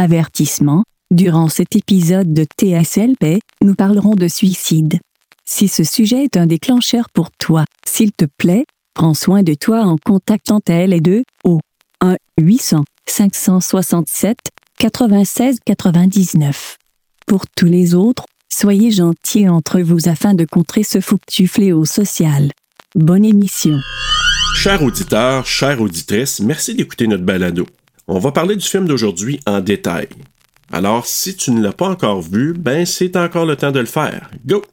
Avertissement. Durant cet épisode de TSLP, nous parlerons de suicide. Si ce sujet est un déclencheur pour toi, s'il te plaît, prends soin de toi en contactant TLE2 au 1 800 567 96 99. Pour tous les autres, soyez gentils entre vous afin de contrer ce foutu fléau social. Bonne émission. Chers auditeurs, chères auditrices, merci d'écouter notre balado. On va parler du film d'aujourd'hui en détail. Alors, si tu ne l'as pas encore vu, ben c'est encore le temps de le faire. Go!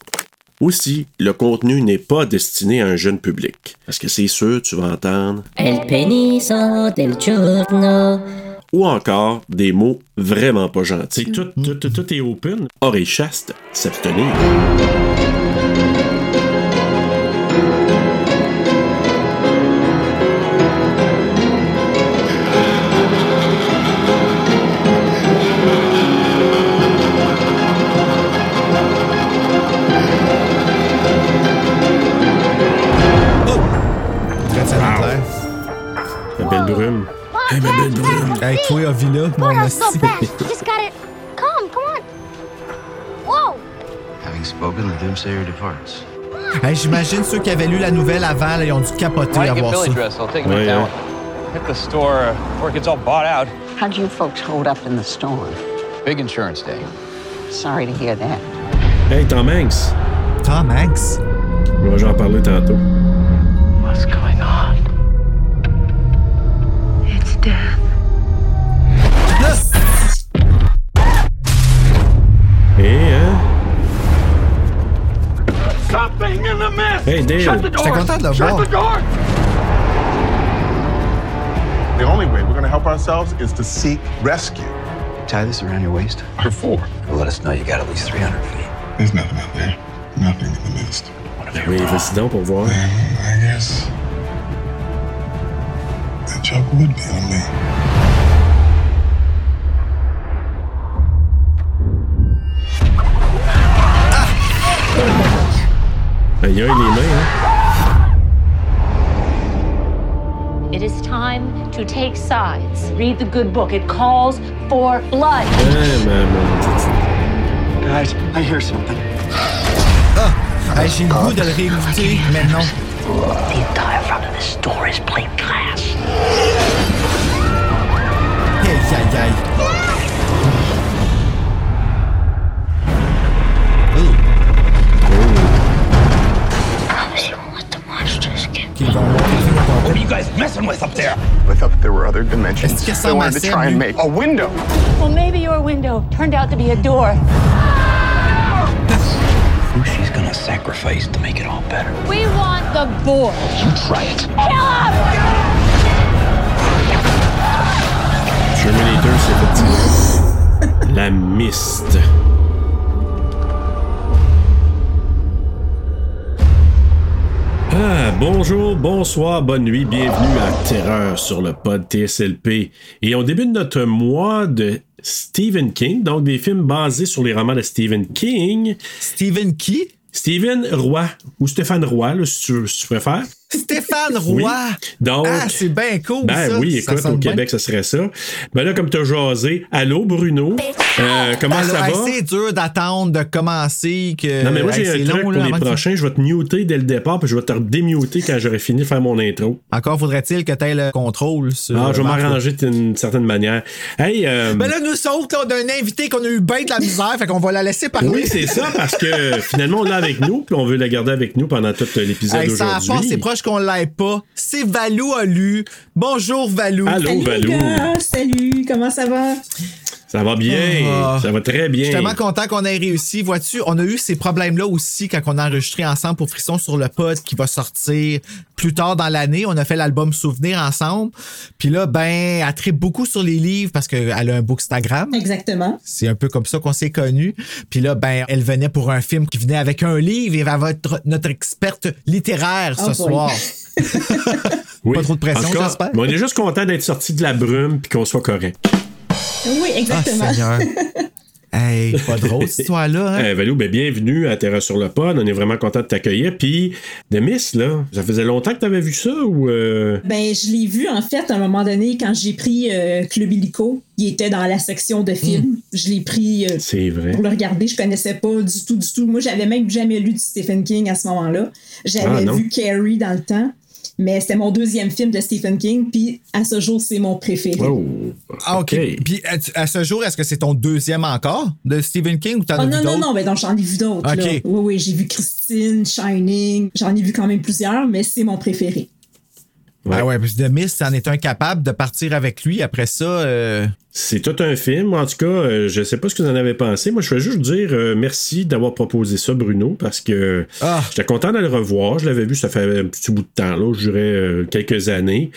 Aussi, le contenu n'est pas destiné à un jeune public. Parce que c'est sûr, tu vas entendre? El peniso del giorno. Ou encore des mots vraiment pas gentils. Tout, tout, tout, tout est open. Oreille chaste, s'abstenir. Spoken, the doomsayer departs. Hey, J'imagine ceux qui avaient lu la nouvelle avant, là, ils ont dû capoter à voir ça. Hit the store uh, before it gets all bought out. How'd you folks hold up in the storm? Big insurance day. Sorry to hear that. Hey, Tom Hanks. Tom Hanks? On va en parler tantôt. What's going on? It's death. Hey, Dale. J'étais content Shut the door. The only way we're going to help ourselves is to seek rescue. Tie this around your waist. Or four. It'll let us know you got at least 300 feet. There's nothing out there. Nothing in the mist. What if you're Oui, wrong? vas-y donc pour voir. Then I guess the joke would be on me. Aïe, aïe, les mains, hein? It is time to take sides. Read the good book. It calls for blood. Ah, maman. Guys, I hear something. Hey, J'ai le goût de le réécouter, mais non. The entire front of this store is plate glass. Aïe, aïe, aïe. Monsters get Qu'ils vont monter le film au you guys messing with up there? I thought that there were other dimensions. Est-ce que ça I wanted to try and make a window. Well, maybe your window turned out to be a door. Who she's gonna sacrifice to make it all better? We want the boy. You try it. Terminator, c'est effectivement. La mist. Ah, bonjour, bonsoir, bonne nuit, bienvenue à Terreur sur le pod TSLP. Et on débute notre mois de Stephen King, donc des films basés sur les romans de Stephen King. Stephen Key? Stephen Roy, ou Stéphane Roy, là, si, tu, si tu préfères. Stéphane Roy. Donc, Ah, c'est bien cool, Ben ça. oui, écoute, au. Québec, ça serait ça. Ben là, comme t'as jasé, allô Bruno, Euh, comment Ben ça va? c'est dur d'attendre de commencer. Que... Non, mais moi, j'ai un truc long, pour là, les prochains. Je vais te muter dès le départ, puis je vais te démuter quand j'aurai fini de faire mon intro. Encore faudrait-il que tu aies le contrôle sur. Ah, je vais m'arranger d'une certaine manière. Hey, euh, Ben là, nous autres, là, on a un invité qu'on a eu bien de la misère, fait qu'on va la laisser parler. oui, c'est ça, parce que finalement, on l'a avec nous, puis on veut la garder avec nous pendant tout l'épisode Hey, ça qu'on l'aille pas. C'est Valou a lu. Bonjour, Valou. Allô, Salut Valou. gars, salut, comment ça va? Ça va bien, Ah. ça va très bien. Je suis tellement content qu'on ait réussi. Vois-tu, on a eu ces problèmes-là aussi quand on a enregistré ensemble pour Frisson sur le pod qui va sortir plus tard dans l'année. On a fait l'album Souvenir ensemble. Puis là, ben, elle tripe beaucoup sur les livres parce qu'elle a un bookstagram. Exactement. C'est un peu comme ça qu'on s'est connus. Puis là, ben, elle venait pour un film qui venait avec un livre et elle va être notre experte littéraire ce Oh boy. soir. Oui. Pas trop de pression, j'espère. On est juste content d'être sorti de la brume puis qu'on soit correct. Oui, Ah, exactement. Seigneur. Hey, pas drôle cette histoire-là. Hein? Euh, Valou, ben, bienvenue à Terra sur le pod. On est vraiment content de t'accueillir. Puis, The Miss, là, ça faisait longtemps que t'avais vu ça ou. euh, Ben, je l'ai vu, en fait, à un moment donné, quand j'ai pris euh, Club Illico. Il était dans la section de films. Je l'ai pris euh, vrai. pour le regarder. Je connaissais pas du tout, du tout. Moi, j'avais même jamais lu du Stephen King à ce moment-là. Ah, J'avais vu Carrie dans le temps. Mais c'était mon deuxième film de Stephen King, puis à ce jour, c'est mon préféré. Oh. Ah, OK. Puis à, à ce jour, est-ce que c'est ton deuxième encore de Stephen King ou t'en Oh as non, vu non, d'autres? non, ben donc j'en ai vu d'autres. Ok. là. Oui, oui, j'ai vu Christine, Shining, j'en ai vu quand même plusieurs, mais c'est mon préféré. Ah ouais, parce que The Mist, c'en est un capable de partir avec lui après ça. euh, C'est tout un film. En tout cas, euh, je sais pas ce que vous en avez pensé. Moi, je vais juste dire euh, merci d'avoir proposé ça, Bruno, parce que Ah. j'étais content de le revoir. Je l'avais vu, ça fait un petit bout de temps, là, je dirais euh, quelques années.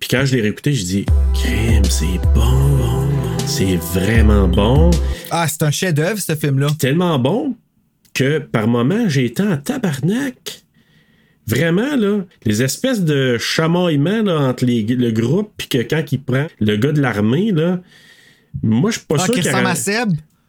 Puis quand je l'ai réécouté, je dis Crime, c'est bon. C'est vraiment bon. Ah, c'est un chef-d'œuvre, ce film-là. Tellement bon que par moments, j'ai été en tabarnak. Vraiment, là, les espèces de chamaillements là, entre les- le groupe, puis que quand il prend le gars de l'armée, là, moi, je suis pas Ah, sûr qui qu'il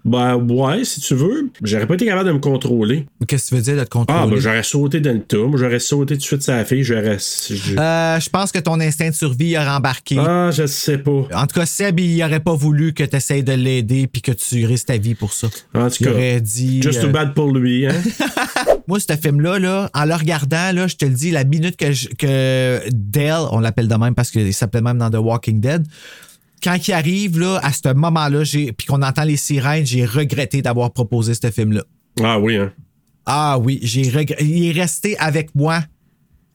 Ben ouais, si tu veux. J'aurais pas été capable de me contrôler. Qu'est-ce que tu veux dire de te contrôler? Ah, ben j'aurais sauté dans le. Moi, j'aurais sauté tout de suite la fille. J'aurais. je- Euh, je pense que ton instinct de survie a rembarqué. Ah, je sais pas. En tout cas, Seb, il aurait pas voulu que tu essayes de l'aider puis que tu risques ta vie pour ça. En tout il cas, aurait dit. Just euh, too bad pour lui, hein? Moi, ce film-là, là, en le regardant, là, je te le dis, la minute que, je- que Dale, on l'appelle de même parce qu'il s'appelait même dans The Walking Dead, quand il arrive là, à ce moment-là, puis qu'on entend les sirènes, j'ai regretté d'avoir proposé ce film-là. Ah oui, hein? Ah oui, j'ai regr- il est resté avec moi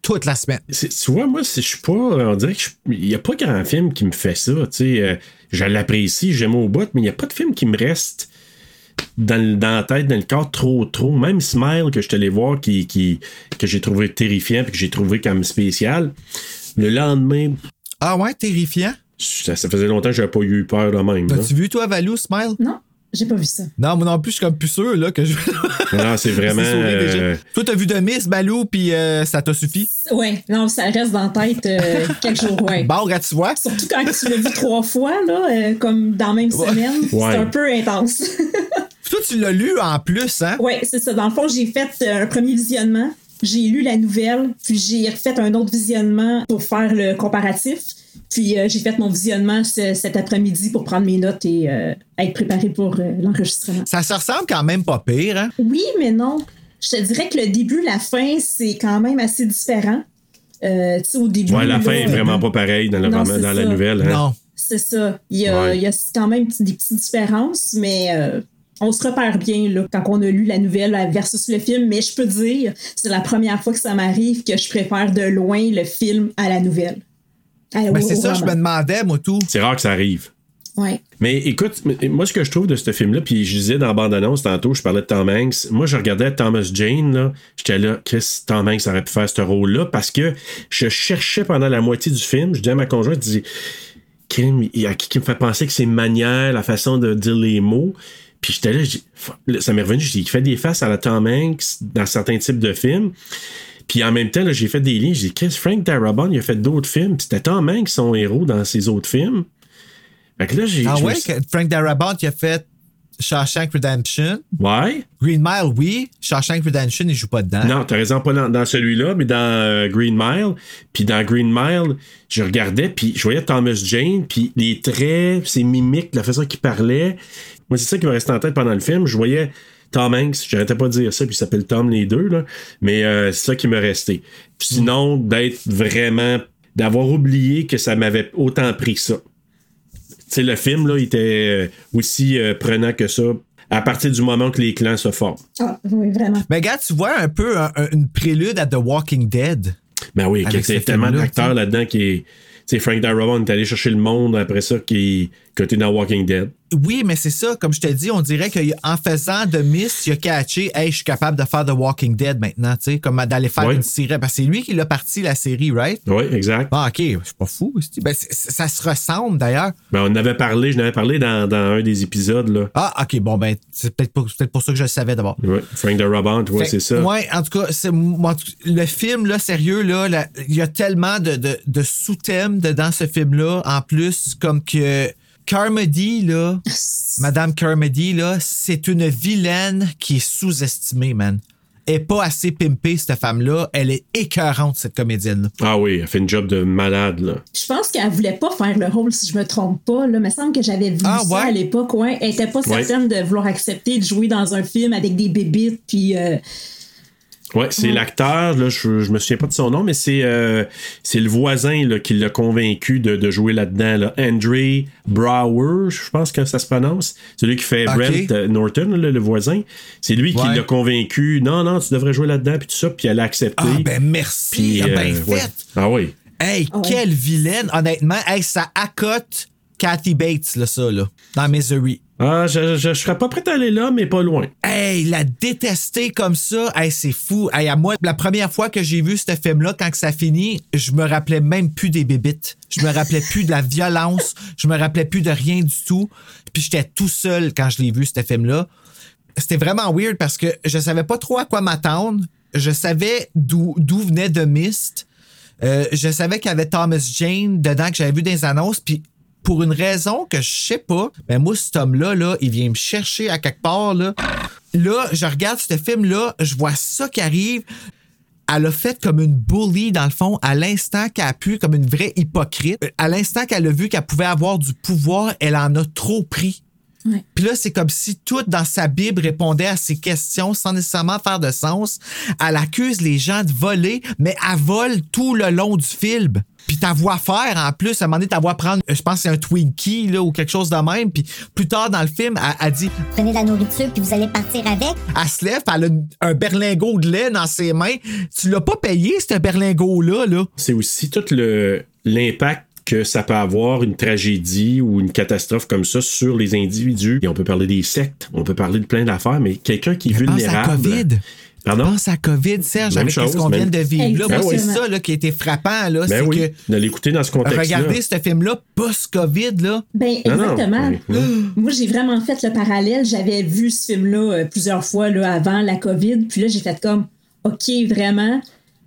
toute la semaine. Tu vois, moi, si je suis pas. On dirait qu'il n'y a pas grand film qui me fait ça. Tu sais, euh, je l'apprécie, j'aime au bout, mais il n'y a pas de film qui me reste dans, dans la tête, dans le corps trop, trop. Même Smile que je suis allé voir, qui, qui, que j'ai trouvé terrifiant puis que j'ai trouvé comme spécial. Le lendemain, Ah ouais, terrifiant? Ça, ça faisait longtemps que j'avais pas eu peur de même. As-tu vu, toi, Valou, Smile? Non, j'ai pas vu ça. Non, moi non plus, je suis comme plus sûr là, que je. Non, c'est vraiment. Euh, Toi, t'as vu de Miss, Balou, puis euh, ça t'a suffi? Ouais, non, ça reste dans la tête euh, quelques jours, ouais. Bon, regarde, tu vois. Surtout quand tu l'as vu trois fois, là, euh, comme dans la même semaine, Ouais. c'est un peu intense. Toi, tu l'as lu en plus, hein? ouais, c'est ça. Dans le fond, j'ai fait un premier visionnement, j'ai lu la nouvelle, puis j'ai refait un autre visionnement pour faire le comparatif. Puis euh, j'ai fait mon visionnement ce- cet après-midi pour prendre mes notes et euh, être préparé pour euh, l'enregistrement. Ça se ressemble quand même pas pire, hein? Oui, mais non. Je te dirais que le début, la fin, c'est quand même assez différent. Euh, tu sais, au début. Ouais, la là, fin est vraiment pas pareille dans, le Non, roman- c'est dans la nouvelle. Hein? Non. C'est ça. Il y a, Ouais. il y a quand même des petites différences, mais euh, on se repère bien là, quand on a lu la nouvelle versus le film. Mais je peux dire, c'est la première fois que ça m'arrive que je préfère de loin le film à la nouvelle. À- Ben, c'est ça, je me demandais, moi, tout. C'est rare que ça arrive. Ouais. Mais écoute, moi, ce que je trouve de ce film-là, puis je disais dans la bande-annonce tantôt, je parlais de Tom Hanks. Moi, je regardais Thomas Jane, là. J'étais là, Chris, Tom Hanks aurait pu faire ce rôle-là parce que je cherchais pendant la moitié du film. Je disais à ma conjointe, je dis, Kim, il y a qui qui me fait penser que ses manières, la façon de dire les mots. Puis j'étais là, ça m'est revenu, il fait des faces à la Tom Hanks dans certains types de films. Puis en même temps, j'ai fait des liens. J'ai dit, Chris, Frank Darabont, il a fait d'autres films. Puis c'était Tom Hanks, son héros, dans ses autres films. Fait que là, j'ai. Ah me ouais, Frank Darabont, il a fait Shawshank Redemption. Ouais. Green Mile, oui. Shawshank Redemption, il joue pas dedans. Non, t'as raison, pas dans, dans celui-là, mais dans euh, Green Mile. Puis dans Green Mile, je regardais, puis je voyais Thomas Jane, puis les traits, ses mimiques, la façon qu'il parlait. Moi, c'est ça qui me restait en tête pendant le film. Je voyais Tom Hanks, j'arrêtais pas de dire ça, puis il s'appelle Tom les deux, là. Mais euh, c'est ça qui me restait. Puis sinon, d'être vraiment. d'avoir oublié que ça m'avait autant pris que ça. Tu sais, le film, là, il était euh, aussi euh, prenant que ça à partir du moment que les clans se forment. Ah, oui, vraiment. Mais regarde, tu vois un peu un- un- une prélude à The Walking Dead? Ben oui, il y a tellement d'acteurs là-dedans qui est. Tu sais, Frank Darabont est allé chercher le monde après ça qui était dans Walking Dead. Oui, mais c'est ça, comme je t'ai dit, on dirait qu'en faisant The Mist, il a catché, hey, je suis capable de faire The Walking Dead maintenant, tu sais, comme d'aller faire une série. Parce que c'est lui qui l'a parti, la série, right? Oui, exact. Ah, ok, je suis pas fou. Ben, ça se ressemble d'ailleurs. Ben, on en avait parlé, je n'avais parlé dans, dans un des épisodes, là. Ah, ok, bon, ben, c'est peut-être pour, ça que je le savais d'abord. Frank Darabont, ouais, Fait- c'est ça. Ouais, en tout cas, moi, le film, là, sérieux, là, il y a tellement de, de, de sous-thèmes dedans ce film-là, en plus, comme que Carmody, là, Madame Carmody, là, c'est une vilaine qui est sous-estimée, man. Elle est pas assez pimpée, cette femme-là. Elle est écœurante, cette comédienne-là. Ah oui, elle fait une job de malade, là. Je pense qu'elle voulait pas faire le rôle, si je me trompe pas. Là. Il me semble que j'avais vu Ah, ça ouais? à l'époque. Ouais. Elle était pas Ouais. certaine de vouloir accepter de jouer dans un film avec des bébites. Puis, euh, Ouais, c'est l'acteur, là, je, je me souviens pas de son nom, mais c'est euh, c'est le voisin là, qui l'a convaincu de, de jouer là-dedans. Là. Andre Brower, je pense que ça se prononce. Celui qui fait. Brent euh, Norton, là, le voisin. C'est lui qui Ouais. l'a convaincu. Non, non, tu devrais jouer là-dedans, puis tout ça, puis elle a accepté. Ah, ben merci. Puis, ah, euh, ben ouais. fait. Ah oui. Hey, Ah quelle vilaine. Honnêtement, hey, ça accote Kathy Bates, là, ça, là, dans Misery. Ah, je, je, serais pas prêt à aller là, mais pas loin. Hey, la détester comme ça, hey, c'est fou. Hey, à moi, la première fois que j'ai vu ce film-là, quand ça finit, je me rappelais même plus des bébites. Je me rappelais plus de la violence. Je me rappelais plus de rien du tout. Puis j'étais tout seul quand je l'ai vu, ce film-là. C'était vraiment weird parce que je savais pas trop à quoi m'attendre. Je savais d'où venait The Mist. Euh, je savais qu'il y avait Thomas Jane dedans que j'avais vu les annonces. Puis pour une raison que je sais pas, ben moi, cet homme-là, là, il vient me chercher à quelque part. Là, là je regarde ce film-là, je vois ça qui arrive. Elle a fait comme une bully, dans le fond, à l'instant qu'elle a pu, comme une vraie hypocrite. Euh, À l'instant qu'elle a vu qu'elle pouvait avoir du pouvoir, elle en a trop pris. Ouais. Puis là, c'est comme si tout dans sa Bible répondait à ces questions sans nécessairement faire de sens. Elle accuse les gens de voler, mais elle vole tout le long du film. Puis ta voix faire, en plus, à un moment donné, ta voix prendre, je pense que c'est un Twinkie là, ou quelque chose de même. Puis plus tard dans le film, elle, elle dit, Prenez de la nourriture puis vous allez partir avec. elle se lève, puis elle a un berlingot de lait dans ses mains. Tu l'as pas payé, ce berlingot-là, là? C'est aussi tout le l'impact que ça peut avoir une tragédie ou une catastrophe comme ça sur les individus. Et on peut parler des sectes, on peut parler de plein d'affaires, mais quelqu'un qui est Pense à vulnérable. COVID. Pardon? Pense à COVID, Serge, Même avec chose, ce qu'on vient de vivre. Là, Ben moi, c'est ça là, qui a été frappant. Là, Ben c'est oui, que de l'écouter dans ce contexte-là. regardez ce film-là post-COVID. Là. ben, Non, non, exactement. oui. Moi, j'ai vraiment fait le parallèle. J'avais vu ce film-là euh, plusieurs fois là, avant la COVID. Puis là, j'ai fait comme, OK, vraiment. Tu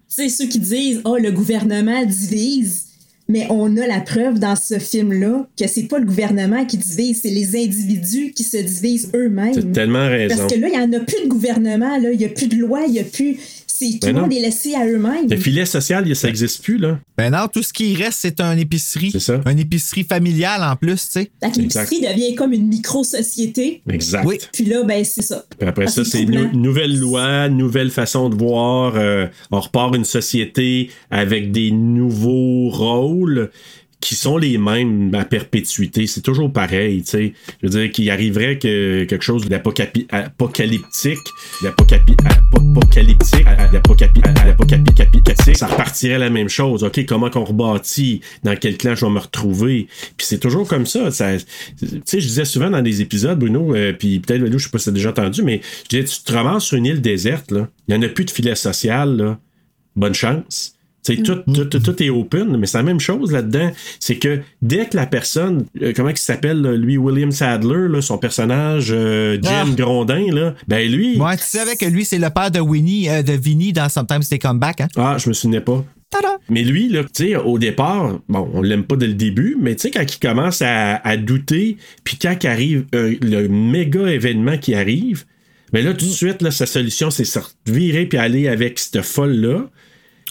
sais, ceux qui disent, oh, le gouvernement divise. Mais on a la preuve dans ce film-là que c'est pas le gouvernement qui divise, c'est les individus qui se divisent eux-mêmes. T'as tellement raison. Parce que là, il n'y en a plus de gouvernement, là. il n'y a plus de loi, il n'y a plus. C'est tout Ben le monde est laissé à eux-mêmes. Le filet social, ça n'existe plus, là. Ben non, tout ce qui reste, c'est une épicerie. C'est ça. Une épicerie familiale en plus, tu sais. L'épicerie devient comme une micro-société. Exact. Oui. Puis là, ben, c'est ça. Puis après ça, c'est nou- nouvelle loi, nouvelle façon de voir. euh, on repart une société avec des nouveaux rôles qui sont les mêmes à perpétuité. C'est toujours pareil, tu sais. Je veux dire qu'il arriverait que quelque chose d'apocapi- apocalyptique, d'apocapi- apocalyptique, d'apocapi- d'apocalyptique, ça repartirait la même chose. OK, comment qu'on rebâtit? Dans quel clan je vais me retrouver? Puis c'est toujours comme ça. ça tu sais, je disais souvent dans des épisodes, Bruno, euh, puis peut-être, Lou, je sais pas si t'as déjà entendu, mais je disais, tu te ramasses sur une île déserte, là. Il n'y en a plus de filet social, là. Bonne chance. Sais, tout, tout, tout, tout est open, mais c'est la même chose là-dedans. C'est que dès que la personne, euh, comment il s'appelle, là, lui, William Sadler, là, son personnage, euh, Jim Ah. Grondin, là, ben lui. Ouais, tu savais que lui, c'est le père de Winnie, euh, de Vinny dans Sometimes They Come Back, hein? Ah, je me souvenais pas. Tada! Mais lui, là, tu sais, au départ, bon, on l'aime pas dès le début, mais tu sais, quand il commence à, à douter, puis quand arrive euh, le méga événement qui arrive, mais là, tout de suite, là, sa solution, c'est se virer puis aller avec cette folle-là,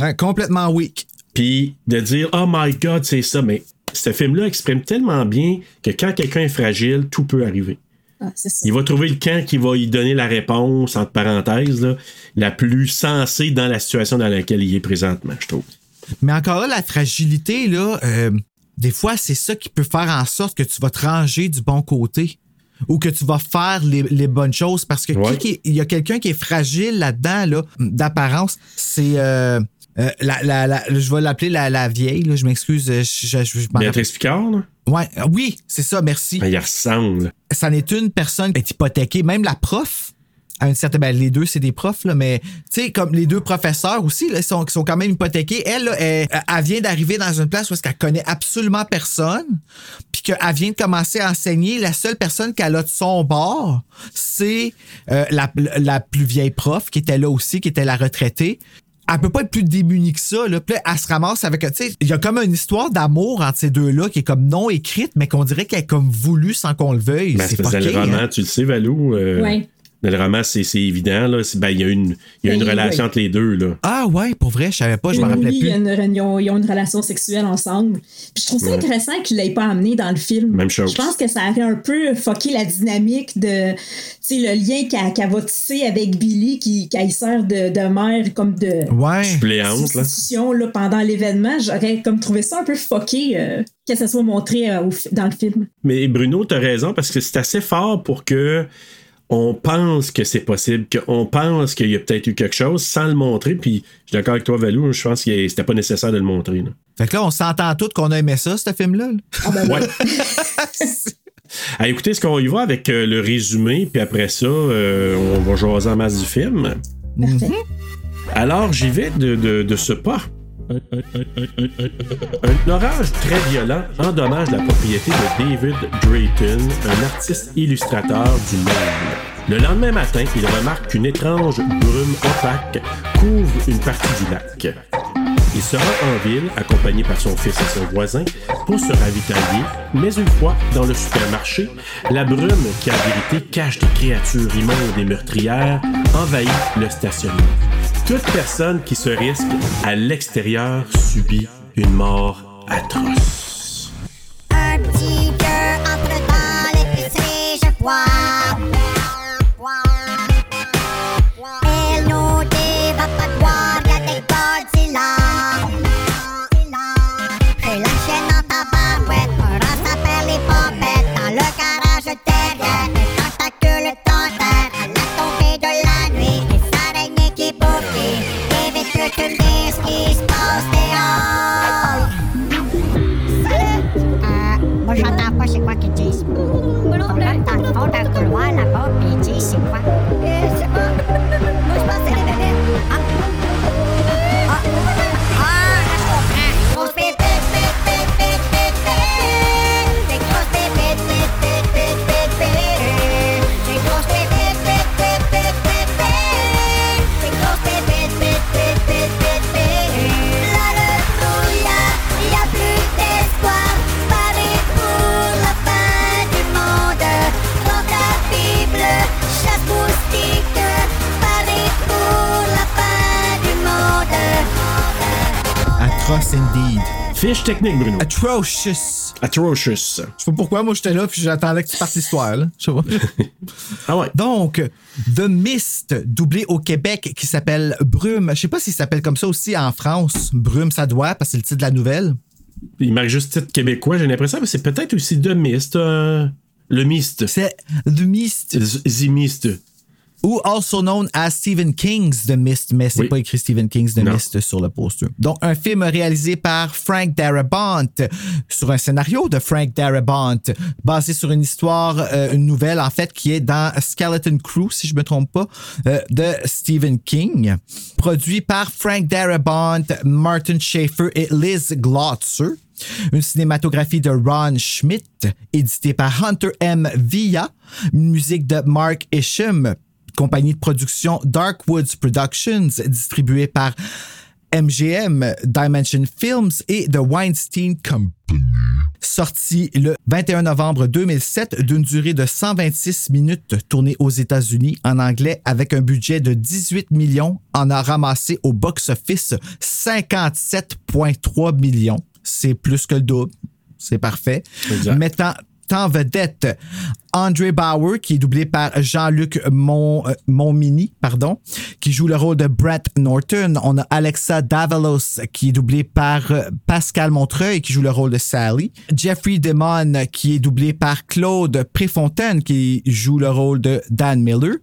Ouais, complètement weak. puis de dire, oh my god, c'est ça. Mais ce film-là exprime tellement bien que quand quelqu'un est fragile, tout peut arriver. Ah, ça. Il va trouver le camp qui va lui donner la réponse, entre parenthèses, là, la plus sensée dans la situation dans laquelle il est présentement, je trouve. Mais encore là, la fragilité, là, euh, des fois, c'est ça qui peut faire en sorte que tu vas te ranger du bon côté. Ou que tu vas faire les, les bonnes choses. Parce que Ouais. qui- qui- il y a quelqu'un qui est fragile là-dedans, là, d'apparence. C'est. euh, euh, la, la- la- je vais l'appeler la, la vieille, là, je m'excuse. Je, je, je- je m'en Béatrice Picard, là, rappelle- Ouais, euh, oui, c'est ça, merci. ben, il ressemble. ça n'est une personne qui est hypothéquée. Même la prof, à une certaine. Ben, les deux, c'est des profs, là, mais tu sais, comme les deux professeurs aussi, là, ils sont, sont quand même hypothéqués. Elle, là, elle, elle vient d'arriver dans une place où est-ce qu'elle connaît absolument personne, puis qu'elle vient de commencer à enseigner. La seule personne qu'elle a de son bord, c'est euh, la, la plus vieille prof qui était là aussi, qui était la retraitée. Elle peut pas être plus démunie que ça. Là. Puis là, elle se ramasse avec. Tu sais, il y a comme une histoire d'amour entre ces deux-là qui est comme non écrite, mais qu'on dirait qu'elle est comme voulue sans qu'on le veuille. Ben, c'est le roman, hein. tu le sais, Valou. euh, Ouais. Dans le roman, c'est c'est évident. là. Ben, il y a une, il y a une Ben, relation oui. entre les deux. Là. Ah ouais, pour vrai, je savais pas, je me rappelais oui, plus. il y a une- ils, ont, ont une relation sexuelle ensemble. Puis je trouve ça Ouais. intéressant qu'il l'ait pas amené dans le film. Même chose. Je pense que ça aurait un peu fucké la dynamique de, tu sais, le lien qu'elle qu'elle va tisser avec Billy, qui, qui sert de, de mère comme de Ouais. Suppléante, là. substitution là, pendant l'événement. J'aurais comme trouvé ça un peu fucké euh, que ça soit montré euh, au dans le film. Mais Bruno, t'as raison parce que c'est assez fort pour que on pense que c'est possible, qu'on pense qu'il y a peut-être eu quelque chose sans le montrer. Puis je suis d'accord avec toi, Valou, je pense que c'était pas nécessaire de le montrer. là. Fait que là, on s'entend tous qu'on a aimé ça, ce film-là. là. Ah ben Ouais. Ah, écoutez, est-ce qu'on y va avec euh, le résumé, puis après ça, euh, on va jaser en masse du film? Parfait. Alors, j'y vais de, de, de ce pas. Un, orage très violent endommage la propriété de David Drayton, un artiste illustrateur du Maine. Le lendemain matin, il remarque qu'une étrange brume opaque couvre une partie du lac. Il se rend en ville, accompagné par son fils et son voisin, pour se ravitailler, mais une fois dans le supermarché, la brume, qui en vérité cache des créatures immondes et meurtrières, envahit le stationnement. Toute personne qui se risque à l'extérieur subit une mort atroce. Le fond d'un couloir là-bas, puis ils disent Atroce indeed. Fiche technique, Bruno. Atrocious. Atrocious. Je sais pas pourquoi, moi j'étais là puis j'attendais que tu partes l'histoire. là. Je sais pas. Ah ouais. Donc, The Mist, doublé au Québec, qui s'appelle Brume. Je sais pas s'il s'appelle comme ça aussi en France. Brume, ça doit, parce que c'est le titre de la nouvelle. Il marque juste titre québécois, j'ai l'impression, mais c'est peut-être aussi de Mist. euh, le Mist. C'est The Mist. The Mist. Ou also known as Stephen King's The Mist, mais c'est Oui. pas écrit Stephen King's The Non. Mist sur le poster. Donc, un film réalisé par Frank Darabont, sur un scénario de Frank Darabont, basé sur une histoire, euh, une nouvelle, en fait, qui est dans Skeleton Crew, si je me trompe pas, euh, de Stephen King. Produit par Frank Darabont, Martin Schaefer et Liz Glotzer. Une cinématographie de Ron Schmidt, édité par Hunter M. Villa. Une musique de Mark Isham, compagnie de production Darkwoods Productions, distribuée par MGM, Dimension Films et The Weinstein Company. Sorti le 21 novembre 2007 d'une durée de 126 minutes, tournée aux États-Unis en anglais avec un budget de 18 millions, en a ramassé au box-office 57,3 millions. C'est plus que le double. C'est parfait. Exact. Mettant vedette Andre Bauer, qui est doublé par Jean-Luc Mon, euh, Monmini, pardon, qui joue le rôle de Brett Norton. On a Alexa Davalos, qui est doublé par euh, Pascal Montreuil, qui joue le rôle de Sally. Jeffrey Demon, qui est doublé par Claude Préfontaine, qui joue le rôle de Dan Miller.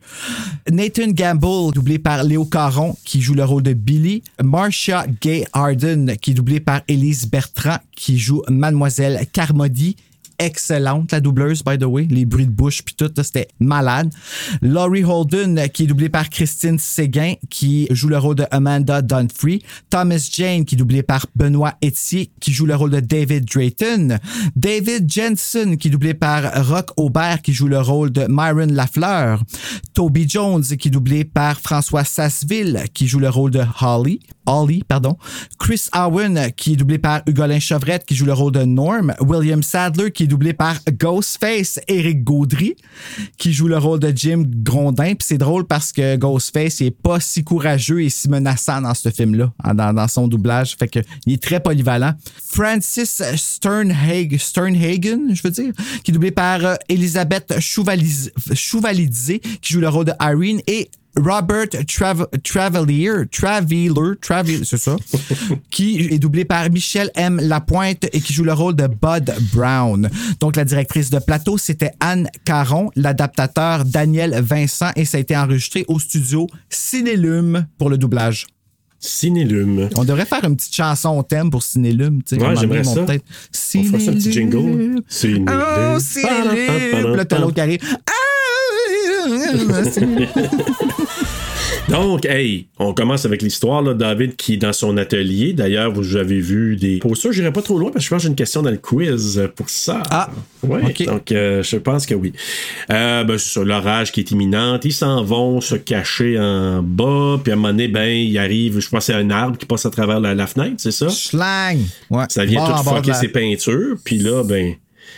Nathan Gamble, doublé par Léo Caron, qui joue le rôle de Billy. Marcia Gay Harden, qui est doublée par Élise Bertrand, qui joue Mademoiselle Carmody excellente, la doubleuse, by the way. Les bruits de bouche puis tout, c'était malade. Laurie Holden, qui est doublée par Christine Séguin, qui joue le rôle de Amanda Dunphy. Thomas Jane, qui est doublé par Benoît Etier, qui joue le rôle de David Drayton. David Jensen, qui est doublé par Rock Aubert, qui joue le rôle de Myron Lafleur. Toby Jones, qui est doublé par François Sasseville, qui joue le rôle de Holly. Ollie, pardon. Chris Owen, qui est doublé par Hugolin Chevrette, qui joue le rôle de Norm. William Sadler, qui est doublé par Ghostface. Eric Gaudry, qui joue le rôle de Jim Grondin. Puis c'est drôle parce que Ghostface, il est pas si courageux et si menaçant dans ce film-là, hein, dans, son doublage. Fait que il est très polyvalent. Francis Sternhagen, je veux dire, qui est doublé par euh, Elisabeth Chouvalidze, qui joue le rôle de Irene. Et Robert Trav- Travelier, Traveler, Traveler, c'est ça, qui est doublé par Michel M. Lapointe et qui joue le rôle de Bud Brown. Donc, la directrice de plateau, c'était Anne Caron, l'adaptateur Daniel Vincent et ça a été enregistré au studio Cinélume pour le doublage. Cinélume. On devrait faire une petite chanson au thème pour Cinélume. tu Ouais, j'aimerais ça. On fera ça un petit jingle. Cinélume. Oh, Cinélume. Là, t'as l'autre qui arrive. Ah. Donc, hey, on commence avec l'histoire, là, David qui est dans son atelier. D'ailleurs, vous avez vu des posters. J'irai pas trop loin parce que je pense que j'ai une question dans le quiz pour ça. Ah, oui. ok. Donc, euh, je pense que oui. Euh, ben, c'est ça, l'orage qui est imminente. Ils s'en vont se cacher en bas. Puis à un moment donné, ben, il arrive, je pense, que c'est un arbre qui passe à travers la, la fenêtre, c'est ça? Schlang. Ouais. Ça vient tout fucker ses peintures. Puis là, ben,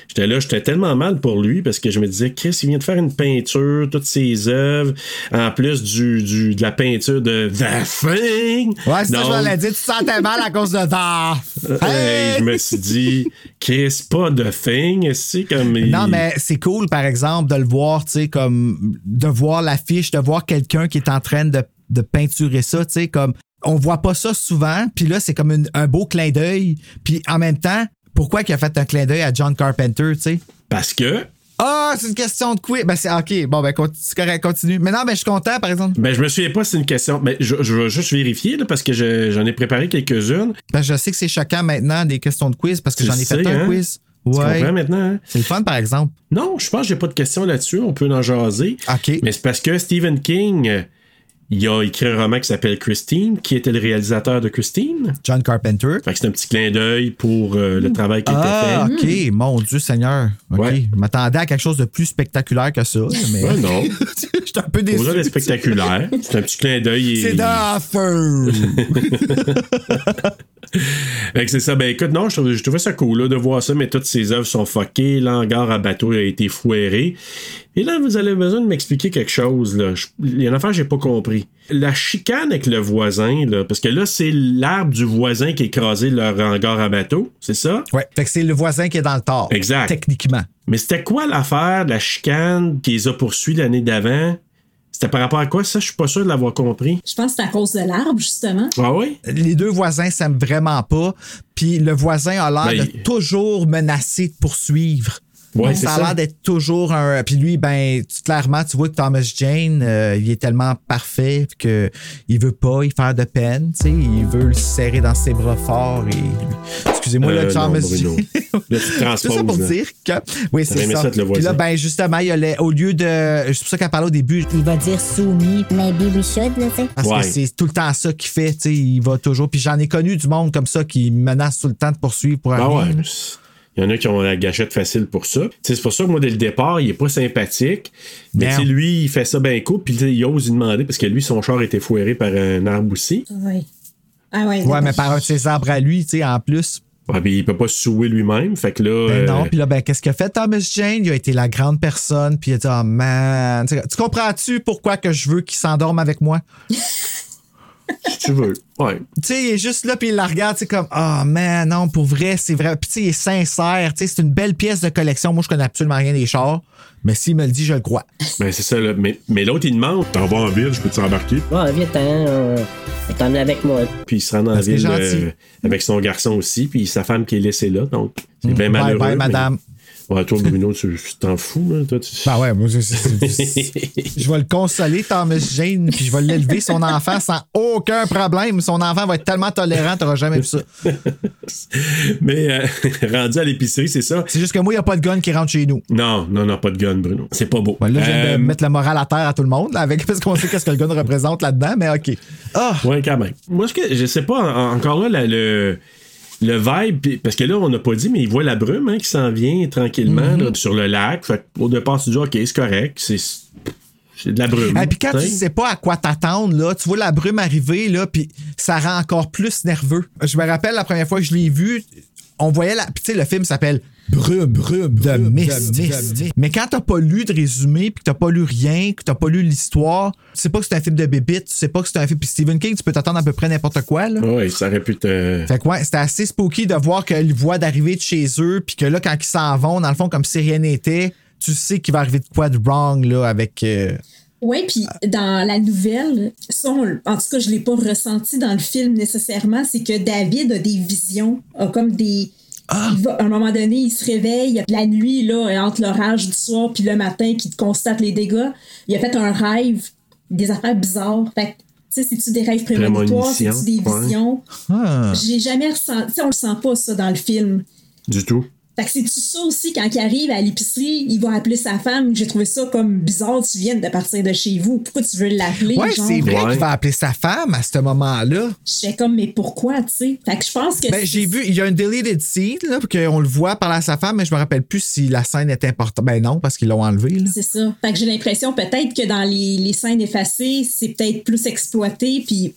j'étais là, j'étais tellement mal pour lui parce que je me disais, Chris, il vient de faire une peinture, toutes ses œuvres, en plus du, du- de la peinture de The Thing. Ouais, c'est ça, je l'ai dit. Tu te sentais mal à cause de ça. hey, je me suis dit, Chris, pas The Thing, c'est comme. il- Non, mais c'est cool, par exemple, de le voir, tu sais, comme de voir l'affiche, de voir quelqu'un qui est en train de, de peinturer ça, tu sais, comme on voit pas ça souvent, puis là, c'est comme une- un beau clin d'œil, puis en même temps, pourquoi il a fait un clin d'œil à John Carpenter, tu sais? Parce que. Ah, c'est une question de quiz. Ben, c'est OK. Bon, ben, conti- c'est correct, continue. Mais non, ben, je suis content, par exemple. Ben, je me souviens pas si c'est une question. Ben, je, je vais juste vérifier, là, parce que je- j'en ai préparé quelques-unes. Ben, je sais que c'est choquant maintenant, des questions de quiz, parce que Tu j'en ai fait un hein? quiz. Tu Ouais. comprends maintenant, hein? C'est le fun, par exemple. Non, je pense que j'ai pas de questions là-dessus. On peut en jaser. OK. Mais c'est parce que Stephen King, il a écrit un roman qui s'appelle Christine, qui était le réalisateur de Christine. John Carpenter. Fait que c'est un petit clin d'œil pour euh, le travail qui Ah, était fait. OK. Mon Dieu Seigneur. OK. Ouais. Je m'attendais à quelque chose de plus spectaculaire que ça. Mais... Ouais, non. J'étais un peu déçu. De spectaculaire, c'est un petit clin d'œil. et- C'est feu. Fait que c'est ça. Ben écoute, non, je trouvais, je trouvais ça cool là, de voir ça, mais toutes ces œuvres sont fuckées. L'hangar à bateau a été fouéré. Et là, vous avez besoin de m'expliquer quelque chose. Là. Je- Il y a une affaire que j'ai pas compris. La chicane avec le voisin, là, parce que là, c'est l'arbre du voisin qui a écrasé leur hangar à bateau, c'est ça? Ouais. Fait que c'est le voisin qui est dans le tort. Exact. Techniquement. Mais c'était quoi l'affaire de la chicane qui les a poursuivis l'année d'avant? C'était par rapport à quoi ça? Je suis pas sûr de l'avoir compris. Je pense que c'est à cause de l'arbre, justement. Ah oui? Les deux voisins s'aiment vraiment pas. Puis le voisin a l'air Ben, de il- toujours menacer de poursuivre. Ouais, Donc, ça a l'air d'être toujours un. Puis lui, ben, tu- clairement, tu vois que Thomas Jane, euh, il est tellement parfait que il veut pas y faire de peine, tu sais. Il veut le serrer dans ses bras forts et. Excusez-moi, Euh, là, Thomas non. Jane. C'est ça pour là. dire que. Oui, c'est ça. ça être le Puis là, ben, justement, il y a les- au lieu de. C'est pour ça qu'elle parlait au début. Il va dire soumis. Maybe we should, là, tu sais. Parce Ouais. que c'est tout le temps ça qu'il fait, tu sais, il va toujours. Puis j'en ai connu du monde comme ça qui menace tout le temps de poursuivre pour rien. ouais. Il y en a qui ont la gâchette facile pour ça. C'est pour ça que moi, dès le départ, il est pas sympathique. Mais lui, il fait ça bien cool. Puis il ose lui demander parce que lui, son char a été foiré par un arbre aussi. Oui. Ah ouais. Ouais, mais par un de ses arbres à lui, tu sais, en plus. Ouais, puis il peut pas se souiller lui-même. Fait que là. Ben euh, non, puis là, ben, qu'est-ce qu'a fait Thomas Jane? Il a été la grande personne, puis il a dit, oh man, tu comprends-tu pourquoi que je veux qu'il s'endorme avec moi? si tu veux. Ouais. Tu sais, il est juste là, puis il la regarde, c'est comme, oh man, non, pour vrai, c'est vrai. Puis tu sais, il est sincère, tu sais, c'est une belle pièce de collection. Moi, je connais absolument rien des chars, mais s'il me le dit, je le crois. Ben c'est ça, là. Mais, mais l'autre, il demande. T'en vas en ville, je peux t'embarquer? Ouais, viens, t'en, euh, t'emmener avec moi. Puis il se rend Parce est ville euh, avec son garçon aussi. Puis sa femme qui est laissée là. Donc, c'est bien Mm. Bye malheureux. bye, mais- madame. Ouais, toi, Bruno, tu t'en fous, là. Toi, tu... Ben ouais, moi, je, je vais le consoler, Thomas Jane, puis je vais l'élever, son enfant, sans aucun problème. Son enfant va être tellement tolérant, t'auras jamais vu ça. Mais euh, rendu à l'épicerie, c'est ça. C'est juste que moi, il n'y a pas de gun qui rentre chez nous. Non, non, non, pas de gun, Bruno. C'est pas beau. Ouais, là, je viens Euh, de mettre le moral à terre à tout le monde, là, avec, parce qu'on sait qu'est-ce que le gun représente là-dedans, mais OK. Ah! Ouais, quand même. Moi, que je sais pas, en- encore là, le, le vibe, parce que là, on n'a pas dit, mais il voit la brume hein, qui s'en vient tranquillement Mhm. là, sur le lac. Fait au départ, tu dis, OK, c'est correct. C'est C'est de la brume. Et puis quand tu sais pas à quoi t'attendre, là, tu vois la brume arriver, là, puis ça rend encore plus nerveux. Je me rappelle la première fois que je l'ai vu, on voyait la. Puis tu sais, le film s'appelle Brume, Brume, de Mist, Mist. Mais quand t'as pas lu de résumé, puis que t'as pas lu rien, que t'as pas lu l'histoire, tu sais pas que c'est un film de bébite, tu sais pas que c'est un film. Puis Stephen King, tu peux t'attendre à peu près n'importe quoi, là. Oui, ça aurait pu te. Fait que ouais, c'était assez spooky de voir qu'ils voient d'arriver de chez eux, puis que là, quand ils s'en vont, dans le fond, comme si rien n'était, tu sais qu'il va arriver de quoi de wrong, là, avec. euh, Oui, puis dans la nouvelle, ça, on- en tout cas, je l'ai pas ressenti dans le film nécessairement, c'est que David a des visions, a comme des. Il va- à un moment donné, il se réveille la nuit, là, entre l'orage du soir puis le matin, qui constate les dégâts. Il a fait un rêve, des affaires bizarres. Fait que, tu sais, c'est-tu des rêves prémonitoires, c'est-tu des ouais. visions? Ah. J'ai jamais ressenti, tu sais, on le sent pas, ça, dans le film. Du tout. Fait que c'est-tu ça aussi, quand il arrive à l'épicerie, il va appeler sa femme? J'ai trouvé ça comme bizarre, tu viens de partir de chez vous. Pourquoi tu veux l'appeler? Ouais, genre? c'est vrai Ouais. qu'il va appeler sa femme à ce moment-là. J'étais comme, mais pourquoi, tu sais? Fait que je pense que. Ben, j'ai vu, il y a un deleted scene, là, qu'on le voit parler à sa femme, mais je me rappelle plus si la scène est importante. Ben non, parce qu'ils l'ont enlevé, là. C'est ça. Fait que j'ai l'impression peut-être que dans les, les scènes effacées, c'est peut-être plus exploité, puis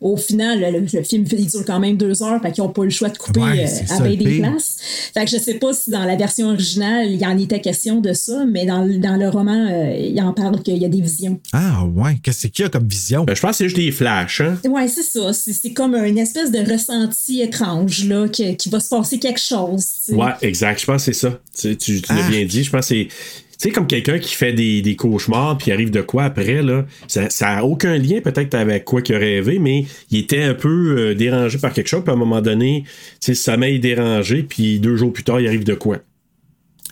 au final, le, le film il dure quand même deux heures, fait qu'ils n'ont pas eu le choix de couper Ouais, euh, à des places. Fait que je sais pas si dans la version originale, il y en était question de ça, mais dans, le- dans le roman, euh, il en parle qu'il y a des visions. Ah, ouais. Qu'est-ce qu'il y a comme vision? Ben, je pense que c'est juste des flashs, hein? Ouais, c'est ça. C'est c'est comme une espèce de ressenti étrange, là, que- qu'il va se passer quelque chose. tu sais. Ouais, exact. Je pense que c'est ça. Tu, tu, l'as Ah. bien dit. Je pense que c'est. Tu sais, comme quelqu'un qui fait des, des cauchemars puis arrive de quoi après, là. Ça n'a aucun lien peut-être avec quoi qu'il a rêvé, mais il était un peu euh, dérangé par quelque chose. Puis à un moment donné, tu sais, sommeil dérangé, puis deux jours plus tard, il arrive de quoi?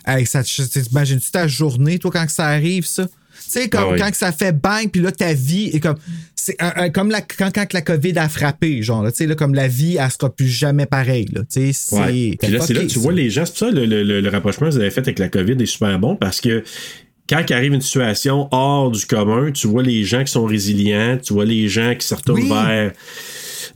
Hey, ça, tu- t'imagines-tu ta journée, toi, quand ça arrive, ça? Tu sais, comme Ah oui. quand que ça fait bang, puis là, ta vie est comme. C'est comme la, quand, quand la COVID a frappé, genre, tu sais, là, comme la vie, elle sera plus jamais pareille, là. Tu sais, c'est. Ouais. Puis là, c'est là que tu vois les gens. C'est pour ça le, le- le- le rapprochement que vous avez fait avec la COVID est super bon parce que quand il arrive une situation hors du commun, tu vois les gens qui sont résilients, tu vois les gens qui se retournent Oui. vers,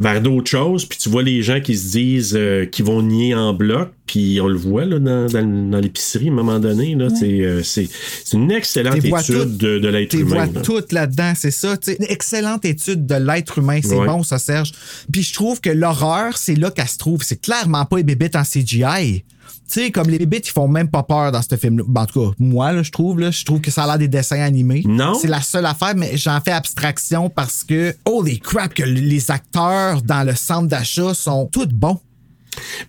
vers d'autres choses, puis tu vois les gens qui se disent euh, qui vont nier en bloc, puis on le voit là, dans, dans- dans l'épicerie à un moment donné. Là, c'est, euh, c'est, c'est une excellente vois étude toutes- de, de l'être Tu humain. vois là. tout là-dedans, c'est ça. tu. Une excellente étude de l'être humain. C'est Ouais. bon, ça, Serge. Puis je trouve que l'horreur, c'est là qu'elle se trouve. C'est clairement pas les bébites en CGI. Tu sais, comme les bébites, ils font même pas peur dans ce film-là. Ben, en tout cas, moi, là, je trouve, là, je trouve que ça a l'air des dessins animés. Non. C'est la seule affaire, mais j'en fais abstraction parce que, holy crap, que les acteurs dans le centre d'achat sont tous bons.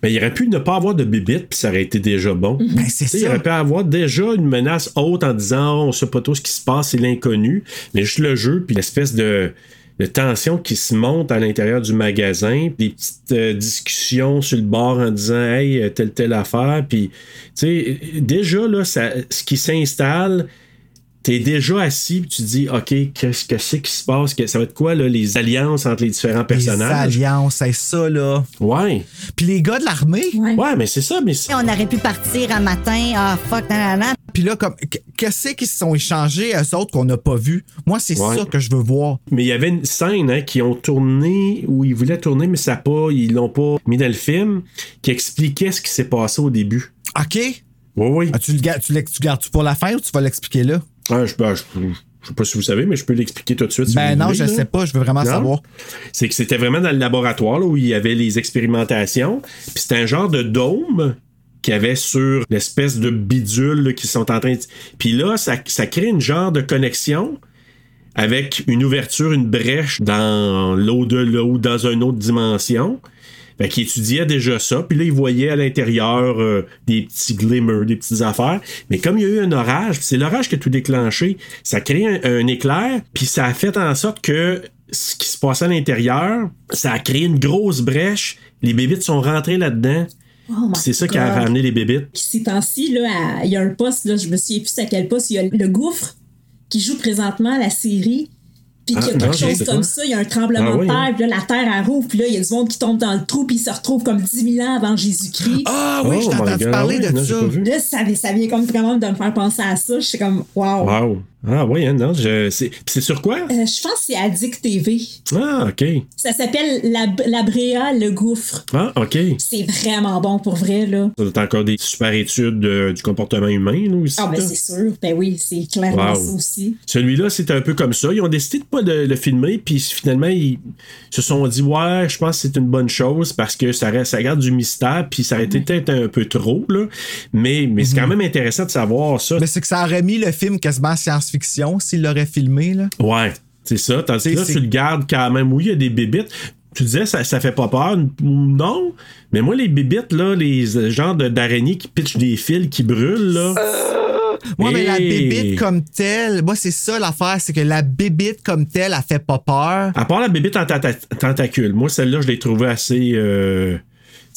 Mais il aurait pu ne pas avoir de bibite, puis ça aurait été déjà bon. Ben, c'est sais, Il ça. aurait pu avoir déjà une menace haute en disant oh, on sait pas tout ce qui se passe, c'est l'inconnu. Mais juste le jeu, puis l'espèce de, de tension qui se monte à l'intérieur du magasin, des petites euh, discussions sur le bord en disant hey, euh, telle, telle affaire. Puis, tu sais, déjà, là, ça, ce qui s'installe, T'es déjà assis puis tu dis OK, qu'est-ce que c'est qui se passe? Que- Ça va être quoi là, les alliances entre les différents personnages? Les alliances, c'est ça, là. Ouais. Puis les gars de l'armée? Ouais, mais c'est ça, mais c'est- On aurait pu partir un matin, ah fuck, nan, nan, nan. Puis là, comme, qu- qu'est-ce qu'ils se sont échangés, eux autres, qu'on n'a pas vu? Moi, c'est Ouais. ça que je veux voir. Mais il y avait une scène hein, qui ont tourné, où ils voulaient tourner, mais ça pas, ils l'ont pas mis dans le film, qui expliquait ce qui s'est passé au début. OK? Oui, oui. Ah, tu le gardes, tu l'ex- tu gardes-tu pour la fin ou tu vas l'expliquer là? Ah, je, ben, je, je sais pas si vous savez, mais je peux l'expliquer tout de suite. si Ben non, voulez, je là. sais pas, je veux vraiment Non? savoir. C'est que c'était vraiment dans le laboratoire là, où il y avait les expérimentations. Puis c'était un genre de dôme qu'il y avait sur l'espèce de bidule qui sont en train de... Puis là, ça, ça crée une genre de connexion avec une ouverture, une brèche dans l'au-delà ou dans une autre dimension. Fait qu'il étudiait déjà ça, puis là, il voyait à l'intérieur euh, des petits glimmers, des petites affaires. Mais comme il y a eu un orage, c'est l'orage qui a tout déclenché, ça a créé un, un éclair, puis ça a fait en sorte que ce qui se passait à l'intérieur, ça a créé une grosse brèche. Les bébites sont rentrées là-dedans. Oh c'est ça qui a ramené les bébites. Ces temps-ci, il y a un poste, là, je me souviens plus à quel poste, il y a le gouffre qui joue présentement à la série. Puis Ah, qu'il y a quelque chose comme pas. ça, il y a un tremblement Ah oui, de terre, puis là, la terre elle rouvre, puis là, il y a du monde qui tombe dans le trou, puis il se retrouve comme 10 000 ans avant Jésus-Christ. Ah oui, Oh je t'ai my entendu parler oui, de non, ça. Là, ça, vient- ça vient comme vraiment de me faire penser à ça. Je suis comme, wow. Wow. Ah oui, hein, non, je... c'est c'est sur quoi? Euh, je pense que c'est Addict TV. Ah, OK. Ça s'appelle la, la Bréa, le gouffre. Ah, OK. C'est vraiment bon pour vrai, là. Ça doit être encore des super études euh, du comportement humain, là, aussi. Ah, ben c'est sûr. Ben oui, c'est clairement Wow. ça aussi. Celui-là, c'est un peu comme ça. Ils ont décidé de pas le, le filmer, puis finalement, ils se sont dit, ouais, je pense que c'est une bonne chose parce que ça, reste, ça garde du mystère, puis ça aurait été peut-être un peu trop, là. Mais, mais c'est quand même intéressant de savoir ça. Mais c'est que ça aurait mis le film quasiment science-fiction s'il l'aurait filmé, là. Ouais, c'est ça. Tandis que là, tu le gardes quand même. Oui, il y a des bébites. Tu disais, ça, ça fait pas peur. Non. Mais moi, les bébites, là, les euh, genres d'araignées qui pitchent des fils qui brûlent, là. Moi, mais la bébite comme telle, moi, c'est ça l'affaire, c'est que la bébite comme telle, elle fait pas peur. À part la bébite en tenta- tentacule, moi, celle-là, je l'ai trouvée assez.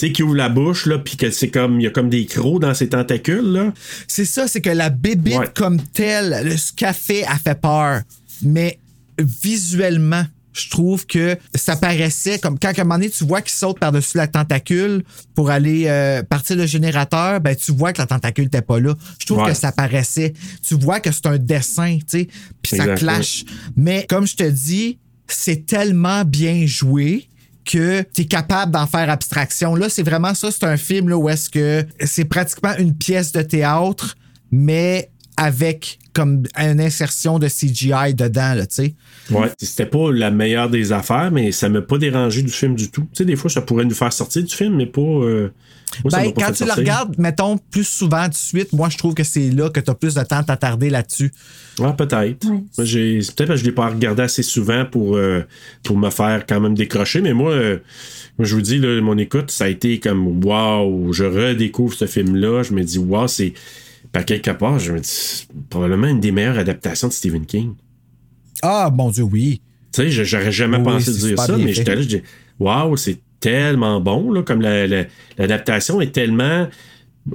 Tu sais, qui ouvre la bouche, là, puis que c'est comme. Il y a comme des crocs dans ses tentacules, là. C'est ça, c'est que la bébite Ouais. comme telle, le ce qu'elle fait, peur. Mais visuellement, je trouve que ça paraissait comme quand à un moment donné, tu vois qu'il saute par-dessus la tentacule pour aller euh, partir le générateur, ben tu vois que la tentacule n'était pas là. Je trouve Ouais. que ça paraissait. Tu vois que c'est un dessin, tu sais, puis ça clash. Mais comme je te dis, c'est tellement bien joué que tu es capable d'en faire abstraction. Là, c'est vraiment ça, c'est un film où est-ce que c'est pratiquement une pièce de théâtre, mais avec comme une insertion de CGI dedans, tu sais. Ouais. C'était pas la meilleure des affaires, mais ça m'a pas dérangé du film du tout. Tu sais, des fois, ça pourrait nous faire sortir du film, mais pas. euh, moi, Ben, quand tu le regardes, mettons, plus souvent de suite, moi, je trouve que c'est là que tu as plus de temps à t'attarder là-dessus. Ouais, peut-être. C'est peut-être parce que je l'ai pas regardé assez souvent pour, euh, pour me faire quand même décrocher, mais moi, euh, moi je vous dis, là, mon écoute, ça a été comme waouh, je redécouvre ce film-là, je me dis waouh, c'est. Par quelque part, je me dis, c'est probablement une des meilleures adaptations de Stephen King. Ah, mon Dieu, oui. Tu sais, j'aurais jamais Oui, pensé dire ça, mais j'étais là, je dis, waouh, c'est tellement bon, là, comme la- la- l'adaptation est tellement.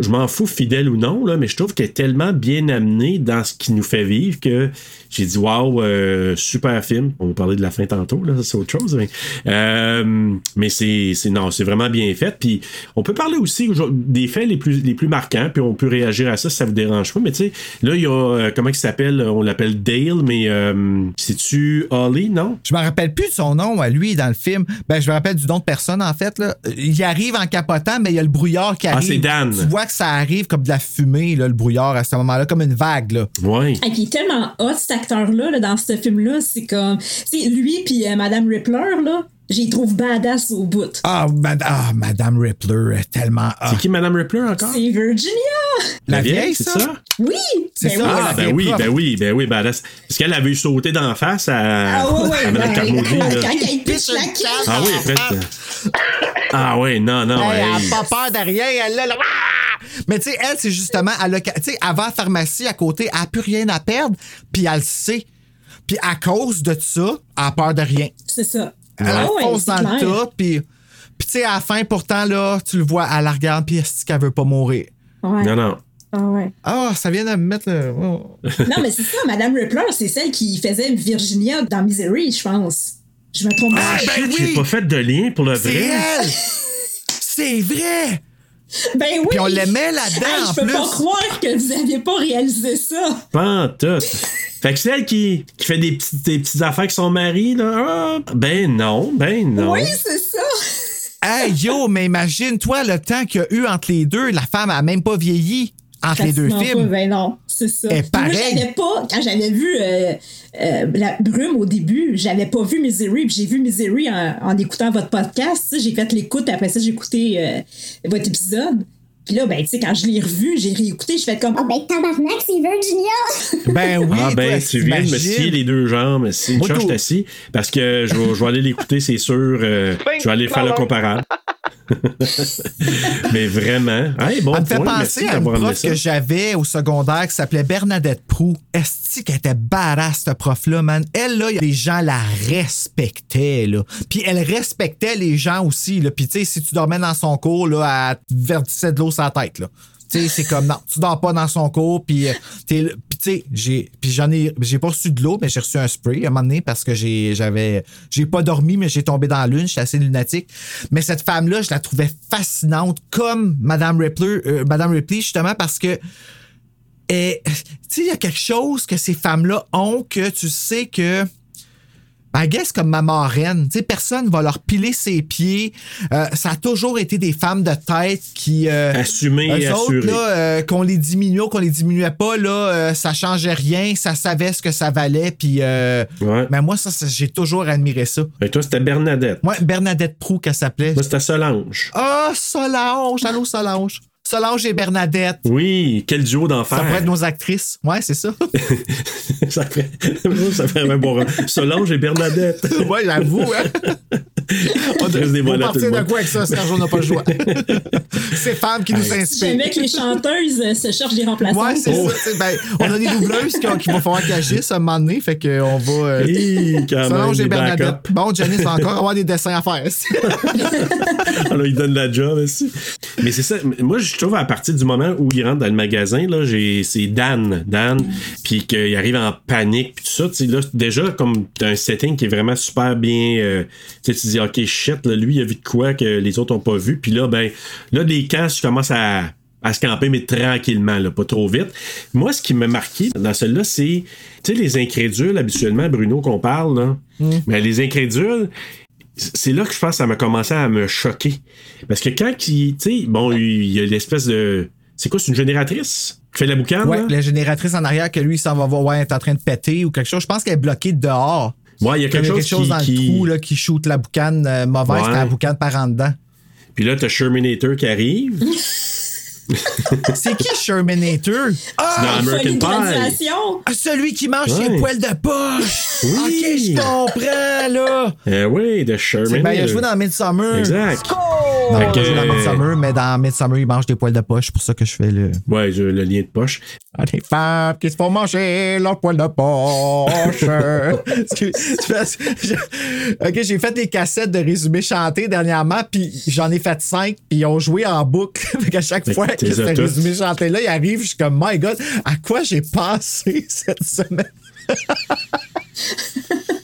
Je m'en fous, fidèle ou non, là, mais je trouve qu'elle est tellement bien amenée dans ce qui nous fait vivre que j'ai dit, waouh, euh, super film. On va parler de la fin tantôt, là, c'est autre chose. Mais, euh, mais c'est, c'est- non, c'est vraiment bien fait. Puis on peut parler aussi des faits les plus, les plus marquants, puis on peut réagir à ça si ça vous dérange pas. Mais tu sais, là, il y a, euh, comment il s'appelle? On l'appelle Dale, mais euh, c'est-tu Holly, non? Je me rappelle plus de son nom à lui dans le film. Ben, je me rappelle du nom de personne, en fait. Là. Il arrive en capotant, mais il y a le brouillard qui Ah, arrive. c'est Dan. Tu vois que ça arrive comme de la fumée, là, le brouillard, à ce moment-là, comme une vague. Là. Ouais. Et puis il est tellement hot cet acteur-là là, dans ce film-là. C'est comme. C'est lui puis euh, Madame Rippler, là. J'y trouve badass au bout. Ah, mad- ah, Madame Rippler est tellement hot. C'est qui Madame Rippler encore? C'est Virginia! La vieille, c'est ça? ça? Oui! C'est Ben ça, oui. Ah, ben oui, ben oui, ben oui, badass. Parce qu'elle avait eu sauté d'en face à, Ah ouais, ouais, à Mme ben, Carmody, quand pitch la. Ah oui, après. Ah ouais, non, non. Elle a pas peur de rien, elle là, là! Mais tu sais, elle, c'est justement, elle a, tu sais, avant la pharmacie à côté, elle a plus rien à perdre, puis elle le sait. Puis à cause de ça, elle a peur de rien. C'est ça. Elle Ah ouais, fonce dans le tas, puis, puis tu sais, à la fin, pourtant, là, tu le vois, elle la regarde, puis est-ce qu'elle veut pas mourir? Ouais. Non, non. Ah ouais. Ah, ça vient de me mettre le. oh. Non, mais c'est ça, Madame Rippler, c'est celle qui faisait Virginia dans Misery, je pense. Je me trompe Ah, pas. shit, j'ai pas fait de lien pour le C'est vrai. elle! C'est vrai! Ben oui! Puis on l'aimait là-dedans, Hey, en je peux plus. pas croire que vous aviez pas réalisé ça. Pas tout. Fait que celle qui, qui fait des petites, des petites affaires avec son mari, là. ah, ben non, ben non. Oui, c'est ça. Hey, yo, mais imagine-toi le temps qu'il y a eu entre les deux. La femme a même pas vieilli entre les deux films. pas, ben non, c'est ça. Puis Moi, pareil. j'avais pas, quand j'avais vu euh, euh, La Brume au début, j'avais pas vu Misery, puis j'ai vu Misery en, en écoutant votre podcast. J'ai fait l'écoute, après ça, j'ai écouté euh, votre épisode. Puis là, ben, tu sais, quand je l'ai revu, j'ai réécouté, je fais comme. Oh ben tabarnak, c'est Virginia! Ben oui, Ah ben, toi, tu viens de me scier les deux jambes. C'est une Moi, chose, je tout. t'assis. Parce que je vais, je vais aller l'écouter, c'est sûr. euh, je vais aller faire le comparable. Mais vraiment. Hey, bon Elle me fait point, penser à une prof que j'avais au secondaire qui s'appelait Bernadette Prou. Esti qu'elle était badass, cette prof-là, man. Elle, là, les gens la respectaient, là. Puis elle respectait les gens aussi, là. Puis, tu sais, si tu dormais dans son cours, là, elle te verdissait de l'eau sur la tête, là. Tu sais, c'est comme, non, tu dors pas dans son cours, euh, puis tu sais, j'ai, puis j'en ai, j'ai pas reçu de l'eau, mais j'ai reçu un spray à un moment donné parce que j'ai, j'avais, j'ai pas dormi, mais j'ai tombé dans la lune, j'étais assez lunatique. Mais cette femme-là, je la trouvais fascinante, comme Madame Ripley, euh, Madame Ripley, justement, parce que Et tu sais, il y a quelque chose que ces femmes-là ont que tu sais que. I guess comme ma marraine, tu sais, personne va leur piler ses pieds. Euh, ça a toujours été des femmes de tête qui... Euh, Assumées et assurées. euh, qu'on les diminuait ou qu'on les diminuait pas, là, euh, ça changeait rien, ça savait ce que ça valait, puis... euh, Ouais. Mais moi, ça, ça, j'ai toujours admiré ça. Et toi, c'était Bernadette. Moi, Bernadette Prou, qu'elle s'appelait. Moi, c'était Solange. Ah, Solange! Allô, Solange! Solange et Bernadette. Oui, quel duo d'enfer. Ça pourrait être nos actrices. Ouais, c'est ça. ça fait, ça fait un bon. Solange et Bernadette. ouais, j'avoue, hein. On va partir de quoi avec ça, Serge? On n'a pas le choix. c'est femmes qui nous inspirent. jamais que les chanteuses euh, se cherchent des remplaçants. Ouais, c'est ça. c'est- ben, on a des doubleuses qui, qui vont falloir agissent à un moment donné. Fait qu'on va. euh, Hi, et des Bernadette. Bon, Janice va encore avoir des dessins à faire. Alors, il donne la job aussi. Mais c'est ça. Moi, je trouve à partir du moment où il rentre dans le magasin, là, j'ai, c'est Dan. Dan. Puis qu'il arrive en panique. Puis tout ça. Là, déjà, comme t'as un setting qui est vraiment super bien. euh, tu OK, shit, là, lui, il a vu de quoi que les autres ont pas vu. Puis là, ben, là, des camps, je commence à à se camper, mais tranquillement, là, pas trop vite. Moi, ce qui m'a marqué dans celle-là, c'est, tu sais, les incrédules, habituellement, Bruno, qu'on parle, là, mais les incrédules, c'est là que je pense que ça m'a commencé à me choquer. Parce que quand il, tu sais, bon, il y a l'espèce de. C'est quoi, c'est une génératrice qui fait la boucane? ouais, là? la génératrice en arrière que lui, il s'en va voir, ouais, elle est en train de péter ou quelque chose. Je pense qu'elle est bloquée dehors. Ouais, il y a quelque chose, qui- dans qui- le trou là, qui shoot la boucane euh, mauvaise, Ouais. la boucane par en dedans. Puis là, t'as Shermanator qui arrive. C'est qui Shermanator? C'est dans American Pie. Ah, celui qui mange Ouais. ses poils de poche! Oui. Ok, je comprends, là! Eh oui, de Sherman. ben, il a joué dans Midsummer. Exact. Non, Fait il a joué dans Midsummer, mais dans Midsummer, il mange des poils de poche. C'est pour ça que je fais le. Ouais, je- le lien de poche. Ah, des femmes qui se font manger? Leurs poils de poche. Ok, j'ai fait des cassettes de résumés chantés dernièrement, puis j'en ai fait cinq, puis ils ont joué en boucle. fait qu'à chaque fois que ce résumé chanté-là, il arrive, je suis comme, my God, à quoi j'ai passé cette semaine?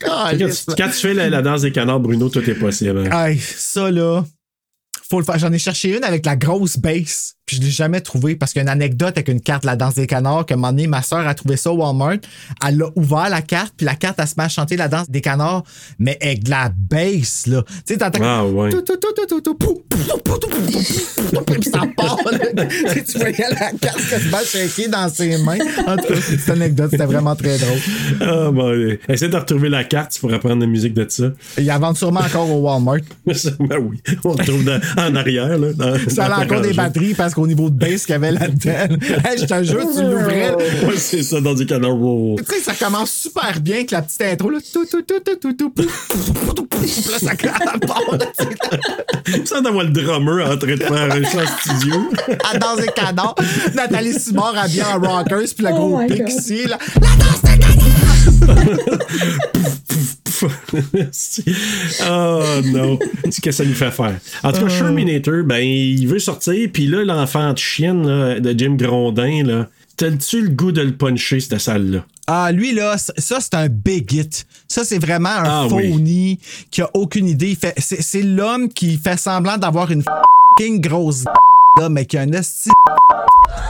Quand tu, quand tu fais la, la danse des canards, Bruno, tout est possible. hein. Hey, ça là, faut le faire. J'en ai cherché une avec la grosse base, puis je l'ai jamais trouvé parce qu'il y a une anecdote avec une carte de la danse des canards que un moment donné, ma soeur a trouvé ça au Walmart. Elle a ouvert la carte, puis la carte, elle se met à chanter la danse des canards, mais avec de la bass, là. Tu sais, t'entends. Ah, ouais. Puis ça part, là. Tu Tu voyais la carte quasiment shaker dans ses mains. En tout cas, cette anecdote, c'était vraiment très drôle. Ah, bon, essaie de retrouver la carte pour apprendre la musique de ça. Il la vendent sûrement encore au Walmart. ben oui, on le trouve dans- en arrière. Là, dans- Ça a encore la des batteries parce qu'au niveau de base qu'il y avait là-dedans. Hey, je te jure, tu l'ouvrais. Ouais, c'est ça, dans des canards. wow. Tu sais, ça commence super bien avec la petite intro. Là. Tout, tout, tout, tout, tout, tout, là, ça. Ça d'avoir le drummer en train de faire un chant studio. À danse des canards. Nathalie Simard habillée en rockers, puis la Oh gros my God. pixie. Oh non, c'est ce que ça nous fait faire. En tout cas, Sherminator, ben, il veut sortir, puis là, l'enfant de chienne là, de Jim Grondin, là, t'as-tu le goût de le puncher, cette salle-là? Ah, lui, là, ça, c'est un big hit. Ça, c'est vraiment un Ah, oui. phony qui a aucune idée. C'est l'homme qui fait semblant d'avoir une fucking grosse mais qui a un esti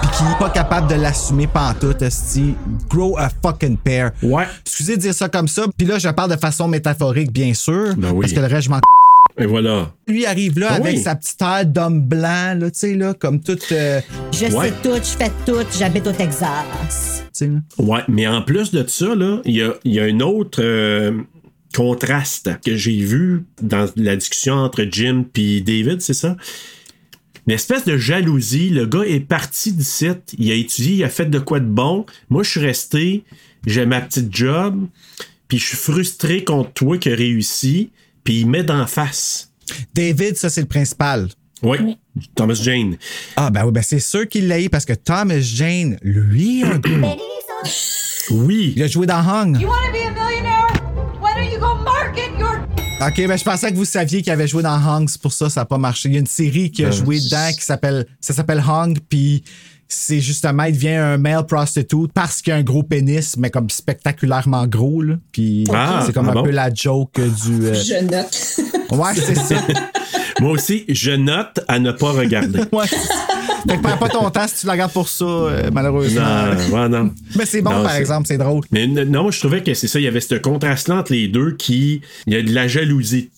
pis qui est pas capable de l'assumer pantoute, esti. Grow a fucking pair. Ouais. Excusez de dire ça comme ça. Puis là, je parle de façon métaphorique, bien sûr. Ben oui. Parce que le reste, je m'en Et voilà. lui arrive là Ah avec oui. sa petite air d'homme blanc, là, tu sais, là, comme tout. euh, Je Ouais. sais tout, je fais tout, j'habite au Texas. tu sais, là. Ouais, mais en plus de ça, là, il y a, il y a un autre euh, contraste que j'ai vu dans la discussion entre Jim et David, c'est ça? Une espèce de jalousie. Le gars est parti d'ici, il a étudié, il a fait de quoi de bon. Moi, je suis resté, j'ai ma petite job, puis je suis frustré contre toi qui a réussi, puis il met d'en face. David, ça, c'est le principal. Oui, Thomas Jane. Ah, ben oui, ben c'est sûr qu'il l'a eu parce que Thomas Jane, lui, un gars, Oui. il a joué dans Hung. You want to be a millionaire? Why don't you go market? Ok, ben je pensais que vous saviez qu'il avait joué dans Hung, c'est pour ça ça n'a pas marché. Il y a une série qui a Euh, joué dedans qui s'appelle ça s'appelle Hung, puis c'est justement il devient un male prostitute parce qu'il a un gros pénis, mais comme spectaculairement gros là. Puis Ah, c'est comme ah un bon? peu la joke du. euh, Je note. Ouais, c'est ça. Moi aussi, je note à ne pas regarder. Ouais. Fait que perds pas ton temps si tu la regardes pour ça, euh, malheureusement. Non, ouais, non. Mais c'est bon, Non, par c'est- exemple, c'est drôle. Mais non, je trouvais que c'est ça. Il y avait ce contraste-là entre les deux qui. Il y a de la jalousie.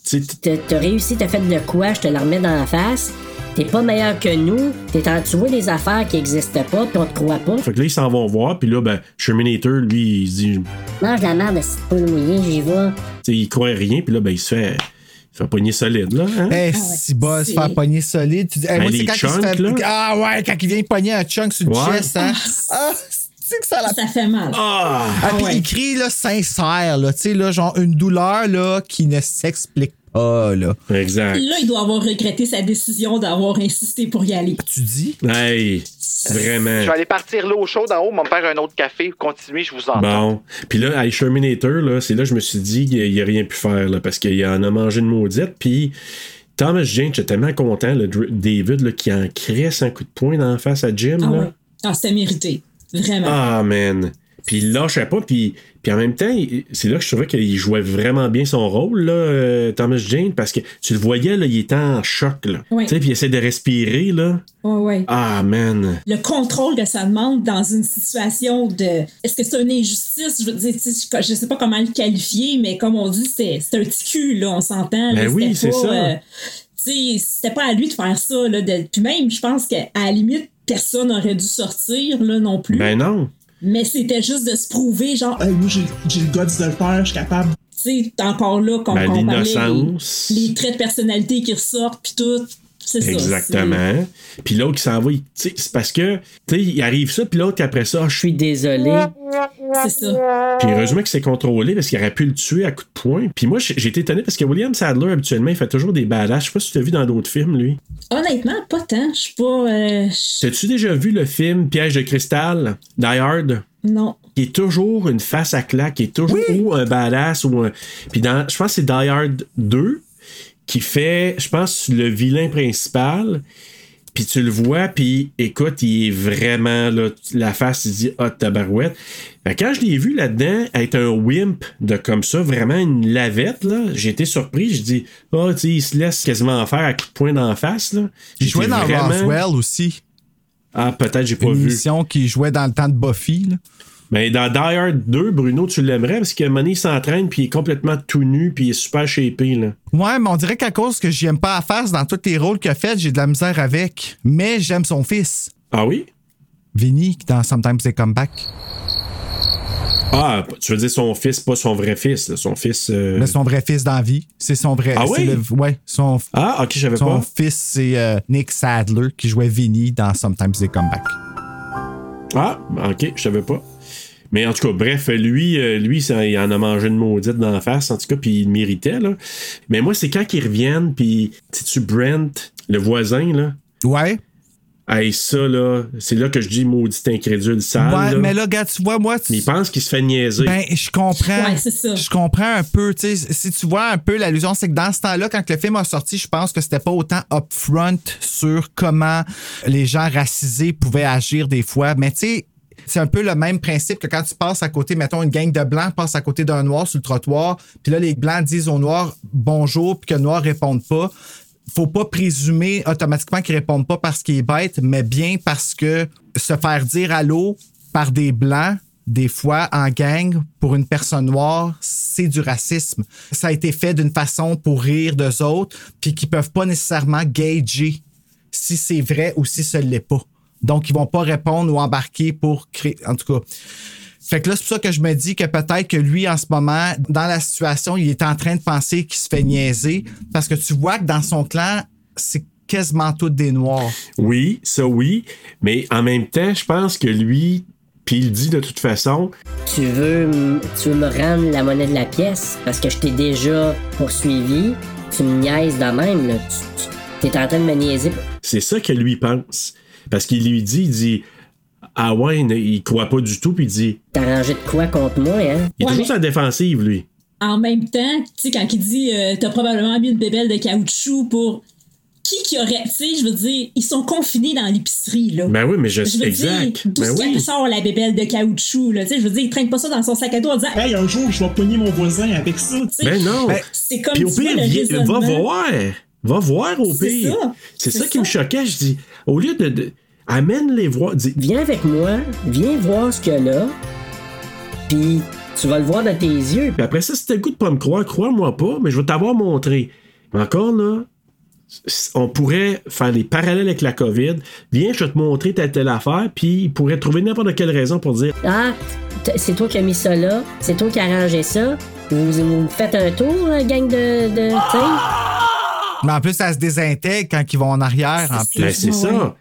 T'as réussi, t'as fait de quoi, je te la remets dans la face. T'es pas meilleur que nous. T'es en, tu vois des affaires qui existent pas, puis on te croit pas. Fait que là, ils s'en vont voir. Puis là, ben, Terminator, lui, il se dit. Mange la merde de cette poule mouillée, j'y vais. sais, il croit rien. Puis là, ben, il se fait. Se fait pogner solide, là. Hein? Eh, si bas, se faire pogner solide. Tu dis, eh, Ben, moi, c'est quand il se chunks, fait. là. Ah ouais, quand il vient pogner un chunk sur le Ouais. chest, hein. Ah, c'est que ça la Ça fait mal. Ah! Ah, puis ouais. il crie là, sincère, là, tu sais, là, genre une douleur là, qui ne s'explique pas. Là. Exact. Là, il doit avoir regretté sa décision d'avoir insisté pour y aller. Tu dis? Hey, vraiment. Je vais aller partir là au chaud d'en haut, me faire un autre café. Continuez, je vous entends. Bon. Puis là, à Terminator, là, c'est là que je me suis dit qu'il a rien pu faire, là, parce qu'il en a mangé une maudite. Puis Thomas Jane, j'étais tellement content, le David, là, qui en cresse un coup de poing dans la face à Jim. Ah là. ouais. Ah, c'était mérité. Vraiment. Ah, man. Puis il lâchait pas. Puis, puis en même temps, c'est là que je trouvais qu'il jouait vraiment bien son rôle, là, euh, Thomas Jane, parce que tu le voyais, là, il était en choc. Là. Oui. Tu sais, puis il essaie de respirer. Là. Ouais, ouais. Ah, man. Le contrôle que ça demande dans une situation de. Est-ce que c'est une injustice? Je veux dire, sais, je sais pas comment le qualifier, mais comme on dit, c'est un petit cul, là, on s'entend. Ben oui, c'est pas, ça. euh, tu sais, c'était pas à lui de faire ça. Là, de- puis même, je pense qu'à la limite, personne n'aurait dû sortir là, non plus. Ben non. Mais c'était juste de se prouver, genre, Hey, moi, j'ai j'ai le guts de le faire, je suis capable. tu sais, encore là, comme Ben, l'innocence. les, les traits de personnalité qui ressortent, puis tout. C'est ça. Exactement. Puis l'autre qui s'en va, il- tu sais, c'est parce que, tu sais, il arrive ça, puis l'autre après ça, je suis désolé. C'est ça. Puis heureusement que c'est contrôlé parce qu'il aurait pu le tuer à coups de poing. Puis moi, j'ai été étonné parce que William Sadler, habituellement, il fait toujours des badass. Je sais pas si tu l'as vu dans d'autres films, lui. Honnêtement, pas tant. Je suis pas. euh, T'as-tu déjà vu le film Piège de cristal, Die Hard? Non. Qui est toujours une face à claque, qui est toujours ou un badass ou un. Puis dans, je pense que c'est Die Hard 2 qui fait, je pense, le vilain principal. Puis tu le vois, puis écoute, il est vraiment là, la face, il dit ah tabarouette. Fait que quand je l'ai vu là-dedans être un wimp de comme ça, vraiment une lavette là, j'ai été surpris. Je dis ah tu sais, il se laisse quasiment faire à coup de poing d'en face là. Il jouait J'étais dans vraiment- Roswell aussi. Ah peut-être j'ai pas Une vu. émission qui jouait dans le temps de Buffy. Là. Mais dans Die Hard 2, Bruno, tu l'aimerais parce donné, il s'entraîne puis il est complètement tout nu puis il est super shapé là. Ouais, mais on dirait qu'à cause que j'aime pas la face dans tous les rôles qu'il a fait, j'ai de la misère avec. Mais j'aime son fils. Ah oui? Vinny, dans Sometimes They Come Back. Ah, tu veux dire son fils, pas son vrai fils, là, son fils. euh, Mais son vrai fils dans la vie. C'est son vrai. Ah oui? le- ouais, son, Ah, ok, je savais son pas. fils, c'est euh, Nick Sadler qui jouait Vinny dans Sometimes They Come Back. Ah, ok, je savais pas. Mais en tout cas, bref, lui, euh, lui, ça, il en a mangé une maudite dans la face, en tout cas, puis il le méritait, là. Mais moi, c'est quand ils reviennent, puis, tu Brent, le voisin, là? Ouais. Hey, ça, là, c'est là que je dis maudit incrédule sale. ouais, là. mais là, gars, tu vois, moi. tu- Mais il pense qu'il se fait niaiser. Ben, je comprends. Ouais, c'est ça. Je comprends un peu. Tu sais, si tu vois un peu l'allusion, c'est que dans ce temps-là, quand le film a sorti, je pense que c'était pas autant upfront sur comment les gens racisés pouvaient agir des fois. Mais tu sais, c'est un peu le même principe que quand tu passes à côté, mettons, une gang de blancs passe à côté d'un noir sur le trottoir, puis là, les blancs disent aux noirs bonjour, puis que le noir répondent pas. Faut pas présumer automatiquement qu'ils répondent pas parce qu'il est bête, mais bien parce que se faire dire allô par des blancs, des fois en gang, pour une personne noire, c'est du racisme. Ça a été fait d'une façon pour rire d'eux autres, puis qui peuvent pas nécessairement gager si c'est vrai ou si ce l'est pas. Donc, ils vont pas répondre ou embarquer pour créer. En tout cas. Fait que là, c'est pour ça que je me dis que peut-être que lui, en ce moment, dans la situation, il est en train de penser qu'il se fait niaiser parce que tu vois que dans son clan, c'est quasiment tous des noirs. Oui, ça oui. Mais en même temps, je pense que lui, puis il dit de toute façon, Tu veux, tu veux me rendre la monnaie de la pièce parce que je t'ai déjà poursuivi. Tu me niaises de même, là. Tu, es en train de me niaiser. c'est ça que lui pense. Parce qu'il lui dit, il dit, ah ouais, ne- il croit pas du tout, puis il dit, T'as arrangé de quoi contre moi, hein? il est Ouais, toujours mais- sur la défensive, lui. En même temps, tu sais, quand il dit euh, t'as probablement mis une bébelle de caoutchouc pour. Qui qui aurait. Tu sais, je veux dire, ils sont confinés dans l'épicerie, là. Ben oui, mais je Je veux exact. dire, Ben oui. sort la bébelle de caoutchouc, là? Tu sais, je veux dire, il traîne pas ça dans son sac à dos en disant. Hey, un jour, je vais pogner mon voisin avec ça. Tu sais, Ben non. C'est comme Puis au vois pire, viens- va voir. Va voir au pire. C'est ça qui me choquait. Je dis, au lieu de. de- Amène-les voir. Dis, Viens avec moi, viens voir ce qu'il y a là, puis tu vas le voir dans tes yeux. Puis après ça, si t'as le goût de pas me croire, crois-moi pas, mais je vais t'avoir montré. Mais encore là, on pourrait faire des parallèles avec la COVID. Viens, je vais te montrer telle telle affaire, puis il pourrait trouver n'importe quelle raison pour dire Ah, c'est toi qui as mis ça là, c'est toi qui as arrangé ça. Vous, vous faites un tour, euh, gang de. de sais? Mais en plus, ça se désintègre quand ils vont en arrière, en plus. Ben, c'est ça.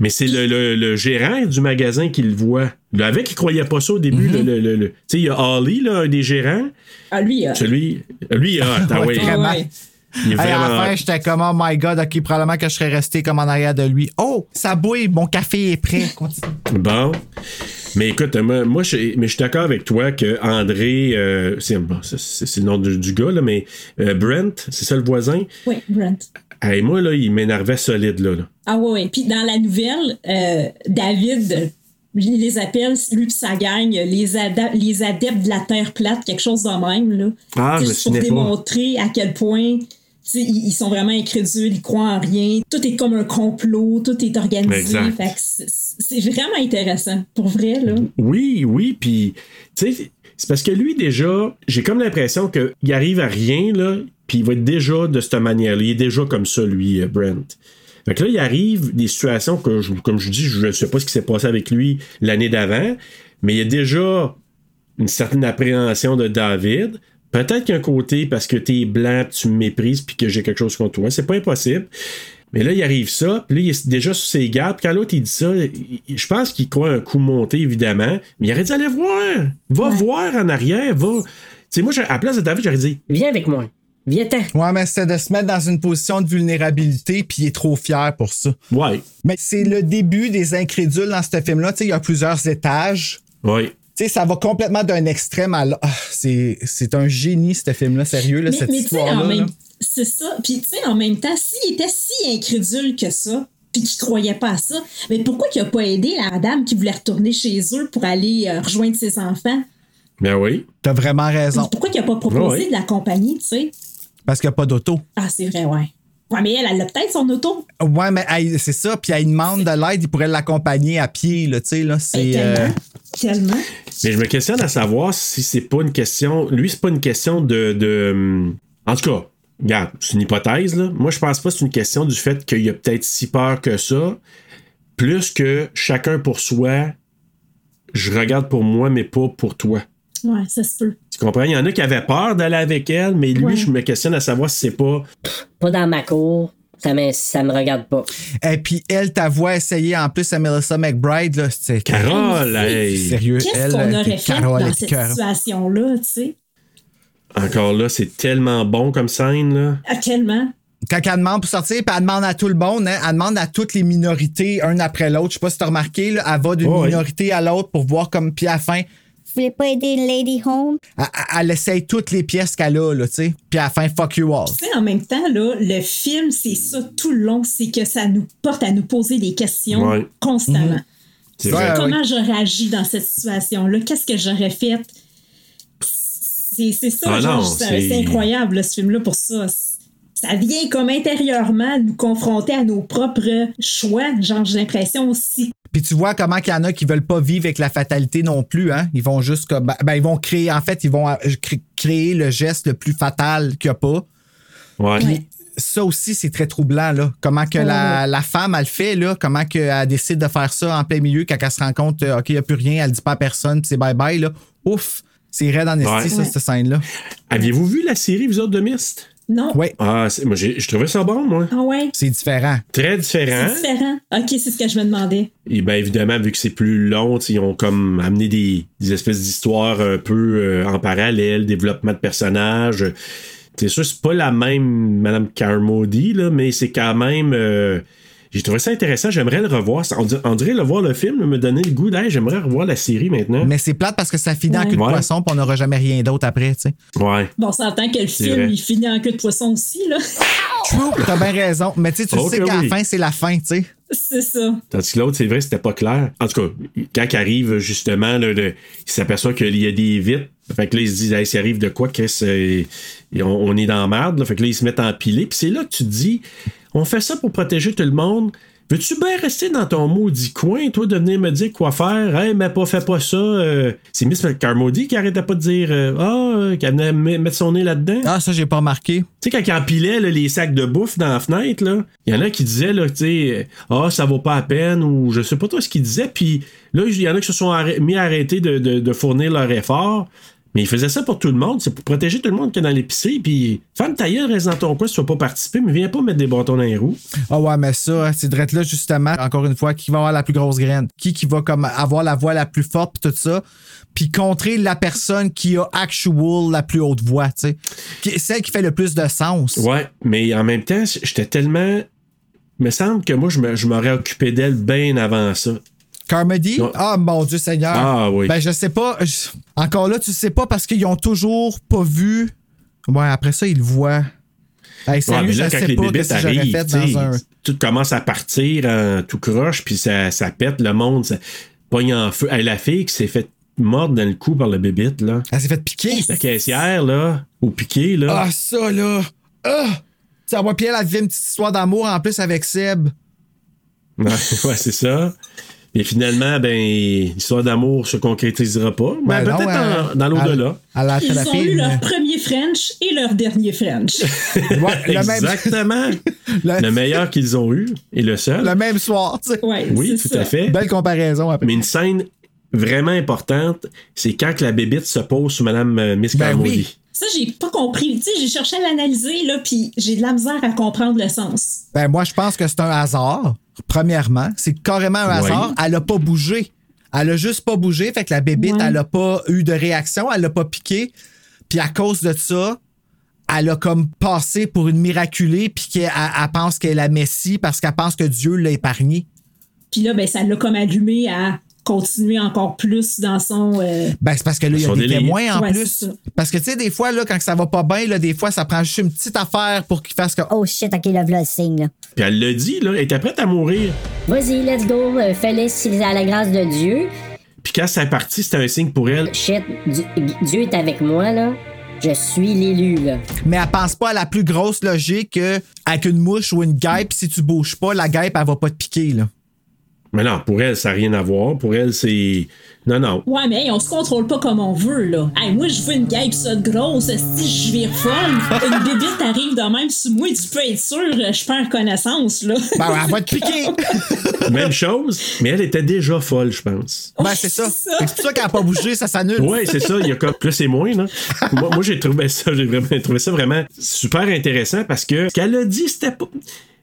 Mais c'est le, le- le gérant du magasin qui le voit. Le avec, il croyait pas ça au début. le- le- le- le- Tu sais, il y a Holly, là, un des gérants. Ah, lui, euh, Celui, lui, il a hot, ah Ouais, ouais. vraiment. ouais. Il est Hey, à la fin, j'étais comme, oh my god, ok, probablement que je serais resté comme en arrière de lui. Oh, ça bouille, mon café est prêt. Continue. Bon. Mais écoute, moi, moi je, mais je suis d'accord avec toi que André, euh, c'est bon, c'est- c'est c'est le nom du, du gars, là, mais euh, Brent, c'est ça le voisin? Oui, Brent. Hey, moi, là, il m'énervait solide, là. là. Ah ouais, ouais. Puis dans la nouvelle, euh, David, il les appelle, lui et sa gang, les, adeptes de la Terre plate, quelque chose de même. Là. Ah, C'est je me juste pour pas. démontrer à quel point ils, sont vraiment incrédules, ils croient en rien. Tout est comme un complot, tout est organisé. C'est- vraiment intéressant, pour vrai. Là. Oui, oui, puis, c'est parce que lui, déjà, j'ai comme l'impression qu'il arrive à rien, là, puis il va être déjà de cette manière-là. Il est déjà comme ça, lui, euh, Brent. Fait que là, il arrive des situations que, je- comme je dis, je ne sais pas ce qui s'est passé avec lui l'année d'avant, mais il y a déjà une certaine appréhension de David. Peut-être qu'un côté, parce que t'es blanc, tu me méprises, puis que j'ai quelque chose contre toi. C'est pas impossible. Mais là, il arrive ça, puis là, il est déjà sur ses gardes. Puis quand l'autre, il dit ça, je pense qu'il croit un coup monté, évidemment. Mais il aurait dit aller voir. Va voir en arrière. Va. Tu sais, moi, à la place de David, j'aurais dit Viens avec moi. Viens-t'en. Ouais, mais c'est de se mettre dans une position de vulnérabilité, puis il est trop fier pour ça. Ouais. Mais c'est le début des incrédules dans ce film-là. Tu sais, il y a plusieurs étages. Ouais. Tu sais, ça va complètement d'un extrême à l'autre. Ah, c'est, c'est un génie, ce film-là, sérieux, là, Mais, cette mais tu sais, histoire-là. en même là. c'est ça. Puis, tu sais, en même temps, s'il était si incrédule que ça, puis qu'il croyait pas à ça, mais pourquoi qu'il a pas aidé la dame qui voulait retourner chez eux pour aller euh, rejoindre ses enfants? Ben oui. T'as vraiment raison. Pourquoi qu'il a pas proposé de l'accompagner, tu sais? Parce qu'il n'y a pas d'auto. Ah, c'est vrai, ouais. Ouais, mais elle, elle a peut-être son auto. Ouais, mais elle- c'est ça. Puis elle demande de l'aide, il pourrait l'accompagner à pied, là, tu sais, là. C'est. Ben, euh, tellement. Mais je me questionne à savoir si c'est pas une question. Lui, c'est pas une question de. de en tout cas, regarde, c'est une hypothèse, là. Moi, je pense pas que c'est une question du fait qu'il y a peut-être si peur que ça. Plus que chacun pour soi, je regarde pour moi, mais pas pour toi. Ouais, ça se peut. Tu comprends? Il y en a qui avaient peur d'aller avec elle, mais lui, Ouais. je me questionne à savoir si c'est pas. Pas dans ma cour. Ça me, ça me regarde pas. Et puis elle, ta voix essayée en plus à Melissa McBride, là. C'est Carole, hey. Sérieux, Qu'est-ce elle. qu'on euh, aurait fait Carole dans cette situation-là, tu sais? Encore là, c'est tellement bon comme scène, là. Ah, tellement. Quand elle demande pour sortir, puis elle demande à tout le monde, hein, elle demande à toutes les minorités, un après l'autre. Je sais pas si t'as remarqué, là, elle va d'une Ouais. minorité à l'autre pour voir comme. Puis à la fin, Voulez pas aider une lady home? elle, elle essaye toutes les pièces qu'elle a, là, tu sais. Puis à la fin, fuck you all. Tu sais, en même temps, là, le film, c'est ça tout le long, c'est que ça nous porte à nous poser des questions Ouais. constamment. C'est Ouais, vrai. ouais. Comment j'aurais agi dans cette situation-là? Qu'est-ce que j'aurais fait? C'est c'est ça, Ah genre, non, c'est c'est- c'est incroyable, là, ce film-là, pour ça. Ça vient comme intérieurement nous confronter à nos propres choix. Genre, j'ai l'impression aussi. Puis tu vois comment qu'il y en a qui veulent pas vivre avec la fatalité non plus, hein. Ils vont juste comme. Ben, ils vont créer. En fait, ils vont euh, cré- créer le geste le plus fatal qu'il n'y a pas. Ouais. Ouais. Ça aussi, c'est très troublant, là. Comment que la, la femme, elle le fait, là. Comment qu'elle décide de faire ça en plein milieu quand elle se rend compte, euh, OK, il n'y a plus rien, elle dit pas à personne, puis c'est bye-bye, là. Ouf! C'est raide en esti, Ouais. ça, cette scène-là. Aviez-vous vu la série, vous autres, de Mist? Non. Oui, Ah, moi, j'ai- je trouvais ça bon, moi. Ah ouais? c'est différent. Très différent. C'est différent. Ok, c'est ce que je me demandais. Et bien évidemment, vu que c'est plus long, ils ont comme amené des, des espèces d'histoires un peu euh, en parallèle, développement de personnages. C'est sûr, c'est pas la même Madame Carmody, là, mais c'est quand même. euh, j'ai trouvé ça intéressant. J'aimerais le revoir. On, dir- on dirait le voir le film, me donner le goût d'aller. J'aimerais revoir la série maintenant. Mais c'est plate parce que ça finit en cul de Ouais. poisson, puis on n'aura jamais rien d'autre après, tu sais. Ouais. Bon, on s'entend que le film, vrai. il finit en queue de poisson aussi, là. True, t'as bien raison. Mais tu sais, tu sais qu'à oui. la fin, c'est la fin, tu sais. C'est ça. Tandis que l'autre, c'est vrai, c'était pas clair. En tout cas, quand il arrive, justement, là, le- il s'aperçoit qu'il y a des vitres. Fait que là, il se dit, hey, s'il arrive de quoi, Chris, euh, on, on est dans la merde. là. Fait que là, ils se mettent à empiler. Puis c'est là que tu te dis, on fait ça pour protéger tout le monde. Veux-tu bien rester dans ton maudit coin, toi, de venir me dire quoi faire? Hey, mais pas, fais pas ça. Euh, c'est Miss Carmody qui arrêtait pas de dire euh, Ah, euh, qu'elle venait mettre son nez là-dedans. Ah, ça, j'ai pas remarqué. Tu sais, quand il empilait là, les sacs de bouffe dans la fenêtre, là, il y en a qui disaient, là, tu sais, ah, ça vaut pas la peine, ou je sais pas toi ce qu'ils disaient. Puis là, il y en a qui se sont mis à arrêter de, de- de fournir leur effort. Mais ils faisaient ça pour tout le monde. C'est pour protéger tout le monde qui est dans l'épicerie. Puis, femme ta gueule, reste dans ton coin si tu vas pas participer, mais viens pas mettre des bâtons dans les roues. Ah ouais, mais ça, c'est drette là, justement, encore une fois, qui va avoir la plus grosse graine? Qui qui va comme avoir la voix la plus forte pis tout ça? Puis contrer la personne qui a actual la plus haute voix, tu sais. Celle qui fait le plus de sens. Ouais, mais en même temps, j'étais tellement. Il me semble que moi, je m'aurais occupé d'elle bien avant ça. Carmody? Ah, mon Dieu Seigneur. Ah, oui. Ben, je sais pas. je- Encore là, tu sais pas parce qu'ils ont toujours pas vu. Ouais, après ça, ils le voient. Hey, Ouais, mais je là, quand sais les pas arrivent, fait dans un. tout commence à partir tout croche, puis ça, ça pète le monde, ça pogne en feu. Hey, la fille qui s'est fait mordre dans le cou par le bébite, là. Elle s'est fait piquer. La caissière, là, au piqué, là. Ah, ça, là. Ah! Tu sais, moi, puis elle a vécu une petite histoire d'amour en plus avec Seb. Ouais, c'est ça. Et finalement, ben, l'histoire d'amour se concrétisera pas. Mais Ben peut-être dans, dans l'au-delà. Ils ont eu leur premier French et leur dernier French. Ouais, Exactement. le, le meilleur qu'ils ont eu et le seul. le même soir, tu sais. Ouais, oui, tout ça. à fait. Belle comparaison après. Mais une scène vraiment importante, c'est quand que la bébite se pose sur Madame euh, Miss Ben Carmody. oui. Ça, j'ai pas compris. Tu sais, j'ai cherché à l'analyser, là, puis j'ai de la misère à comprendre le sens. Ben, moi, je pense que c'est un hasard, premièrement. C'est carrément un Oui. hasard. Elle a pas bougé. Elle a juste pas bougé. Fait que la bébite, elle a pas eu de réaction. Elle a pas piqué. Puis à cause de ça, elle a comme passé pour une miraculée. Puis qu'elle elle- elle pense qu'elle est la Messie parce qu'elle pense que Dieu l'a épargnée. Puis là, ben, ça l'a comme allumé à continuer encore plus dans son. euh, Ben, c'est parce que là, il y a des délire. témoins en Ouais, plus. Parce que, tu sais, des fois, là, quand ça va pas bien, là, des fois, ça prend juste une petite affaire pour qu'il fasse que. Oh shit, ok, là, voilà le signe, là. Puis elle l'a dit, là, elle était prête à mourir. Vas-y, let's go, euh, fais-le si à la grâce de Dieu. Puis quand c'est parti, c'était un signe pour elle. Shit, Di- Dieu est avec moi, là. Je suis l'élu, là. Mais elle pense pas à la plus grosse logique que avec une mouche ou une guêpe, si tu bouges pas, la guêpe, elle va pas te piquer, là. Mais non, pour elle, ça n'a rien à voir. Pour elle, c'est. Non, non. Ouais, mais hey, on se contrôle pas comme on veut, là. Hey, moi, je veux une guêpe ça de grosse. Si je vire folle, une bébite arrive de même sur moi, tu peux être sûr, euh, je perds connaissance, là. Ben, elle va te piquer. Même chose, mais elle était déjà folle, je pense. ben, c'est ça. c'est pour ça qu'elle a pas bougé, ça s'annule. Ouais, c'est ça. Il y a comme plus et moins, là. moi, moi, j'ai trouvé ça, j'ai vraiment trouvé ça vraiment super intéressant parce que ce qu'elle a dit, c'était pas.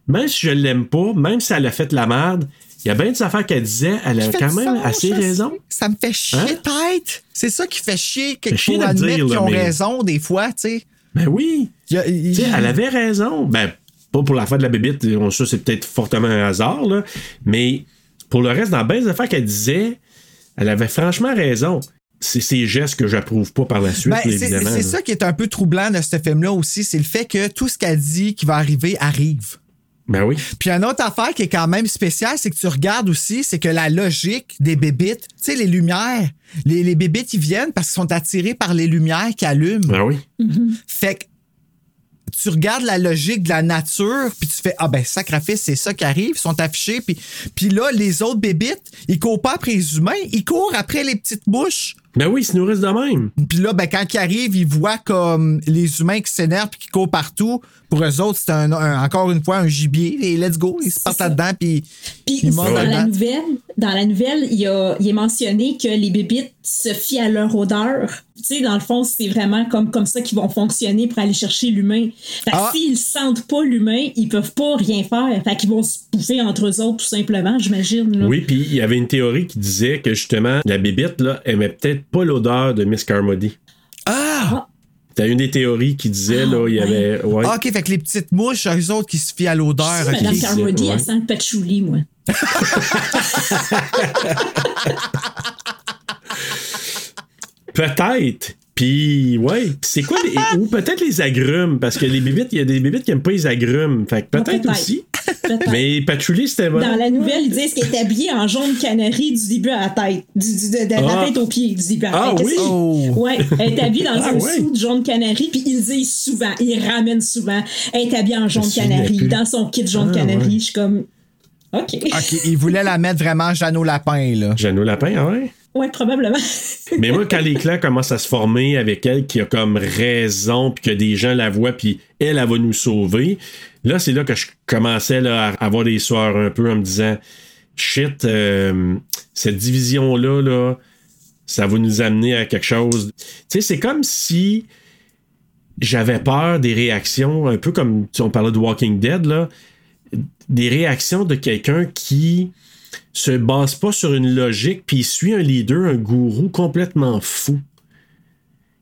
Même si je l'aime pas, même si elle a fait la merde, il y a bien des affaires qu'elle disait, elle a quand même sens, assez raison. Ça me fait chier Hein? tête. C'est ça qui fait chier de le admettre qu'ils ont mais- raison des fois, tu sais. Ben oui. Il a- il- elle avait raison. Ben, pas pour l'affaire de la bébite, on- c'est peut-être fortement un hasard, là. Mais pour le reste, dans bien des affaires qu'elle disait, elle avait franchement raison. C'est ces gestes que j'approuve pas par la suite, Ben, c'est évidemment. c'est ça qui est un peu troublant de ce film-là aussi, c'est le fait que tout ce qu'elle dit qui va arriver arrive. Ben oui. Puis une autre affaire qui est quand même spéciale, c'est que tu regardes aussi, c'est que la logique des bébites, tu sais, les lumières, les, les bébites, ils viennent parce qu'ils sont attirés par les lumières qui allument. Ben oui. Fait que tu regardes la logique de la nature, puis tu fais Ah ben, sacrifice, c'est ça qui arrive, ils sont affichés. Puis, puis là, les autres bébites, ils courent pas après les humains, ils courent après les petites bouches. Ben oui, ils se nourrissent de même. Puis là, ben, quand ils arrivent, ils voient comme les humains qui s'énervent puis qui courent partout. Pour eux autres, c'est un, un- encore une fois un gibier. Et let's go, ils se partent là-dedans, puis Puis ils dans mordent la nouvelle, dans la nouvelle, il, y a, il est mentionné que les bébites se fient à leur odeur. Tu sais, dans le fond, c'est vraiment comme, comme ça qu'ils vont fonctionner pour aller chercher l'humain. Fait que Ah. s'ils sentent pas l'humain, ils peuvent pas rien faire. Fait qu'ils vont se bouffer entre eux autres, tout simplement, j'imagine. Oui, puis il y avait une théorie qui disait que justement, la bébite, là, aimait peut-être pas l'odeur de Miss Carmody. Ah! T'as une des théories qui disait, là, il y avait. Ouais. Ah, OK, fait que les petites mouches, eux autres qui se fient à l'odeur. Si, ok. Madame Carmody, ouais. elle sent le patchouli, moi. Peut-être. Puis, ouais. Puis c'est quoi les. ou peut-être les agrumes, parce que les bébites, il y a des bébites qui aiment pas les agrumes. Fait que peut-être peut-être. aussi. Mais patchouli, c'était bon. Dans la nouvelle, ils disent qu'elle est habillée en jaune canari du début à la tête. Du, du- de, de la Ah. tête aux pieds, du début à la Ah tête. oui? Qu'est-ce que- Oh. Ouais, elle est habillée dans Ah un ouais. sou de jaune canari, puis ils disent souvent, ils ramènent souvent. Elle est habillée en jaune canari, dans son kit jaune Ah, canari. ouais. Je suis comme. OK. OK, il voulait la mettre vraiment Jeannot Lapin, là. Jeannot Lapin, ah ouais? Ouais, probablement. Mais moi, quand les clans commencent à se former avec elle, qui a comme raison, puis que des gens la voient, puis elle, elle va nous sauver, là, c'est là que je commençais à avoir des soirs un peu en me disant shit, euh, cette division-là, là, ça va nous amener à quelque chose. Tu sais, c'est comme si j'avais peur des réactions, un peu comme on parlait de Walking Dead, là, des réactions de quelqu'un qui se base pas sur une logique, puis suit un leader, un gourou complètement fou.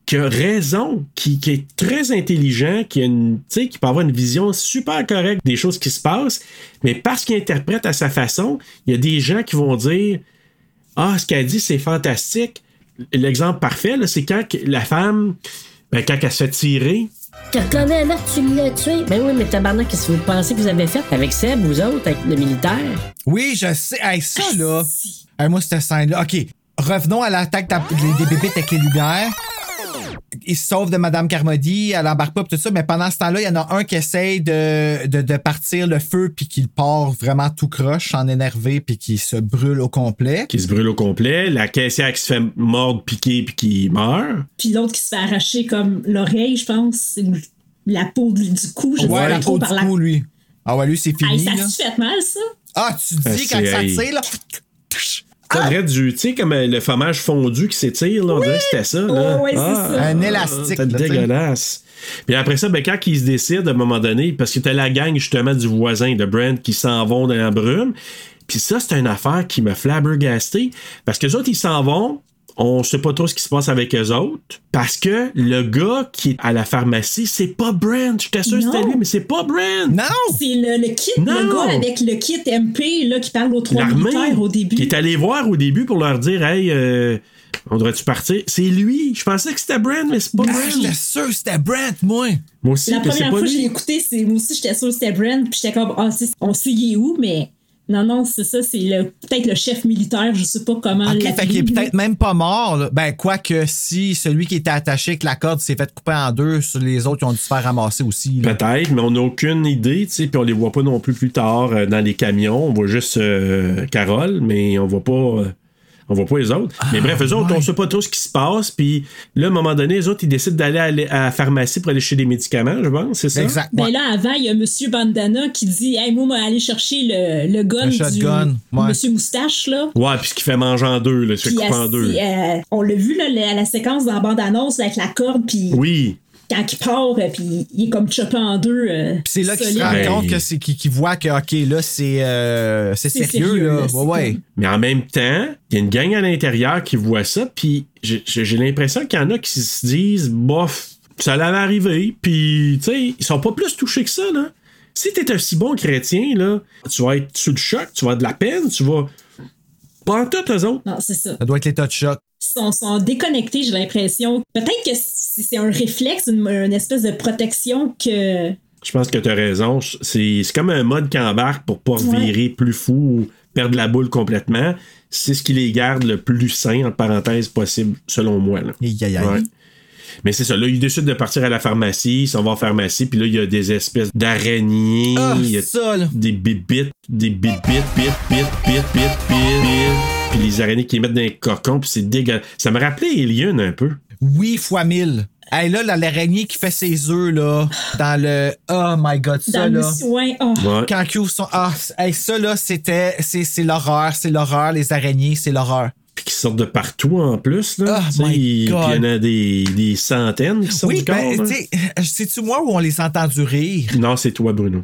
Qui a raison, qui, est très intelligent, qui, a qui peut avoir une vision super correcte des choses qui se passent, mais parce qu'il interprète à sa façon, il y a des gens qui vont dire Ah, ce qu'elle dit, c'est fantastique. L'exemple parfait, c'est quand la femme, ben, quand elle se fait tirer, Tu reconnais là, tu l'as tué. Ben oui, mais tabarnak, qu'est-ce que vous pensez que vous avez fait avec Seb, vous autres, avec le militaire? Oui, je sais. Hey, ça, là. Hey, moi, cette scène-là. OK. Revenons à l'attaque des, des bébites avec les lumières. Il se sauve de Madame Carmody, elle embarque pas pis tout ça, mais pendant ce temps-là, il y en a un qui essaye de, de, de partir le feu puis qui part vraiment tout croche, en énervé puis qui se brûle au complet. qui se brûle au complet, la caissière qui se fait mordre, piquer, puis qui meurt. Puis l'autre qui se fait arracher comme l'oreille, je pense, ou la peau du, du cou, je sais Ouais, pas la trop peau du par la. cou, lui. Ah ouais, lui, c'est fini, ça là. se fait mal, ça? Ah, tu Ah, dis quand c'est- ça tire, là. Ça devrait du, tu sais, comme euh, le fromage fondu qui s'étire, là, on dirait que c'était ça, là. Oh, ouais, c'est ça. Un élastique, C'était dégueulasse. Puis après ça, ben, quand ils se décident, à un moment donné, parce que t'as la gang, justement, du voisin de Brent qui s'en vont dans la brume. Puis ça, c'est une affaire qui me flabbergasté. Parce que les autres, ils s'en vont. On sait pas trop ce qui se passe avec eux autres. Parce que le gars qui est à la pharmacie, c'est pas Brent. J'étais sûr que c'était lui, mais c'est pas Brent. Non! C'est le, le kit, Non. le gars avec le kit MP là, qui parle aux trois militaires au début. qui est allé voir au début pour leur dire Hey, euh, on devrait-tu partir? C'est lui. Je pensais que c'était Brent, mais c'est pas Ah, Brent. J'étais sûr que c'était Brent, moi. Moi aussi, La mais c'est première fois que lui. écouté, c'est moi aussi j'étais sûre que c'était Brent, puis j'étais comme ah c'est- on sait il est où, mais non non c'est ça, c'est le- peut-être le chef militaire, je sais pas comment OK, fait qu'il est peut-être même pas mort. là. Ben, quoique si celui qui était attaché avec la corde s'est fait couper en deux, sur les autres, ils ont dû se faire ramasser aussi. là. Peut-être, mais on n'a aucune idée, tu sais, puis on les voit pas non plus plus tard euh, dans les camions. On voit juste euh, Carole, mais on voit pas. euh, on voit pas les autres. mais bref, eux autres, on sait pas trop ce qui se passe. Puis là, à un moment donné, les autres, ils décident d'aller à à la pharmacie pour aller chercher des médicaments, je pense, c'est ça? Exact. Ben ouais. là, avant, il y a Monsieur Bandana qui dit Hey, moi, moi, aller chercher le, le gun Le du ouais. Monsieur Moustache, là. Ouais, puis ce qui fait manger en deux, là, se fait Puis couper en deux. euh, on l'a vu, là, la, la séquence dans la bande-annonce avec la corde, puis Oui. Quand il part, euh, puis il est comme chopé en deux. euh, Puis c'est là qu'il se rend compte que c'est qu'il voit que OK, là, c'est euh, c'est sérieux, sérieux, là. Ouais, Mais en même temps, il y a une gang à l'intérieur qui voit ça, puis j'ai l'impression qu'il y en a qui se disent, bof, ça allait arriver, puis, tu sais, ils sont pas plus touchés que ça, là. Si t'es un si bon chrétien, là, tu vas être sous le choc, tu vas avoir de la peine, tu vas. Pas en tout, eux autres. Non, c'est ça. Ça doit être l'état de choc. Ils sont, sont déconnectés, j'ai l'impression. Peut-être que c'est un réflexe, une, une espèce de protection que. Je pense que t'as raison. C'est c'est comme un mode qui embarque pour pas Ouais. virer plus fou ou perdre la boule complètement. C'est ce qui les garde le plus sain, entre parenthèses, possible, selon moi. Là. Ouais. Mais c'est ça, là, ils décident de partir à la pharmacie, ils s'en vont en pharmacie, puis là, il y a des espèces d'araignées, Ah, là. des bibites, des bibites, bit, bit, bit, bit, bit, bit, puis les araignées qui les mettent dans les cocons, puis c'est dégueulasse. Ça me rappelait Alien un peu. Oui, fois mille. Hey, là, là, l'araignée qui fait ses œufs, là, dans le. Oh my god, ça, Dans le là. soin. Oh. Ouais. Quand ils ouvrent son. Ah, hey, ça, là, c'était. C'est c'est l'horreur, c'est l'horreur. Les araignées, c'est l'horreur. Puis qui sortent de partout en plus, là. Oh my il- God. Puis il y en a des, des centaines qui sortent Oui, du corps. ben, là. tu sais, c'est-tu moi où on les a entendus rire? Non, c'est toi, Bruno.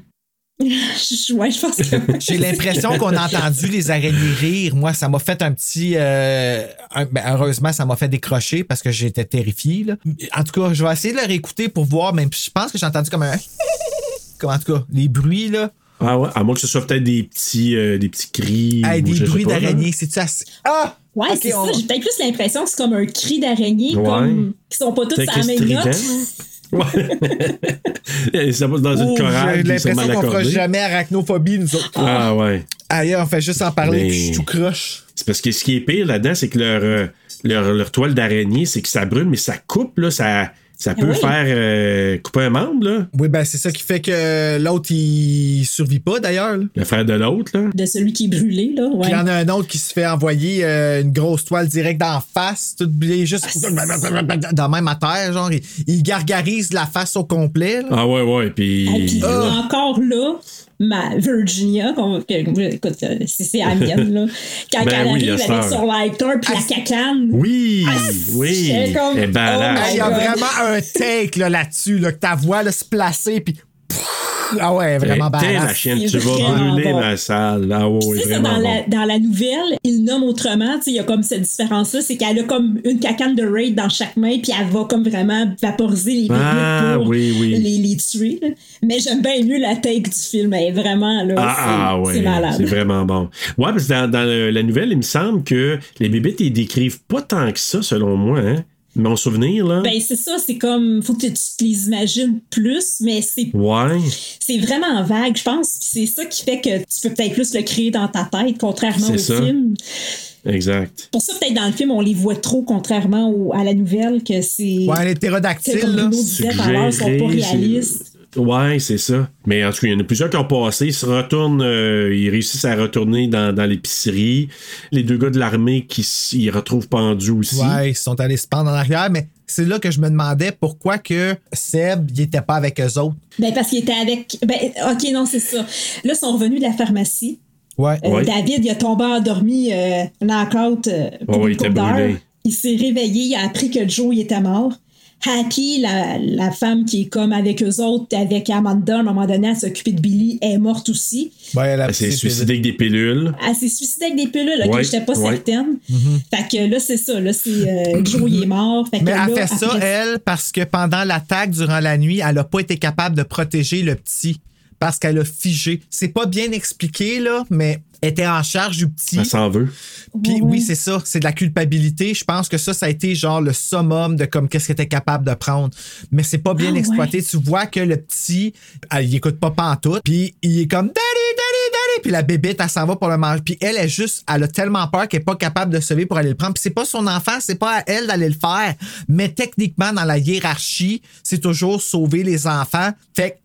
Je- ouais, je pense que. J'ai l'impression qu'on a entendu les araignées rire. Moi, ça m'a fait un petit. euh, un- ben, heureusement, ça m'a fait décrocher parce que j'étais terrifié. là. En tout cas, je vais essayer de le réécouter pour voir, mais je pense que j'ai entendu comme un. Comme en tout cas, les bruits, là. Ah ouais, à moins que ce soit peut-être des petits, euh, des petits cris. Hey, ou des bruits d'araignées, c'est-tu assez? Ah! Ouais, c'est on ça. J'ai peut-être plus l'impression que c'est comme un cri d'araignée, Ouais. comme. qui sont pas toutes sur la même note. Ouais. ça va dans une chorale. j'ai l'impression qu'on fera jamais arachnophobie, nous autres. Ah ouais. Ailleurs, on fait juste en parler, Mais- puis je suis tout croche. C'est parce que ce qui est pire là-dedans, c'est que leur, euh, leur, leur toile d'araignée, c'est que ça brûle, mais ça coupe, là, ça, Ça peut Oui. faire euh, couper un membre, là. Oui, ben c'est ça qui fait que l'autre, il survit pas d'ailleurs. là. Le frère de l'autre, là. De celui qui est brûlé, là. Ouais. Puis il y en a un autre qui se fait envoyer euh, une grosse toile direct d'en face, tout il est juste Ah, dans même à terre, genre, il, il gargarise la face au complet. là. Ah ouais, ouais. Puis. Ah, puis Ah. encore là, ma Virginia, qu'on- que- écoute, euh, c'est la mienne, là. Quand Ben elle oui, arrive à avec son lighter puis la cacane. Oui, oui. j'étais comme, oh Il y a vraiment un take là, là-dessus, là, que ta voix là, se placer, puis. Ah ouais, vraiment T'es la badass. chienne, C'est tu vas vraiment brûler bon. ma salle. Ah ouais, ça, vraiment dans, bon. la, dans la nouvelle, il nomme autrement. Il y a comme cette différence-là, c'est qu'elle a comme une cacane de raid dans chaque main, puis elle va comme vraiment vaporiser les Ah, pour oui, oui. Les, les tuer. là. Mais j'aime bien mieux la take du film. Elle est vraiment, là, Ah, c'est ah, ouais, c'est malade. c'est vraiment bon. Ouais, parce que dans, dans le- la nouvelle, il me semble que les bébites, ils décrivent pas tant que ça, selon moi. Hein? Mon souvenir, là? Ben, c'est ça, c'est comme, faut que tu te les imagines plus, mais c'est ouais. c'est vraiment vague, je pense. Puis c'est ça qui fait que tu peux peut-être plus le créer dans ta tête, contrairement au ça. film. Exact. Pour ça, peut-être dans le film, on les voit trop, contrairement au- à la nouvelle, que c'est. Ouais, les ptérodactyles, comme là. Ils sont pas réalistes. Ouais, c'est ça. Mais en tout cas, il y en a plusieurs qui ont passé. Ils se retournent, euh, ils réussissent à retourner dans, dans l'épicerie. Les deux gars de l'armée qui s'y retrouvent pendus aussi. Ouais, ils sont allés se pendre en arrière, mais c'est là que je me demandais pourquoi que Seb, il était pas avec eux autres. Ben, parce qu'il était avec. Ben, ok, non, c'est ça. Là, ils sont revenus de la pharmacie. Ouais. Euh, Ouais. David, il a tombé endormi, euh, knockout, euh, il était brûlé. Il s'est réveillé, il a appris que Joe, il était mort. Happy, la, la femme qui est comme avec eux autres, avec Amanda, à un moment donné, à s'occuper de Billy, est morte aussi. Ouais, elle s'est suicidée avec des pilules. Elle s'est suicidée avec des pilules, ok, Ouais, j'étais pas ouais. certaine. Fait que là, c'est ça, là, c'est euh, Joe, il est mort. Fait que Mais elle là, fait ça, après- elle, parce que pendant l'attaque durant la nuit, elle a pas été capable de protéger le petit. Parce qu'elle a figé. C'est pas bien expliqué, là, mais elle était en charge du petit. Elle s'en veut. Puis oui, c'est ça. C'est de la culpabilité. Je pense que ça, ça a été genre le summum de comme qu'est-ce qu'elle était capable de prendre. Mais c'est pas bien Ah, exploité. ouais. Tu vois que le petit, elle, il écoute pas pantoute. Puis il est comme Daddy, Daddy, Daddy. Puis la bébête, elle s'en va pour le manger. Puis elle est juste, elle a tellement peur qu'elle est pas capable de se lever pour aller le prendre. Puis c'est pas son enfant, c'est pas à elle d'aller le faire. Mais techniquement, dans la hiérarchie, c'est toujours sauver les enfants. Fait que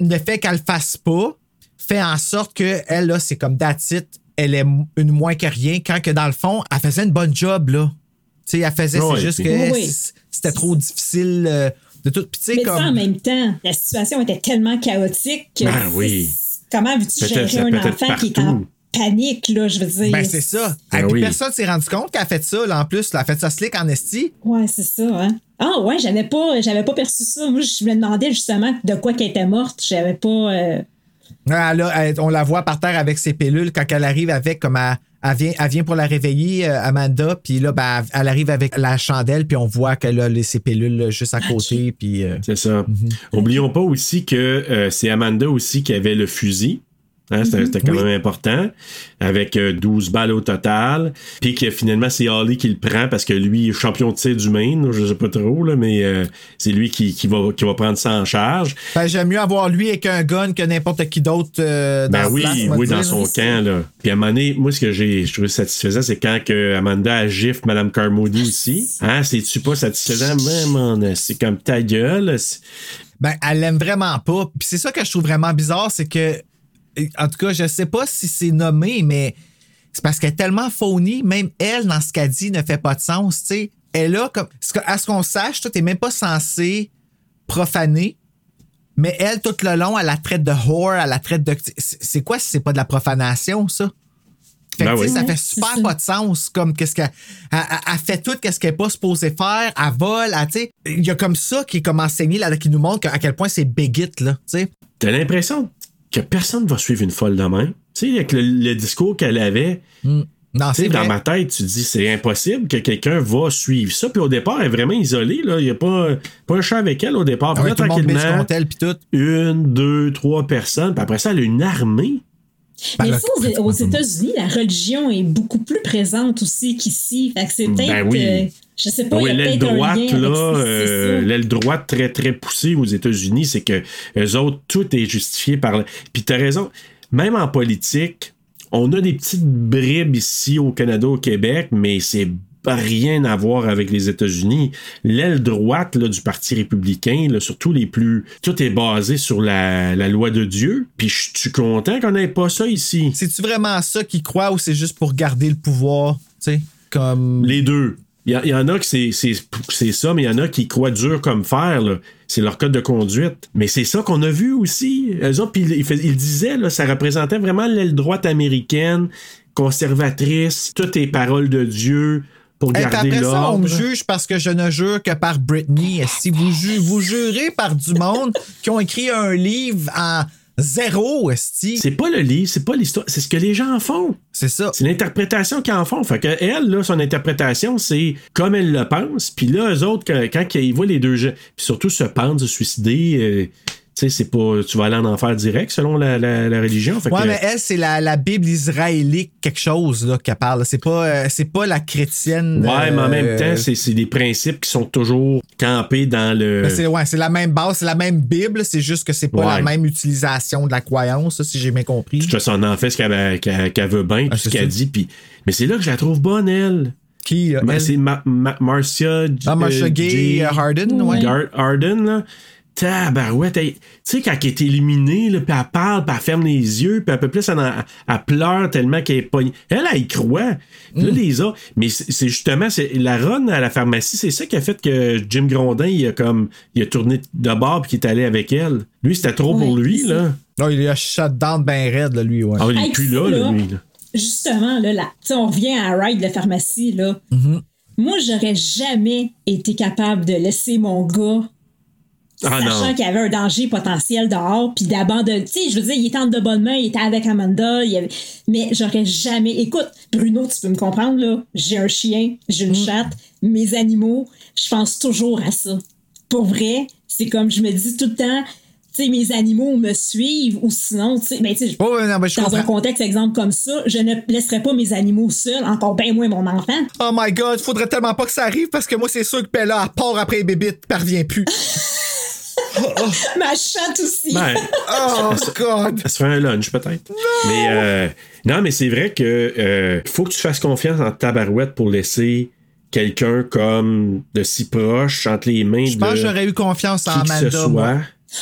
le fait qu'elle le fasse pas, fait en sorte que elle là c'est comme it, elle est une moins que rien quand que dans le fond elle faisait une bonne job là tu sais elle faisait Ouais, c'est juste puis- que Oui, oui. c- c'était trop difficile euh, de tout puis Mais ça, en comme même temps, la situation était tellement chaotique que. Ben oui. Comment veux-tu gérer un enfant qui est en. Panique, là, je veux dire? ben c'est ça Ben oui. personne s'est rendu compte qu'elle a fait ça là en plus elle a fait ça slick en esti Ouais, c'est ça, hein. Ah ouais, j'avais pas, j'avais pas perçu ça. Moi, je me demandais justement de quoi qu'elle était morte. J'avais pas. euh, elle- on la voit par terre avec ses pilules quand elle arrive avec comme elle, elle vient, elle vient pour la réveiller euh, Amanda puis là ben, elle arrive avec la chandelle puis on voit qu'elle a les- ses pilules là, juste à côté puis euh, C'est ça. Oublions pas aussi que euh, c'est Amanda aussi qui avait le fusil. Hein, c'était, c'était quand Oui. même important. Avec euh, 12 balles au total. Puis que finalement, c'est Holly qui le prend parce que lui champion de tir du Maine. Je sais pas trop, là, mais euh, c'est lui qui, qui, va, qui va prendre ça en charge. Ben, j'aime mieux avoir lui avec un gun que n'importe qui d'autre euh, dans Ben oui, place, oui, dire, dans son camp, là. Puis à un moment donné, moi, ce que j'ai, je trouvais satisfaisant, c'est quand que Amanda a gifle Mme Carmody aussi. Hein, c'est-tu pas satisfaisant? Vraiment, c'est comme ta gueule. Ben, elle l'aime vraiment pas. Puis c'est ça que je trouve vraiment bizarre, c'est que, en tout cas, je sais pas si c'est nommé, mais c'est parce qu'elle est tellement phony, même elle, dans ce qu'elle dit, ne fait pas de sens, tu sais. Elle a comme, à ce qu'on sache, toi, t'es même pas censé profaner, mais elle, tout le long, elle la traite de whore, elle la traite de. C'est quoi si c'est pas de la profanation, ça? Fait que, Ben oui. ça fait super pas de sens. Comme qu'est-ce qu'elle elle, fait tout qu'est-ce qu'elle est pas supposée faire. Elle vole. elle, tu sais. Il y a comme ça qui est comme enseigné là, qui nous montre à quel point c'est bégit là. Tu sais. T'as l'impression? Que personne va suivre une folle de main. Tu sais, avec le, le discours qu'elle avait, Non, tu c'est sais, dans ma tête, tu te dis c'est impossible que quelqu'un va suivre ça. Puis au départ, elle est vraiment isolée. là. Il n'y a pas, pas un chat avec elle au départ. Ah Puis ouais, là, tout le monde bitch tranquillement, tout. une, deux, trois personnes. Puis après ça, elle a une armée. Ben, Mais là, ça, aux, aux États-Unis, la religion est beaucoup plus présente aussi qu'ici. Fait que c'est peut-être. Ben oui. Je sais pas, oui, il y a l'aile droite, lien là, euh, l'aile droite très, très poussée aux États-Unis, c'est que eux autres, tout est justifié par. le- Puis t'as raison, même en politique, on a des petites bribes ici au Canada, au Québec, mais c'est rien à voir avec les États-Unis. L'aile droite là, du Parti républicain, là, surtout les plus... Tout est basé sur la, la loi de Dieu. Puis je suis content qu'on n'ait pas ça ici. C'est-tu vraiment ça qu'ils croient ou c'est juste pour garder le pouvoir? Tu sais, comme... Les deux. Il y, en a que c'est, ça, mais il y en a qui croient dur comme fer. là. C'est leur code de conduite. Mais c'est ça qu'on a vu aussi. Eux autres, ils, ils disaient, là, ça représentait vraiment l'aile droite américaine, conservatrice, toutes les paroles de Dieu pour puis garder après ça, on me juge parce que je ne jure que par Britney. Et Si vous, ju- vous jurez par du monde qui ont écrit un livre en zéro, esti. C'est pas le livre, c'est pas l'histoire, c'est ce que les gens en font. C'est ça. C'est l'interprétation qu'ils en font. Fait que elle, là, son interprétation, c'est comme elle le pense. Puis là, eux autres, quand, quand ils voient les deux gens, puis surtout se pendre, se suicider, euh, tu sais, c'est pas. Tu vas aller en enfer direct selon la, la- la religion. Fait Ouais, que- mais elle, c'est la, la Bible israélite quelque chose là, qu'elle parle. C'est pas, euh, c'est pas la chrétienne. Ouais, mais en même euh, temps, c'est c'est des principes qui sont toujours campés dans le. ben, c'est, ouais, c'est la même base, c'est la même Bible, c'est juste que c'est pas Ouais. la même utilisation de la croyance, si j'ai bien compris. Toute façon, on en fait ce qu'elle qu'elle- qu'elle veut bien, tout ce qu'elle dit. Puis... Mais c'est là que je la trouve bonne, elle. Qui, là, Ben, elle? C'est Ma- Ma- Marcia. Ah, Marcia euh, Gay euh, Harden, ouais. Harden, là. Tabarouette, tu sais, quand elle est éliminée, là, puis elle parle, puis elle ferme les yeux, puis un peu plus, elle, en- elle pleure tellement qu'elle est pognée. Elle, elle y croit. Puis là, Mm. les autres. Mais c'est justement, c'est la run à la pharmacie, c'est ça qui a fait que Jim Grondin, il a comme, il a tourné de bord, puis qu'il est allé avec elle. Lui, c'était trop pour lui, là. Non, il a shut down ben raide, là, lui, ouais. Ah, il est Hey, plus là, là, lui, là. Justement, là, là tu sais, on revient à Ride, la pharmacie, là. Mm-hmm. Moi, j'aurais jamais été capable de laisser mon gars, Ah, sachant qu'il y avait un danger potentiel dehors, puis d'abandonner. Tu sais, je veux dire, il était en de bonnes mains, il était avec Amanda, il avait- mais j'aurais jamais. Écoute, Bruno, tu peux me comprendre, là. J'ai un chien, j'ai une Mm. chatte, mes animaux, je pense toujours à ça. Pour vrai, c'est comme je me dis tout le temps. Tu sais, mes animaux me suivent ou sinon, tu sais, ben, tu sais, Oh, je dans un contexte exemple comme ça, je ne laisserai pas mes animaux seuls, encore bien moins mon enfant. Oh my god, faudrait tellement pas que ça arrive parce que moi, c'est sûr que Bella, elle part après les bébites, elle revient plus. Ma chatte aussi. Ben, Oh god. Ça se fait un lunch, peut-être. Mais euh, non, mais c'est vrai que euh, faut que tu fasses confiance en tabarouette pour laisser quelqu'un comme de si proche entre les mains Je de pense que j'aurais eu confiance en qui que Amanda. ce soit.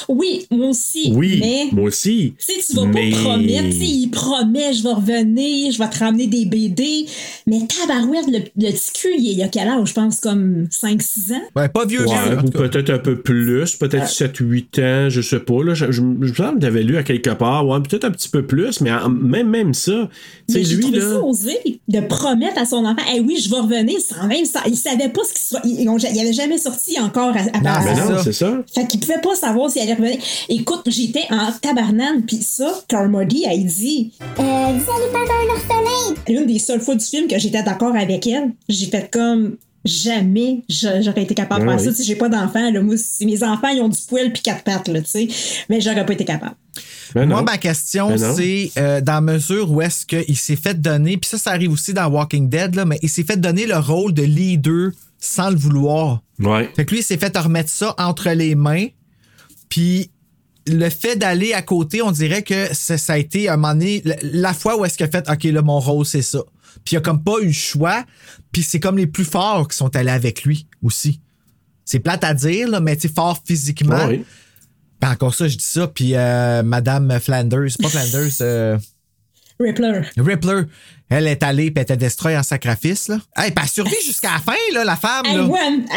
Oui, moi aussi. Oui, Mais moi aussi. tu sais, tu vas Mais- pas promettre. Tu sais, il promet, je vais revenir, je vais te ramener des BD. Mais tabarouette, le, le petit cul, il y a quel âge? Je pense comme 5-6 ans. Ouais, pas vieux, Ouais, ou peut-être un peu plus, peut-être 7-8 ans, je sais pas. Là, je, je, je me semble que j'avais lu à quelque part, ouais, peut-être un petit peu plus, mais en- même, même ça, tu sais, lui, là. ça osé de promettre à son enfant, eh oui, je vais revenir, sans même ça. Il savait pas ce qui soit. Il, il avait jamais sorti encore à, à- Ben à- non, c'est ça. Fait qu'il pouvait pas savoir s'il allait revenir. Écoute, j'étais en tabarnane, puis ça, Carmody a dit. Euh, vous allez faire un orphelin. Une des seules fois du film que j'étais d'accord avec elle, j'ai fait comme. Jamais je- j'aurais été capable de faire ça. oui. Tu sais, j'ai pas d'enfants. Moi, si mes enfants, ils ont du poil puis quatre pattes, là, tu sais. Mais j'aurais pas été capable. Ben Moi, ma question, Ben c'est euh, dans mesure où est-ce qu'il s'est fait donner, puis ça, ça arrive aussi dans Walking Dead, là, mais il s'est fait donner le rôle de leader sans le vouloir. Ouais. Fait que lui, il s'est fait remettre ça entre les mains, puis le fait d'aller à côté, on dirait que ça, ça a été à un moment donné, la, la fois où est-ce qu'il a fait, OK, là, mon rôle, c'est ça. Puis il a comme pas eu le choix, puis c'est comme les plus forts qui sont allés avec lui aussi. C'est plate à dire, là, mais tu sais, fort physiquement. Oui. Puis encore ça, je dis ça, puis euh, Madame Flanders, pas Flanders, euh, Rippler. Rippler, elle est allée, puis elle était destroy en sacrifice, là. Hey, puis elle survit jusqu'à la fin, là, la femme, Hey, là.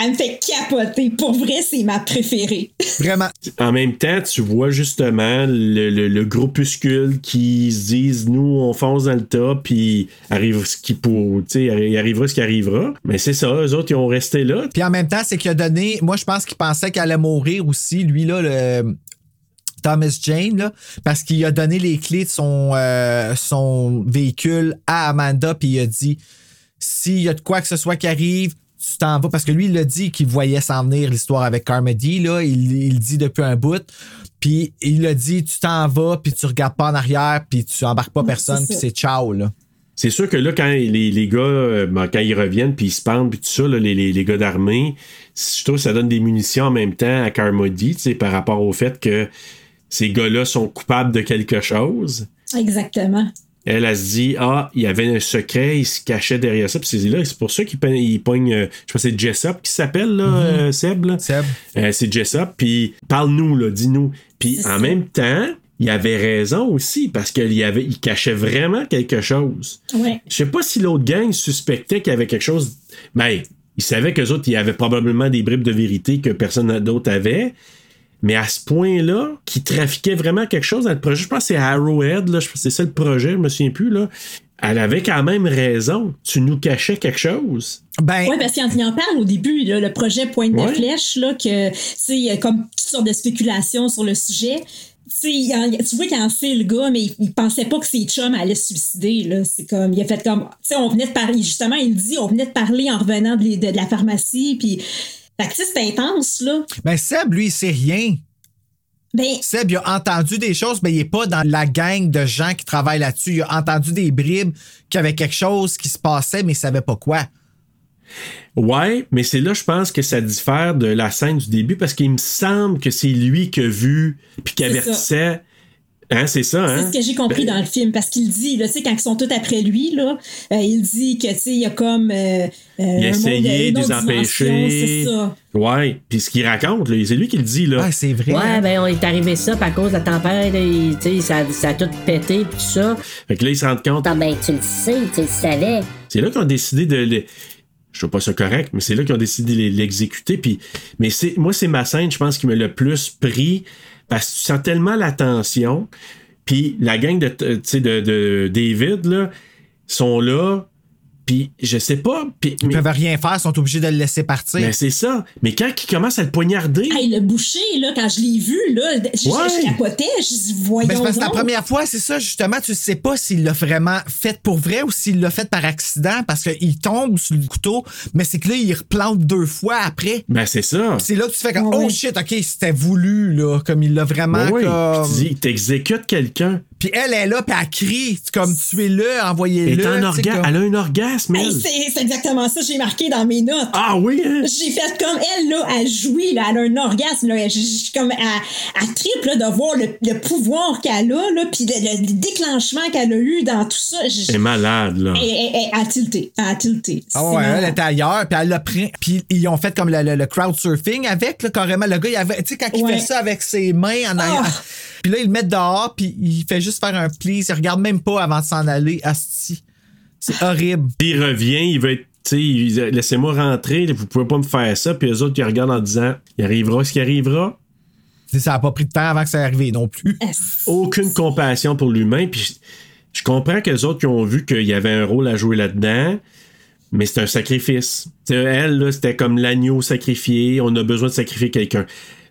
elle, me- fait capoter. Pour vrai, c'est ma préférée. Vraiment. En même temps, tu vois justement le, le- le groupuscule qui se disent nous on fonce dans le tas puis arrive ce qui pour tu sais il arrivera ce qui arrivera. Mais c'est ça, eux autres ils ont resté là. Puis en même temps, c'est qu'il a donné. Moi, je pense qu'il pensait qu'elle allait mourir aussi, lui, là, le. Thomas Jane, là, parce qu'il a donné les clés de son, euh, son véhicule à Amanda, puis il a dit s'il y a de quoi que ce soit qui arrive, tu t'en vas. Parce que lui, il l'a dit qu'il voyait s'en venir l'histoire avec Carmody, là. Il, il le dit depuis un bout. Puis il a dit tu t'en vas, puis tu regardes pas en arrière, puis tu embarques pas personne, puis c'est ciao, là. C'est sûr que là, quand les, les gars, euh, ben, quand ils reviennent, puis ils se pendent, puis tout ça, là, les, les, les gars d'armée, je trouve que ça donne des munitions en même temps à Carmody, tu sais, par rapport au fait que ces gars-là sont coupables de quelque chose. Exactement. Elle, elle se dit, ah, il y avait un secret, il se cachait derrière ça. Puis c'est là, c'est pour ça qu'il pogne, euh, je pense que c'est Jessup qui s'appelle, là, euh, Seb. là. Seb. Euh, c'est Jessup, puis parle-nous, là, dis-nous. Puis en même temps, il avait raison aussi, parce qu'il y avait, il cachait vraiment quelque chose. Ouais. Je sais pas si l'autre gang suspectait qu'il y avait quelque chose. Ben, ils savaient qu'eux autres, il y avait probablement des bribes de vérité que personne d'autre avait. Mais à ce point-là, qui trafiquait vraiment quelque chose dans le projet, je pense que c'est Arrowhead, là, je pense que c'est ça le projet, je me souviens plus, là. Elle avait quand même raison. Tu nous cachais quelque chose. Ben, Oui, parce qu'il en, parle au début, là, le projet Pointe Ouais. de flèche, là, que, tu sais, il y a comme toutes sortes de spéculations sur le sujet. Tu il vois qu'il en sait le gars, mais il, il pensait pas que ses chums allaient se suicider, là. C'est comme, il a fait comme, tu sais, on venait de parler, justement, il dit, on venait de parler en revenant de, de- de la pharmacie, puis, fait que, c'est intense, là. ben Seb, lui, il sait rien. Ben, Seb, il a entendu des choses, mais il est pas dans la gang de gens qui travaillent là-dessus. Il a entendu des bribes qu'il y avait quelque chose qui se passait, mais il savait pas quoi. Ouais, mais c'est là, je pense que ça diffère de la scène du début parce qu'il me semble que c'est lui qui a vu puis qui avertissait. Hein, c'est ça, hein? C'est ce que j'ai compris Ben, dans le film, parce qu'il dit, là, tu sais, quand ils sont tous après lui, là, euh, il dit que, tu sais, il y a comme. euh, euh, Il a essayé de les empêcher. C'est ça. Ouais, puis ce qu'il raconte, là, c'est lui qui le dit, là. Ah, c'est vrai. Ouais, ben, on est arrivé ça, puis à cause de la tempête, il- tu sais, ça, ça a tout pété, puis tout ça. Fait que là, ils se rendent compte. Ah, ben, tu le sais, tu le savais. C'est là qu'ils ont décidé de. le- Je trouve pas ça correct, mais c'est là qu'ils ont décidé de l'exécuter. Puis, mais c'est, moi, c'est ma scène, je pense, qui m'a le plus pris parce que tu sens tellement la tension. Puis la gang de, de, de David, là, sont là. Puis je sais pas. Puis, Ils mais, peuvent rien faire, ils sont obligés de le laisser partir. mais c'est ça. Mais quand ils commencent à le poignarder. Hey, le boucher, là, quand je l'ai vu, là, je, Ouais. je capotais, je dis, voyons. Ben, c'est parce que la première fois, c'est ça, justement, tu sais pas s'il l'a vraiment fait pour vrai ou s'il l'a fait par accident parce qu'il tombe sur le couteau, mais c'est que là, il replante deux fois après. Ben, c'est ça. C'est là que tu fais comme, oh oui. shit, ok, c'était voulu, là, comme il l'a vraiment comme. Tu dis, t'exécutes quelqu'un. Puis elle est là, puis elle crie, c'est comme tuez-le, Elle envoyez-le. orgasme. comme- Elle a un orgasme, Hey, elle. c'est c'est exactement ça, j'ai marqué dans mes notes. Ah oui, hein? J'ai fait comme elle, là, elle jouit, là, elle a un orgasme, là, je- je- comme elle, elle triple, là, de voir le, le pouvoir qu'elle a, là, puis le, le déclenchement qu'elle a eu dans tout ça. Elle est malade, là. Elle, elle- elle a tilté, elle a tilté. Ah ouais, malade. elle était ailleurs, puis elle l'a pris. Puis ils ont fait comme le, le, le crowd surfing avec, là, carrément. Le gars, il avait, tu sais, quand il Ouais. fait ça avec ses mains en arrière. Ah. Puis là, ils le mettent dehors, puis il fait juste faire un please. Il regarde même pas avant de s'en aller. Asti. C'est horrible. Puis il revient, il va être. Tu sais, il dit, laissez-moi rentrer, vous pouvez pas me faire ça. Puis eux autres, ils regardent en disant, il arrivera ce qui arrivera. Ça a pas pris de temps avant que ça arrive non plus. Aucune compassion pour l'humain. Puis je, je comprends que les autres qui ont vu qu'il y avait un rôle à jouer là-dedans, mais c'est un sacrifice. Tu sais, elle, là, c'était comme l'agneau sacrifié, on a besoin de sacrifier quelqu'un.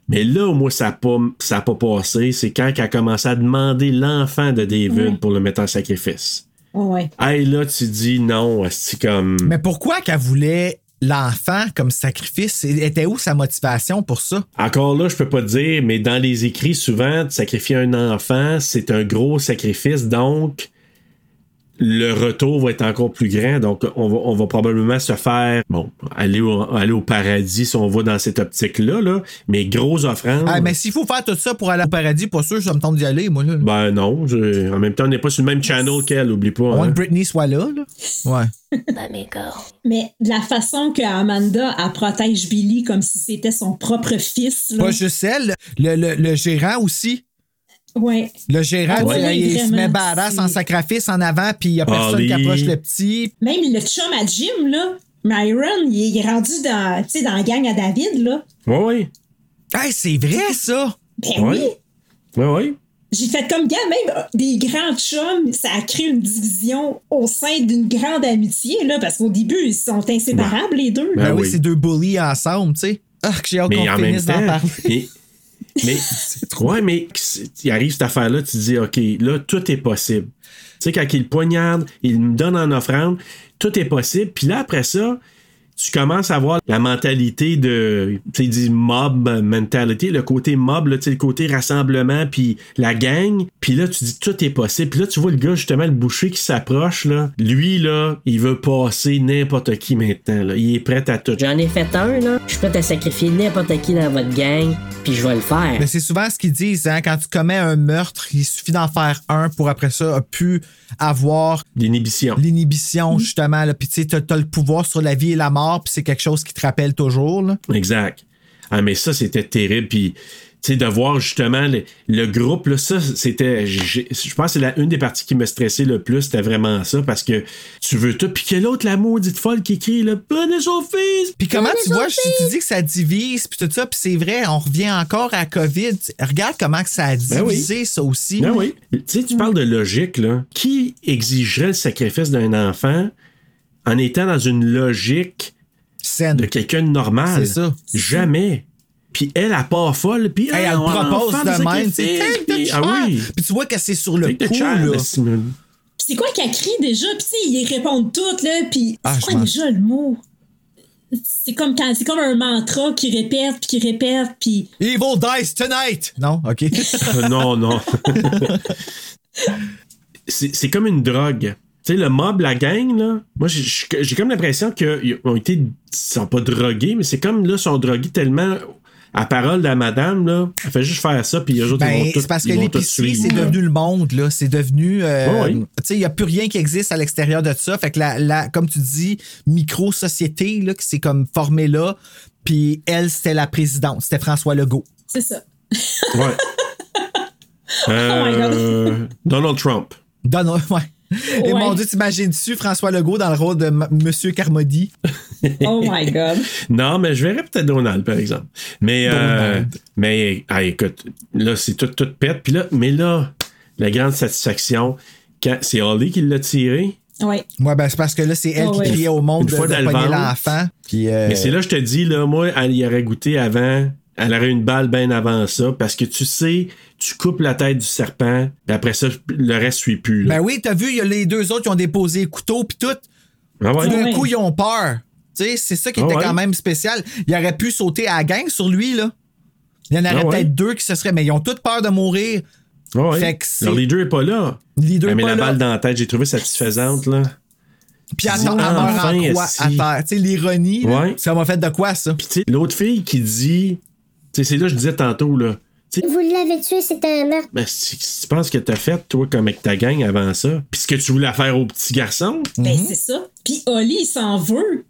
Mais là, moi, ça n'a pas, ça a pas passé. C'est quand elle a commencé à demander l'enfant de David Ouais. pour le mettre en sacrifice. Ouais. Hey, là, tu dis non, c'est comme. Mais pourquoi qu'elle voulait l'enfant comme sacrifice? Était où sa motivation pour ça? Encore là, je peux pas te dire, mais dans les écrits, souvent, de sacrifier un enfant, c'est un gros sacrifice, donc le retour va être encore plus grand. Donc, on va, on va probablement se faire, bon, aller au, aller au paradis si on va dans cette optique-là, là, mais gros offrande. Ah, mais s'il faut faire tout ça pour aller au paradis, pas sûr, ça me tente d'y aller, moi, là. Ben non, je- en même temps, on n'est pas sur le même channel qu'elle, oublie pas. Au moins hein. que Britney soit là, là. Ouais. Go. Mais de la façon que Amanda elle protège Billy comme si c'était son propre fils. Là. Pas juste elle, le, le, le gérant aussi. Ouais. Le gérant, Ah oui, il se met badass en sacrifice en avant, puis il y a personne qui approche le petit. Même le chum à Jim, là, Myron, il est rendu dans, tu sais, dans la gang à David, là. Ouais, ouais. Hey, c'est vrai, ça! Ben Ouais. oui. Ouais, ouais. J'ai fait comme gars, même euh, des grands chums, ça a créé une division au sein d'une grande amitié, là, parce qu'au début, ils sont inséparables, les deux. Ben, Ben oui, oui. c'est deux bullies ensemble, tu sais. Ah, que j'ai hâte qu'on finisse d'en parler. Mais, ouais, mais il arrive cette affaire-là, tu te dis, OK, là, tout est possible. Tu sais, quand il poignarde, il me donne en offrande, tout est possible. Puis là, après ça, tu commences à voir la mentalité de, tu sais, dit mob mentality, le côté mob, là, tu sais, le côté rassemblement, puis la gang. Puis là, tu dis tout est possible. Puis là, tu vois le gars, justement, le boucher qui s'approche, là. Lui, là, il veut passer n'importe qui maintenant, là. Il est prêt à tout. J'en ai fait un, là. Je suis prêt à sacrifier n'importe qui dans votre gang, puis je vais le faire. Mais c'est souvent ce qu'ils disent, hein, quand tu commets un meurtre, il suffit d'en faire un pour après ça, pu avoir l'inhibition. L'inhibition, justement. Là. Puis tu sais, t'as, t'as le pouvoir sur la vie et la mort, puis c'est quelque chose qui te rappelle toujours. Là. Exact. Ah, mais ça, c'était terrible. Puis, tu sais, de voir justement le, le groupe, là, ça, c'était. Je pense que c'est la, une des parties qui me stressait le plus, c'était vraiment ça, parce que tu veux tout. Puis que l'autre, la maudite folle qui crie, là, prenez son fils! Puis comment tu vois, tu, tu dis que ça divise, puis tout ça, puis c'est vrai, on revient encore à COVID. Regarde comment que ça a Ben oui. divisé, ça aussi. Ben oui. Tu sais, tu parles de logique, là. Qui exigerait le sacrifice d'un enfant en étant dans une logique Saine. de quelqu'un de normal? C'est ça. Jamais. Puis elle, elle part folle, puis Hey, elle va propose de même, c'est Ah oui. Puis tu vois que c'est sur le Take coup, child, là. C'est quoi qu'elle crie déjà? Puis ils répondent toutes, là. Puis Ah, c'est quoi déjà le mot? C'est comme, quand, c'est comme un mantra qui répète, puis qui répète, puis... Evil dies tonight! Non? OK. Non, non. c'est c'est comme une drogue. Tu sais, le mob, la gang, là, moi, j'ai- comme l'impression qu'ils ont été, ils sont pas drogués, mais c'est comme, là, ils sont drogués tellement à parole de la madame, là, elle fait juste faire ça, puis eux autres, ils Ben, vont tout, c'est parce que ils l'épicerie, c'est devenu le monde, là. C'est devenu. euh, Ouais, ouais. Tu sais, il n'y a plus rien qui existe à l'extérieur de ça. Fait que la, la- comme tu dis, micro-société, là, qui s'est comme formée là. Puis elle, c'était la présidente. C'était François Legault. C'est ça. Ouais. Euh, Donald Trump. Donald, ouais. Et Ouais. mon Dieu, t'imagines-tu François Legault dans le rôle de M- Monsieur Carmody? Oh my God. Non, mais je verrais peut-être Donald, par exemple. Mais, euh, mais ah, écoute, là, c'est tout, tout pète. Puis là, mais là, la grande satisfaction, quand c'est Holly qui l'a tiré? Ouais. Ouais, ben c'est parce que là, c'est elle Ah qui criait au monde Une de, fois de l'enfant. Euh, Mais c'est là, je te dis, là, moi, elle y aurait goûté avant. Elle aurait une balle bien avant ça, parce que tu sais, tu coupes la tête du serpent, puis après ça, le reste suit plus. là. Ben oui, t'as vu, il y a les deux autres qui ont déposé les couteaux puis tout. Ah ouais? Tout d'un Ouais. coup, ils ont peur. Tu sais, c'est ça qui Ah était ouais. quand même spécial. Il aurait pu sauter à la gang sur lui, là. Il y en aurait Ah ouais. peut-être deux qui se seraient, mais ils ont toutes peur de mourir. Ah ouais. Fait que c'est- Le leader est pas là. Le leader Ah, est mais pas la là. balle dans la tête, j'ai trouvé satisfaisante, là. Puis elle meurt en enfin, croix à terre. Tu sais, l'ironie, ça m'a fait de quoi, ça? Puis tu sais, l'autre fille qui dit, c'est là que je disais tantôt, là. Vous l'avez tué, c'était un meurtre. ben, si, tu penses que t'as fait, toi, comme avec ta gang avant ça, puis ce que tu voulais faire au petit garçon, Ben, c'est ça. Puis Oli, il s'en veut.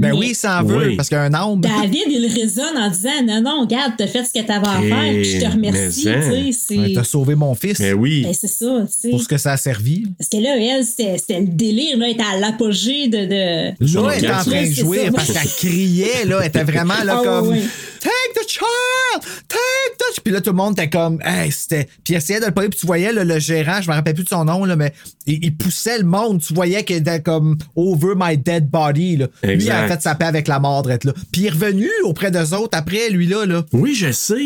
Ben Mais oui, il s'en veut, Oui. parce qu'il y a un âme. David, il résonne en disant Non, non, regarde, t'as fait ce que t'avais à Eh, faire, puis je te remercie. hein. T'as sauvé mon fils ben oui. Ben, c'est ça, tu sais. pour ce que ça a servi. Parce que là, elle, c'était le délire, là, elle était à l'apogée de. de... Là, elle était en train de jouer parce qu'elle criait, là. Elle était vraiment là Ah, comme. Take the child! Take the child! Puis là, tout le monde était comme Hey, c'était. Puis il essayait de le payer, puis tu voyais là, le gérant, je me rappelle plus de son nom, là, mais il, il poussait le monde. Tu voyais qu'il était comme over my dead body. Là. Lui, il avait fait sa paix avec la mort là. Puis il est revenu auprès d'eux autres après, lui là. là. Oui, je sais.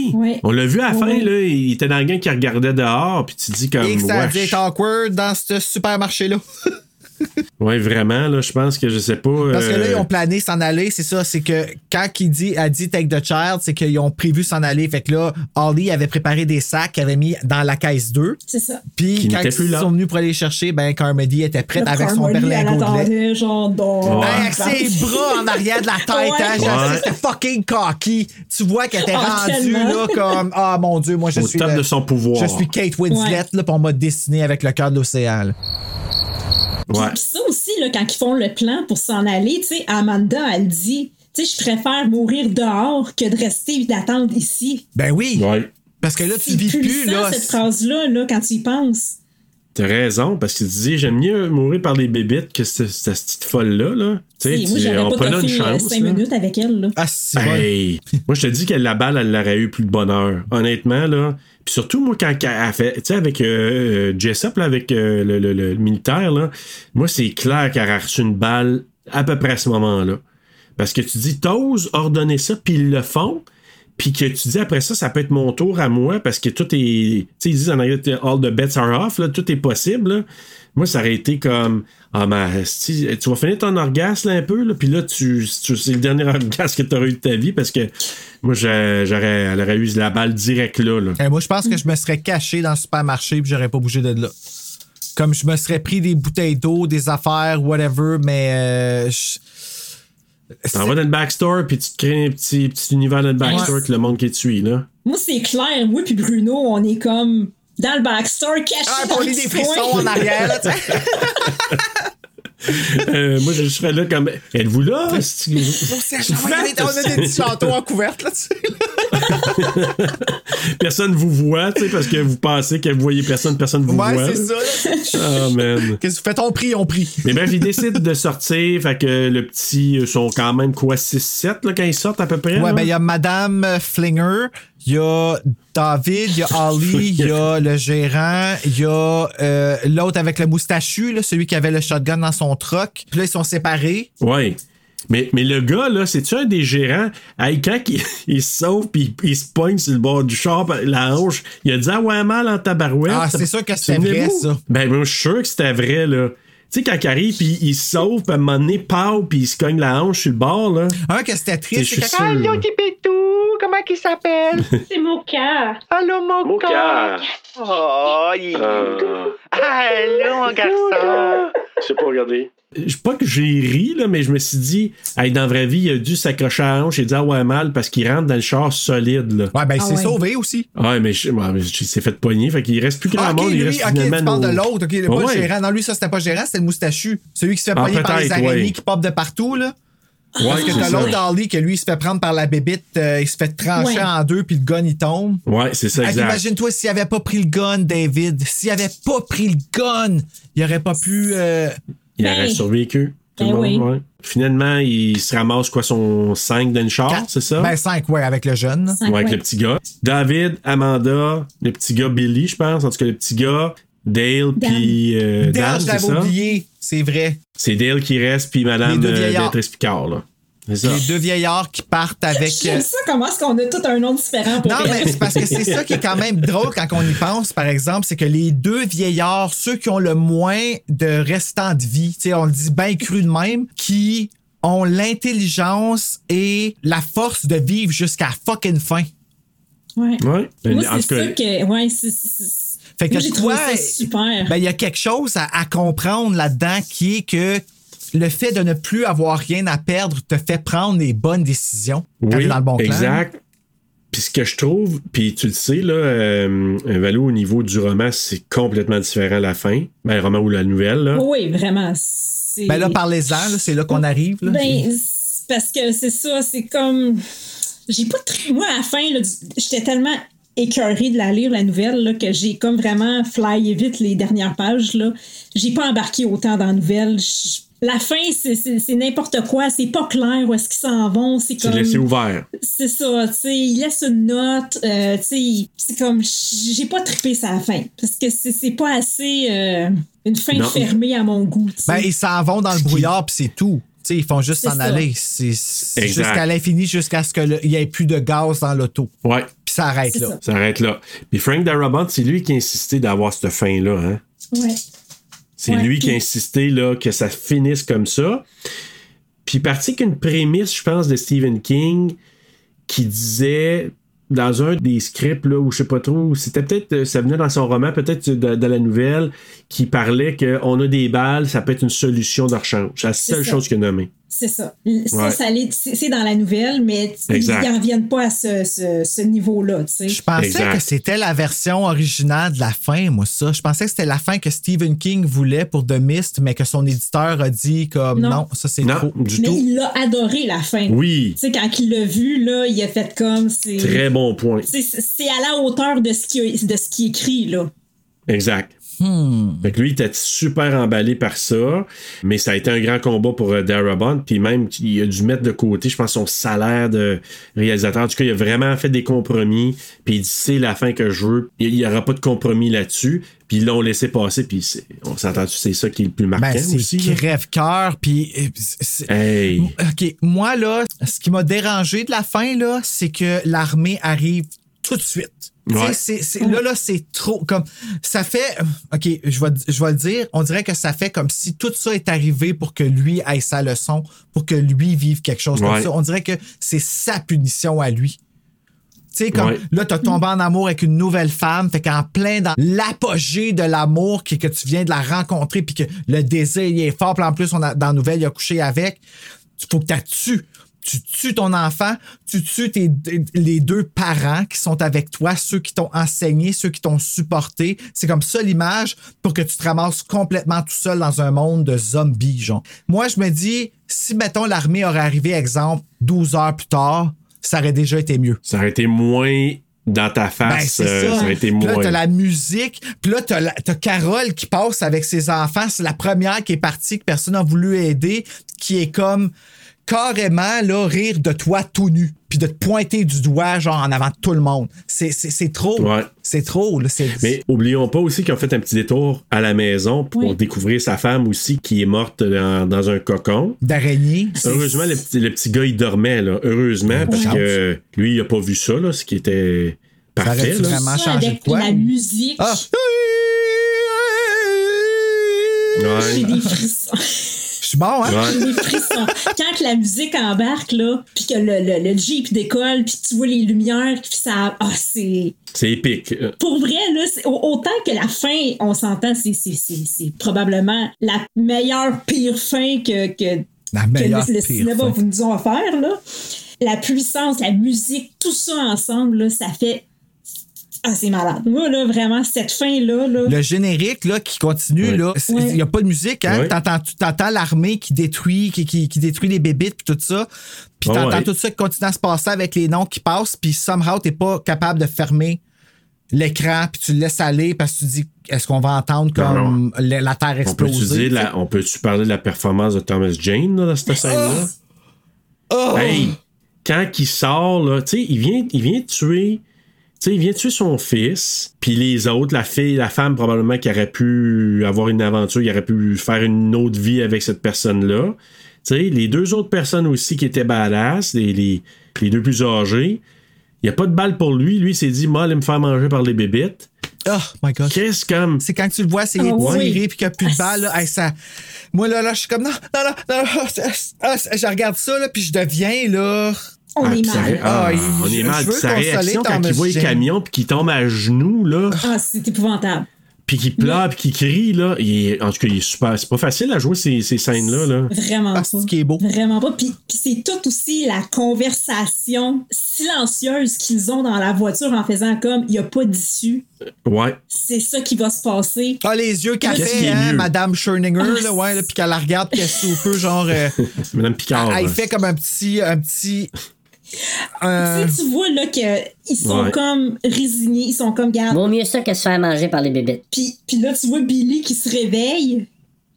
On l'a vu à la fin, là, il était dans le gang qui regardait dehors, puis tu dis comme. Et que ça a être awkward dans ce supermarché-là. Ouais, vraiment, là, je pense que je sais pas. Parce que là, euh, ils ont plané s'en aller, c'est ça. C'est que quand il dit, a dit Take the Child, c'est qu'ils ont prévu s'en aller. Fait que là, Holly avait préparé des sacs qu'il avait mis dans la caisse 2. C'est ça. Puis Qui quand ils sont venus pour aller chercher, ben Carmody était prête Le avec son Carmody, elle berlingot de lait. attendait, genre, dans. Ouais. Hey, avec ses bras en arrière de la tête, Ouais. hein, Ouais. c'était fucking cocky. Tu vois qu'elle était Ah, rendue là comme Ah mon Dieu, moi je Au suis. top le- de son pouvoir. Je suis Kate Winslet, Ouais. là, pour on m'a dessiné avec le cœur de l'océan. Ouais. Puis ça aussi, là, quand ils font le plan pour s'en aller, tu sais, Amanda, elle dit, tu sais, je préfère mourir dehors que de rester et d'attendre ici. Ben oui. Ouais. Parce que là, tu vis plus, là. cette phrase-là, là, quand tu y penses. T'as raison, parce que tu dis, j'aime mieux mourir par les bébites que cette, cette petite folle-là, là. Tu sais, Et moi, tu- on là une chance. cinq là. minutes avec elle, là. Ah. Hey, moi, je te dis que la balle, elle l'aurait eu plus de bonheur. Honnêtement, là. Puis surtout, moi, quand elle fait, tu sais, avec euh, euh, Jessup, avec euh, le, le- militaire, là, moi, c'est clair qu'elle a reçu une balle à peu près à ce moment-là. Parce que tu dis, t'oses ordonner ça, puis ils le font. puis que tu dis après ça, ça peut être mon tour à moi parce que tout est. Tu sais, ils disent en anglais, all the bets are off, là, tout est possible. Moi, ça aurait été comme. Ah, mais esti, tu vas finir ton orgasme là, un peu, là, puis là, tu, tu- c'est le dernier orgasme que tu auras eu de ta vie parce que moi, j'aurais, elle aurait eu la balle direct là. là. Eh, moi, je pense que je me serais caché dans le supermarché puis j'aurais pas bougé de là. Comme je me serais pris des bouteilles d'eau, des affaires, whatever, mais. euh, je- T'en vas dans le backstore, puis tu te crées un petit, petit univers dans le backstore Ouais. que le monde qui te suit, là. Moi, c'est clair. Moi puis Bruno, on est comme dans le backstore, cachés Ah, dans pour le les des frissons en arrière, là. Euh, moi, je serais là comme. Êtes-vous là? On a des petits châteaux en couverte, là, tu sais. Personne vous voit, tu sais, parce que vous pensez que vous voyez personne, personne vous Ouais, voit. c'est ça, là. Ah, man. Qu'est-ce que vous faites? On prie, on prie. Mais bref, ils décident de sortir, fait que le petit, ils sont quand même quoi, 6-7 là, quand ils sortent à peu près? Ouais, là? ben, il y a Madame Flinger, il y a David, il y a Ali, il y a le gérant, il y a euh, l'autre avec le moustachu, là, celui qui avait le shotgun dans son truck. Puis là, ils sont séparés. Ouais. Mais, mais le gars, là, c'est-tu un des gérants? Hey, quand il, il se sauve puis il, il se pogne sur le bord du char, la hanche, il a dit Ah ouais, mal en tabarouette. Ah, c'est sûr que c'était vrai, ça. Ben, moi, je suis sûr que c'était vrai, là. Tu sais, quand il arrive, puis il se sauve, puis à un moment donné, pow, puis il se cogne la hanche sur le bord, là. Un que c'était triste, c'est quand comment il s'appelle? C'est Moka. Allô, mon Moka. Oh, il est doux. Allô, mon garçon. Je sais pas regarder. Je sais pas que j'ai ri, là, mais je me suis dit, hey, dans la vraie vie, il a dû s'accrocher à la hanche et dire ah ouais mal parce qu'il rentre dans le char solide. Là. Ouais, ben, il Ah s'est ouais. sauvé aussi. Ouais, mais je- ouais, mais il s'est fait pogner, fait qu'il reste plus grand Ah, ok, monde. il reste ok, finalement tu parles de l'autre, ok, le pas Ouais, le gérant. Non, lui, ça, c'était pas le gérant, c'était le moustachu. Celui qui se fait Ah, pogner par les araignées ouais. qui popent de partout, là. Ouais, Parce que c'est t'as l'autre d'Harley que lui, il se fait prendre par la bébite, euh, il se fait trancher Ouais. en deux, puis le gun, il tombe. Ouais, c'est ça, exact. Imagine-toi s'il avait pas pris le gun, David. S'il avait pas pris le gun, il aurait pas pu. euh, Il Ben, aurait survécu. Tout le ben monde, oui. ouais. Finalement, il se ramasse quoi, son 5 dans le char, c'est ça? Ben, cinq, ouais, avec le jeune. Cinq, Ouais, avec ouais. le petit gars. David, Amanda, le petit gars Billy, je pense. En tout cas, le petit gars, Dale, puis euh, je l'avais ça? oublié, c'est vrai. C'est Dale qui reste, puis Les Madame deux euh. Béatrice Picard, là. C'est ça. Les deux vieillards qui partent avec. J'aime euh, ça, comment est-ce qu'on a tout un nom différent pour Non, elle. mais c'est parce que c'est ça qui est quand même drôle quand on y pense, par exemple, c'est que les deux vieillards, ceux qui ont le moins de restant de vie, tu sais, on le dit bien cru de même, qui ont l'intelligence et la force de vivre jusqu'à fucking fin. Ouais. Ouais. Moi, En c'est ça que. Ouais, c'est- Fait que Moi, toi, ça super. Ben, il y a quelque chose à, à comprendre là-dedans qui est que le fait de ne plus avoir rien à perdre te fait prendre les bonnes décisions quand Oui, dans le bon clan. exact. Puis ce que je trouve, puis tu le sais, là, euh, Valo, au niveau du roman, c'est complètement différent à la fin. Ben, le roman ou la nouvelle, là. Oui, vraiment. Ben là, parlez-en, c'est là qu'on arrive. Là. Ben, parce que c'est ça, c'est comme. J'ai pas très. Moi, à la fin, j'étais tellement écœurée de la lire, la nouvelle, là, que j'ai comme vraiment flyé vite les dernières pages. Là. J'ai pas embarqué autant dans la nouvelle. La fin, c'est- c'est c'est n'importe quoi. C'est pas clair où est-ce qu'ils s'en vont. C'est C'est comme. laissé ouvert. C'est ça, tu sais, il laisse une note, euh, tu sais, c'est comme, j'ai pas trippé sa fin, parce que c'est c'est pas assez euh, une fin Non. fermée à mon goût. Ben, ils s'en vont dans le brouillard, puis c'est tout. Tu sais, ils font juste C'est s'en ça. aller. C'est c'est jusqu'à l'infini, jusqu'à ce qu'il n'y ait plus de gaz dans l'auto. Ouais. Puis ça arrête là. ça. Ça arrête là. Puis Frank Darabont, c'est lui qui a insisté d'avoir cette fin-là, hein? Ouais. C'est Ouais, lui qui a insisté là, que ça finisse comme ça. Puis parti qu'une prémisse, je pense, de Stephen King qui disait dans un des scripts, là, où je sais pas trop, c'était peut-être, euh, ça venait dans son roman, peut-être de, de la nouvelle, qui parlait qu'on a des balles, ça peut être une solution de rechange. C'est la seule ça. chose qu'il a nommée. C'est ça. Ça, Ouais. ça l'est- c'est dans la nouvelle, mais ils n'en viennent pas à ce, ce- ce niveau-là, tu sais. Je pensais Exact. que c'était la version originale de la fin, moi, ça. Je pensais que c'était la fin que Stephen King voulait pour The Mist, mais que son éditeur a dit comme non, Non. ça c'est trop. du Mais tout. il l'a adoré, la fin. Oui. Tu sais, quand il l'a vu, là, il a fait comme. c'est- Très bon point. C'est à la hauteur de ce qui, a- de ce qui est écrit, là. Exact. Hmm. Fait que lui, il était super emballé par ça, mais ça a été un grand combat pour euh, Darabont, puis même il a dû mettre de côté, je pense, son salaire de réalisateur. En tout cas, il a vraiment fait des compromis, puis il dit c'est la fin que je veux. Il n'y aura pas de compromis là-dessus, puis ils l'ont laissé passer, puis c'est- on s'entend, c'est ça qui est le plus marquant Ben, aussi. c'est là. crève-cœur, puis... euh, Hey. OK, moi, là, ce qui m'a dérangé de la fin, là, c'est que l'armée arrive tout de suite. Ouais. c'est- là, là, c'est trop comme. Ça fait. OK, je vais, je vais le dire. On dirait que ça fait comme si tout ça est arrivé pour que lui ait sa leçon, pour que lui vive quelque chose comme ça. On dirait que c'est sa punition à lui. Tu sais, comme Ouais. là, t'as tombé en amour avec une nouvelle femme, fait qu'en plein dans l'apogée de l'amour, que, que tu viens de la rencontrer, puis que le désir il est fort, puis en plus, on a, dans la nouvelle, il a couché avec, il faut que tu tues. Tu tues ton enfant, tu tues tes, les deux parents qui sont avec toi, ceux qui t'ont enseigné, ceux qui t'ont supporté. C'est comme ça l'image pour que tu te ramasses complètement tout seul dans un monde de zombies, genre. Moi, je me dis, si, mettons, l'armée aurait arrivé, exemple, 12 heures plus tard, ça aurait déjà été mieux. Ça aurait été moins dans ta Ben, face, euh, ça. ça aurait été Puis là, moins. t'as la musique. Puis là, t'as, la- t'as Carole qui passe avec ses enfants. C'est la première qui est partie, que personne n'a voulu aider, qui est comme carrément là, rire de toi tout nu. Puis de te pointer du doigt, genre en avant de tout le monde. C'est, c'est, c'est trop. Ouais. C'est trop. Là. C'est, Mais oublions pas aussi qu'ils ont fait un petit détour à la maison pour Oui. découvrir sa femme aussi qui est morte dans, dans un cocon. d'araignée. Heureusement, le petit, le petit gars, il dormait, là. Heureusement, parce que lui, il a pas vu ça, là, ce qui était Ça parfait. là. vraiment Ça, changé de avec quoi? la musique, Ah! j'ai Ouais. des frissons. Je suis bon, hein? J'ai Ouais. des frissons. Quand la musique embarque, là, puis que le, le, le Jeep décolle, puis tu vois les lumières, puis ça. Ah, c'est. C'est épique. Euh, Pour vrai, là, autant que la fin, on s'entend, c'est, c'est, c'est, c'est probablement la meilleure pire fin que, que, La que le, cinéma fin. vous nous ont offert, là. La puissance, la musique, tout ça ensemble, là, ça fait. Ah, c'est malade. Moi, là, vraiment, cette fin-là, là. Le générique là, qui continue, là, il Ouais. n'y a pas de musique. Hein? Ouais. T'entends, l'armée qui détruit, qui, qui, qui détruit les bébites puis tout ça. Puis Ouais, t'entends ouais. tout ça qui continue à se passer avec les noms qui passent. Puis somehow, t'es pas capable de fermer l'écran puis tu le laisses aller parce que tu dis est-ce qu'on va entendre comme la, la Terre On peut exploser? on peut tu parler de la performance de Thomas Jane là, dans cette scène-là? Oh! Hey, quand il sort, là, tu sais, il vient, il vient tuer. Tu sais, il vient tuer son fils, puis les autres, la fille, la femme probablement qui aurait pu avoir une aventure, il aurait pu faire une autre vie avec cette personne-là. Tu sais, les deux autres personnes aussi qui étaient badass, les, les, les deux plus âgés, il n'y a pas de balle pour lui. Lui, il s'est dit, moi, allez me faire manger par les bébites. Oh my God. Qu'est-ce comme. C'est quand tu le vois, c'est Ah étiré oui. puis qu'il n'y a plus de balles. Là, Hey, ça... Moi, là, là, je suis comme non, non, non, non. ah, ah, je regarde ça, là, puis je deviens, là. On Ah, est sa mal. ah, Ah, on est mal. sa réaction quand il voit les Jane. camions puis qu'il tombe à genoux, là. Ah, c'est épouvantable. puis qu'il pleure, puis qu'il crie, là. il est- en tout cas, il est super. C'est pas facile à jouer ces, ces scènes-là. Là. Vraiment Ah, pas. c'est ce qui est beau. Vraiment pas. Puis, puis c'est tout aussi la conversation silencieuse qu'ils ont dans la voiture en faisant comme il n'y a pas d'issue. Ouais. C'est ça qui va se passer. Ah, les yeux est hein, mieux? Madame Schoeninger, Ah, là, ouais, là, puis qu'elle la regarde, puis qu'elle sous peu, genre. euh, Madame Picard. elle hein. fait comme un petit. Un petit Tu sais, tu vois là qu'ils sont Ouais. comme résignés, ils sont comme garde. Vaut mieux ça que se faire manger par les bébites. Puis, puis là, tu vois Billy qui se réveille.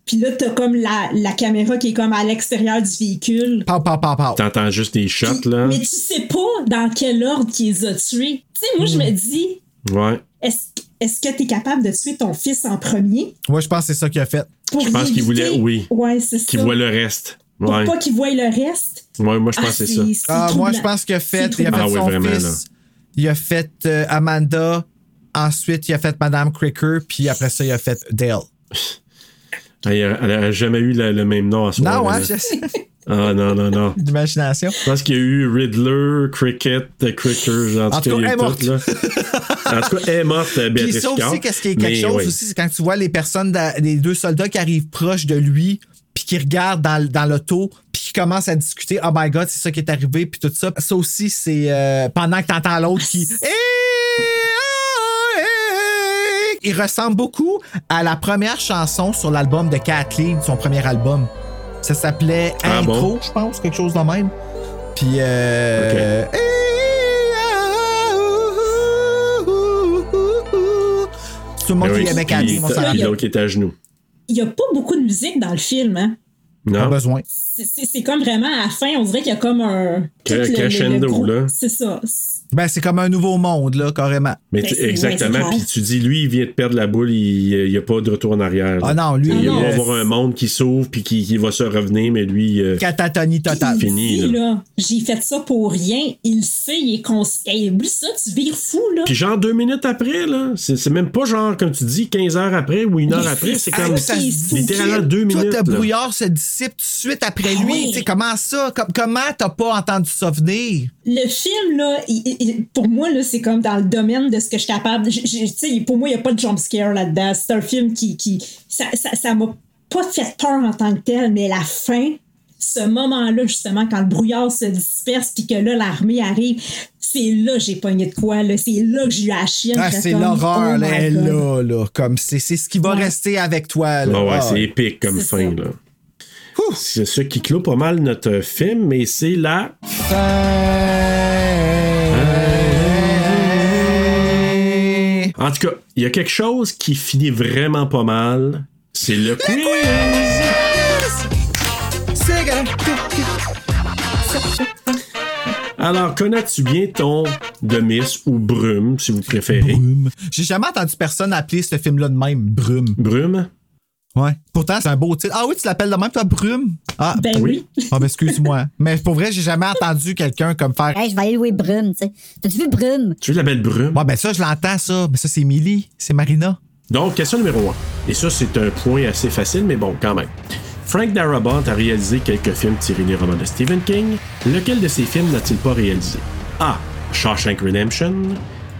Puis là, t'as comme la, la caméra qui est comme à l'extérieur du véhicule. Pow, pow, pow, pow. T'entends juste des shots, là? Mais tu sais pas dans quel ordre qu'ils les a tués. Tu sais, moi, je me dis, Ouais. est-ce est-ce que t'es capable de tuer ton fils en premier? Moi, je pense que c'est ça qu'il a fait. Pour Je pense qu'il voulait- oui. Ouais, c'est ça. Qui voit le reste. Pour Ouais. pas qu'il voie le reste? Ouais, moi, je pense Ah, que c'est ça. Ah, moi, je pense qu'il a fait. Il a fait troublant. son Ah oui, vraiment, fils. là. Il a fait euh, Amanda. Ensuite, il a fait Madame Cricker. Puis après ça, il a fait Dale. Elle elle a jamais eu le, le même nom à soi. Non, là. hein, je sais. Ah, non, non, non. D'imagination. Je pense qu'il y a eu Riddler, Cricket, euh, Cricker, genre, En en tout cas, elle est eu morte. tout, là. En tout cas, elle est morte, euh, Puis Béatrice ça Picard. aussi, qu'est-ce qui est quelque chose ouais. aussi, c'est quand tu vois les personnes, les deux soldats qui arrivent proches de lui, puis qui regardent dans, dans l'auto, commencent à discuter. Oh my God, c'est ça qui est arrivé, puis tout ça. Ça aussi, c'est euh, pendant que t'entends l'autre qui. Eh, eh. Il ressemble beaucoup à la première chanson sur l'album de Kathleen, son premier album. Ça s'appelait Ah Intro, bon? je pense, quelque chose de même. Puis euh, Ok. eh, ouh, ouh, ouh, ouh. tout le monde Ben qui aimait Cathy, on s'en l'autre qui est à genoux. Il y a pas beaucoup de musique dans le film, hein? Pas Non? besoin. C'est- comme vraiment à la fin, on dirait qu'il y a comme un. tout le- le- le crescendo, là. C'est ça. Ben, c'est comme un nouveau monde, là, carrément. Mais Ben, exactement. Puis tu dis, lui, il vient de perdre la boule, il n'y a pas de retour en arrière. là. Ah non, lui, Il il va est- avoir un monde qui s'ouvre puis qui, qui va se revenir, mais lui. euh, Catatonie totale. Fini, Dis, là. là, j'ai fait ça pour rien. Il le sait, il est conscient. Hey, oublie ça, tu vires fou, là. Puis genre deux minutes après, là, c'est c'est même pas genre, comme tu dis, 15 heures après ou une heure après, c'est comme ça se littéralement deux Tout minutes. le là. brouillard se dissipe tout de suite après Ah lui. oui. Tu sais, comment ça? Com- comment t'as pas entendu ça venir? Le film, là, il- il- il- pour moi, là, c'est comme dans le domaine de ce que je suis capable. je- je- pour moi, il n'y a pas de jump scare là-dedans. C'est un film qui. qui ça ça- ça m'a pas fait peur en tant que tel, mais la fin, ce moment-là, justement, quand le brouillard se disperse puis que là, l'armée arrive, c'est là que j'ai pogné de quoi, là. C'est là que j'ai eu la chienne. Ah, c'est l'horreur, oh là, là, là. Comme c'est c'est ce qui va Ouais. rester avec toi, là. Ah ouais, Ah, c'est épique comme fin, ça. là. C'est ça qui clôt pas mal notre film, mais c'est la. En tout cas, il y a quelque chose qui finit vraiment pas mal. C'est le quiz. Alors, connais-tu bien ton Demis ou Brume, si vous préférez? Brume. J'ai jamais entendu personne appeler ce film-là de même Brume. Brume? Ouais. Pourtant, c'est un beau titre. Ah oui, tu l'appelles de même, toi, Brume? Ah, Ben oui. Ah, ben, excuse-moi. Mais pour vrai, j'ai jamais entendu quelqu'un comme faire. Hey, je vais aller louer Brume, tu sais. T'as-tu vu Brume? Tu veux la belle Brume? Ouais, ben ça, je l'entends, ça. Mais ça, c'est Millie. C'est Marina. Donc, question numéro 1. Et ça, c'est un point assez facile, mais bon, quand même. Frank Darabont a réalisé quelques films tirés des romans de Stephen King. Lequel de ces films n'a-t-il pas réalisé? A. Shawshank Redemption.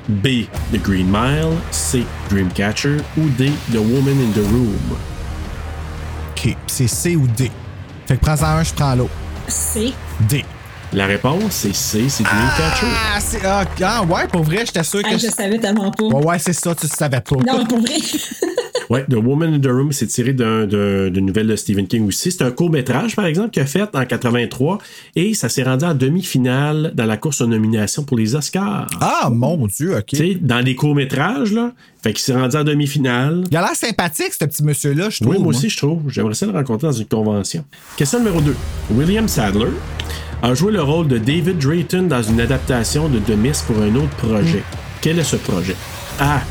B. The Green Mile. C. Dreamcatcher. Ou D. The Woman in the Room? OK. C'est C ou D. Fait que prends-en un, je prends l'autre. C'est. D. La réponse, c'est C. C'est Dreamcatcher. Ah, c'est. Ah, ah, ouais, pour vrai, j'étais sûr que. Ah, je savais tellement pas. Ouais, ouais, c'est ça, tu le savais pas. Non, pour vrai. Ouais, The Woman in the Room, c'est tiré d'un- d'un- d'une nouvelle de Stephen King aussi. C'est un court-métrage, par exemple, qu'il a fait en 83 et ça s'est rendu en demi-finale dans la course aux nominations pour les Oscars. Ah, mon Dieu, OK. Tu sais, dans les courts-métrages, là. Fait qu'il s'est rendu en demi-finale. Il a l'air sympathique, ce petit monsieur-là, je trouve. Oui, moi aussi, je trouve. J'aimerais ça le rencontrer dans une convention. Question numéro 2. William Sadler a joué le rôle de David Drayton dans une adaptation de The Mist pour un autre projet. Quel est ce projet? A.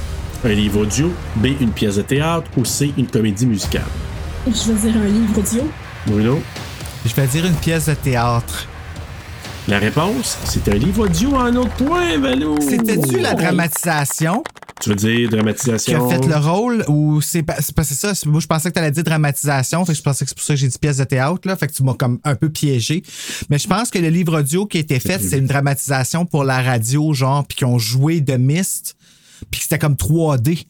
Un livre audio. B. Une pièce de théâtre. Ou C. Une comédie musicale. Je veux dire un livre audio. Bruno? Je vais dire une pièce de théâtre. La réponse, c'est un livre audio en autre point, Valou. C'était-tu la dramatisation? Tu veux dire qui dramatisation? a fait le rôle ou c'est pas c'est pas- c'est ça? Moi je pensais que tu allais dire dramatisation fait que je pensais que c'est pour ça que j'ai dit pièce de théâtre là fait que tu m'as comme un peu piégé mais je pense que le livre audio qui a été fait c'est une dramatisation pour la radio genre puis qui ont joué de Mist puis que c'était comme 3D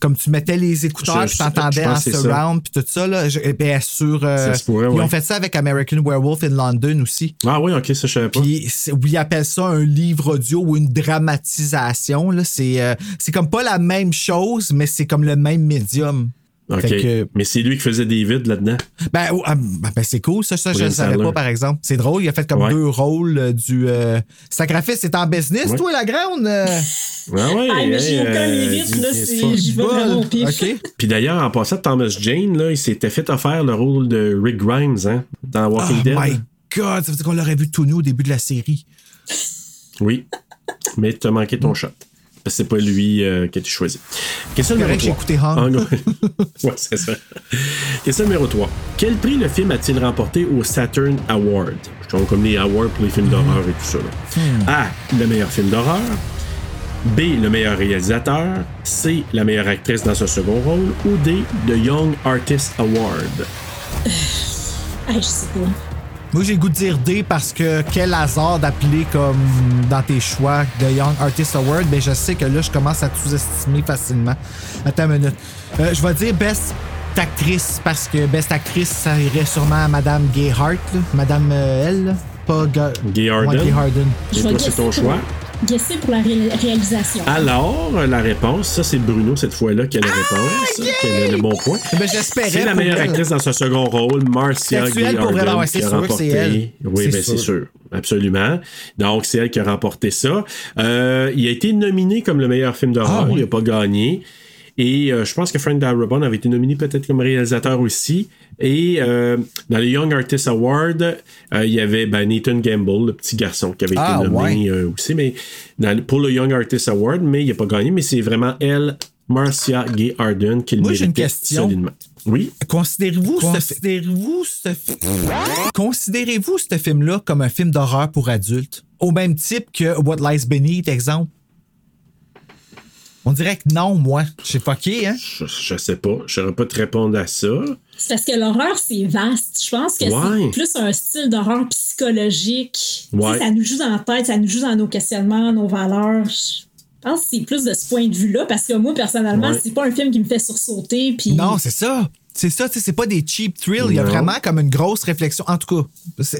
comme tu mettais les écouteurs je- t'entendais en surround puis tout ça là je- eh ben, sur euh, Ça se pourrait, ils ont fait ça avec American Werewolf in London aussi Ah oui, ok, ça je savais pas. puis ils appellent ça un livre audio ou une dramatisation. Là. C'est, euh, c'est comme pas la même chose, mais c'est comme le même médium. Ok. Fait que- Mais c'est lui qui faisait David là-dedans. ben, oh, ah, ben, ben, c'est cool, ça, ça je ne savais pas, par exemple. C'est drôle, il a fait comme Ouais. deux rôles euh, du. Euh... Sacrifice, c'est en business, Ouais. toi, la grande? euh? Ah ouais. Ah, mais j'ai hey, aucun euh, mérite, là. vais vraiment au pif. OK. Puis d'ailleurs, en passant, Thomas Jane, là, il s'était fait offrir le rôle de Rick Grimes hein, dans Oh Walking Dead. my God, ça veut dire qu'on l'aurait vu tout nu au début de la série. Oui. Mais tu as manqué ton shot. Parce que c'est pas lui euh, qui a été choisi. Question C'est numéro correct, j'ai 3. écouté. Ah, ouais, c'est ça. Question numéro 3. Quel prix le film a-t-il remporté au Saturn Award? Je trouve comme les awards pour les films d'horreur et tout ça. là. A. Le meilleur film d'horreur. B. Le meilleur réalisateur. C. La meilleure actrice dans ce second rôle. Ou D. The Young Artist Award. Ah, je sais pas. Moi, j'ai le goût de dire D parce que quel hasard d'appeler comme dans tes choix de Young Artist Award. Ben, je sais que là, je commence à te sous-estimer facilement. Attends une minute. Euh, je vais dire Best Actrice parce que Best Actrice, ça irait sûrement à Madame Gay Hart, là. Madame euh, elle, là. pas Ga- Gay Harden. Ouais, Gay Harden. Et toi, c'est ton choix? Guesser pour la ré- réalisation. Alors, la réponse, ça c'est Bruno cette fois-là qui a la réponse, qui a le bon point. Ben, j'espérais C'est la meilleure elle. actrice dans ce second rôle, Marcia Gay Harden, vraiment? Ouais, c'est qui a sûr remporté. elle. Oui, C'est ben, c'est sûr. sûr, absolument. Donc c'est elle qui a remporté ça. Euh, il a été nominé comme le meilleur film d'horreur, Ah, oui. il n'a pas gagné. Et euh, je pense que Frank Darabont avait été nominé peut-être comme réalisateur aussi. Et euh, dans les Young Artist Award, euh, il y avait ben, Nathan Gamble, le petit garçon, qui avait Ah, été nommé ouais. euh, aussi, mais dans- pour le Young Artist Award, mais il n'a pas gagné. Mais c'est vraiment elle, Marcia Gay Arden, qui le Moi, j'ai une question. solidement. Oui. Considérez-vous ce, considérez-vous ce, considérez-vous ce film-là comme un film d'horreur pour adultes? Au même type que What Lies Beneath, exemple? On dirait que non, moi. Je sais pas qui, hein? Je, je sais pas. Je saurais pas te répondre à ça. C'est parce que l'horreur, c'est vaste. Je pense que Ouais. c'est plus un style d'horreur psychologique. Tu sais, Ouais. Ça nous joue dans la tête, ça nous joue dans nos questionnements, nos valeurs. Je pense que c'est plus de ce point de vue-là, parce que moi, personnellement, Ouais. c'est pas un film qui me fait sursauter. Puis... Non, c'est ça. C'est ça, tu sais, c'est pas des cheap thrills. Il y a vraiment comme une grosse réflexion. En tout cas,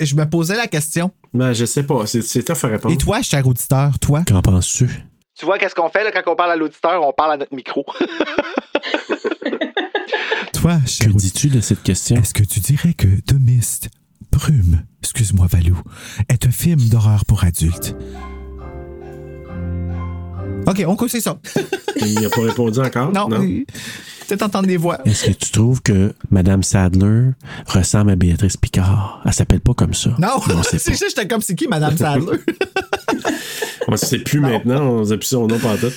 je me posais la question. Ben, je sais pas. C'est, c'est tough à répondre. Et toi, cher auditeur, toi? Qu'en penses-tu? Tu vois, qu'est-ce qu'on fait là, quand on parle à l'auditeur? On parle à notre micro. Toi, cher Que dis-tu de cette question? Est-ce que tu dirais que The Mist, Brume, excuse-moi Valou, est un film d'horreur pour adultes? OK, on conseille ça. Il n'a pas répondu encore? Non. Peut-être entendre des voix. Est-ce que tu trouves que Madame Sadler ressemble à Béatrice Picard? Elle s'appelle pas comme ça. Non, on sait c'est ça, j'étais comme c'est qui, Madame Sadler? On ne sait plus maintenant, on sait plus son nom pas tout.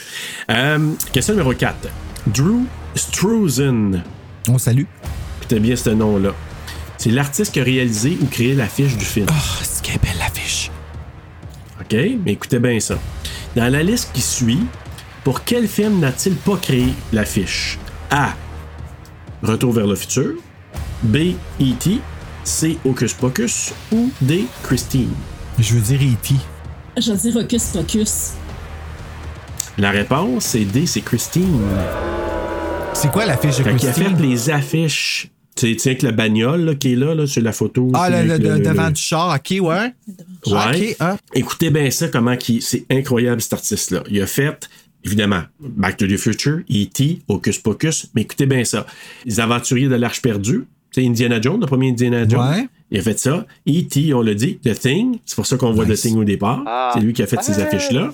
Euh, question numéro 4. Drew Struzan. On salue. Putain bien ce nom-là. C'est l'artiste qui a réalisé ou créé l'affiche du film. Ah, c'est qu'elle belle l'affiche. OK, mais écoutez bien ça. Dans la liste qui suit, pour quel film n'a-t-il pas créé l'affiche? A. Retour vers le futur. B. E.T. C. Hocus Pocus. Ou D. Christine. Je veux dire E.T. Je veux dire Hocus Pocus. La réponse, c'est D. C'est Christine. C'est quoi l'affiche de Fait qu'il a fait Christine? les affiches. Tu sais, avec la bagnole là, qui est là, là, sur la photo. Ah, le, le- le- devant le- du char, OK, ouais. Ouais. OK, ah. Écoutez bien ça, comment qui, c'est incroyable cet artiste-là. Il a fait, évidemment, Back to the Future, E.T., Hocus Pocus, mais écoutez bien ça. Les aventuriers de l'Arche perdue, c'est Indiana Jones, le premier Indiana Jones. Ouais. Il a fait ça. E.T., on l'a dit, The Thing, c'est pour ça qu'on voit The Thing au départ. Ah. C'est lui qui a fait ces affiches-là.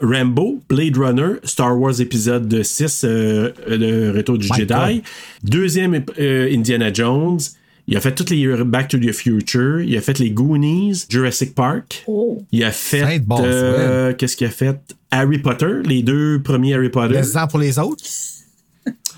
Rambo, Blade Runner, Star Wars épisode 6, euh, Le Retour du My Jedi. God. Deuxième, euh, Indiana Jones. Il a fait toutes les Back to the Future. Il a fait les Goonies, Jurassic Park. Oh. Il a fait. Euh, Qu'est-ce qu'il a fait? Harry Potter, les deux premiers Harry Potter. Les uns pour les autres?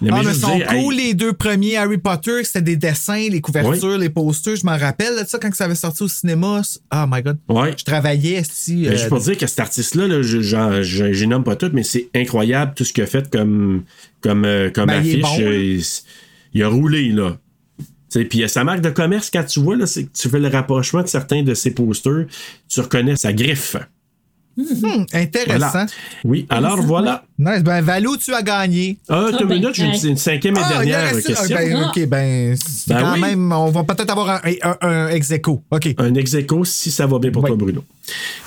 Mais ah, mais sont dire, cool, hey, les deux premiers Harry Potter, c'était des dessins, les couvertures, les posters. Je m'en rappelle de ça quand ça avait sorti au cinéma. Oh my god. Je travaillais si. Juste pour dire que cet artiste-là, là, je, je, je nomme pas tout, mais c'est incroyable tout ce qu'il a fait comme, comme, euh, comme Ben, il affiche. bon, Euh, il, il a roulé, là. Puis euh, sa marque de commerce, quand tu vois, là, c'est que tu fais le rapprochement de certains de ses posters, tu reconnais sa griffe. Hmm, intéressant. Voilà. Oui, alors voilà. Nice. Ben, Valou, tu as gagné. Ah, t'as ben, une minute, j'ai une, cinquième et Ah, dernière reste- question. ben, Ah. OK, ben, Ben quand oui. même. On va peut-être avoir un, un, un ex aequo. OK. Un ex aequo si ça va bien pour Oui. toi, Bruno.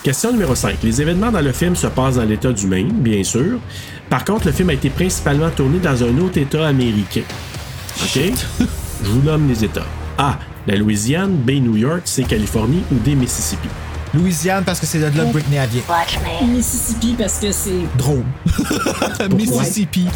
Question numéro 5. Les événements dans le film se passent dans l'État du Maine, bien sûr. Par contre, le film a été principalement tourné dans un autre État américain. OK? Je vous nomme les États. A. La Louisiane. B. New York. C. Californie. Ou D. Mississippi. Louisiane, parce que c'est de là que Britney vient. Mississippi, parce que c'est Drôle. Mississippi.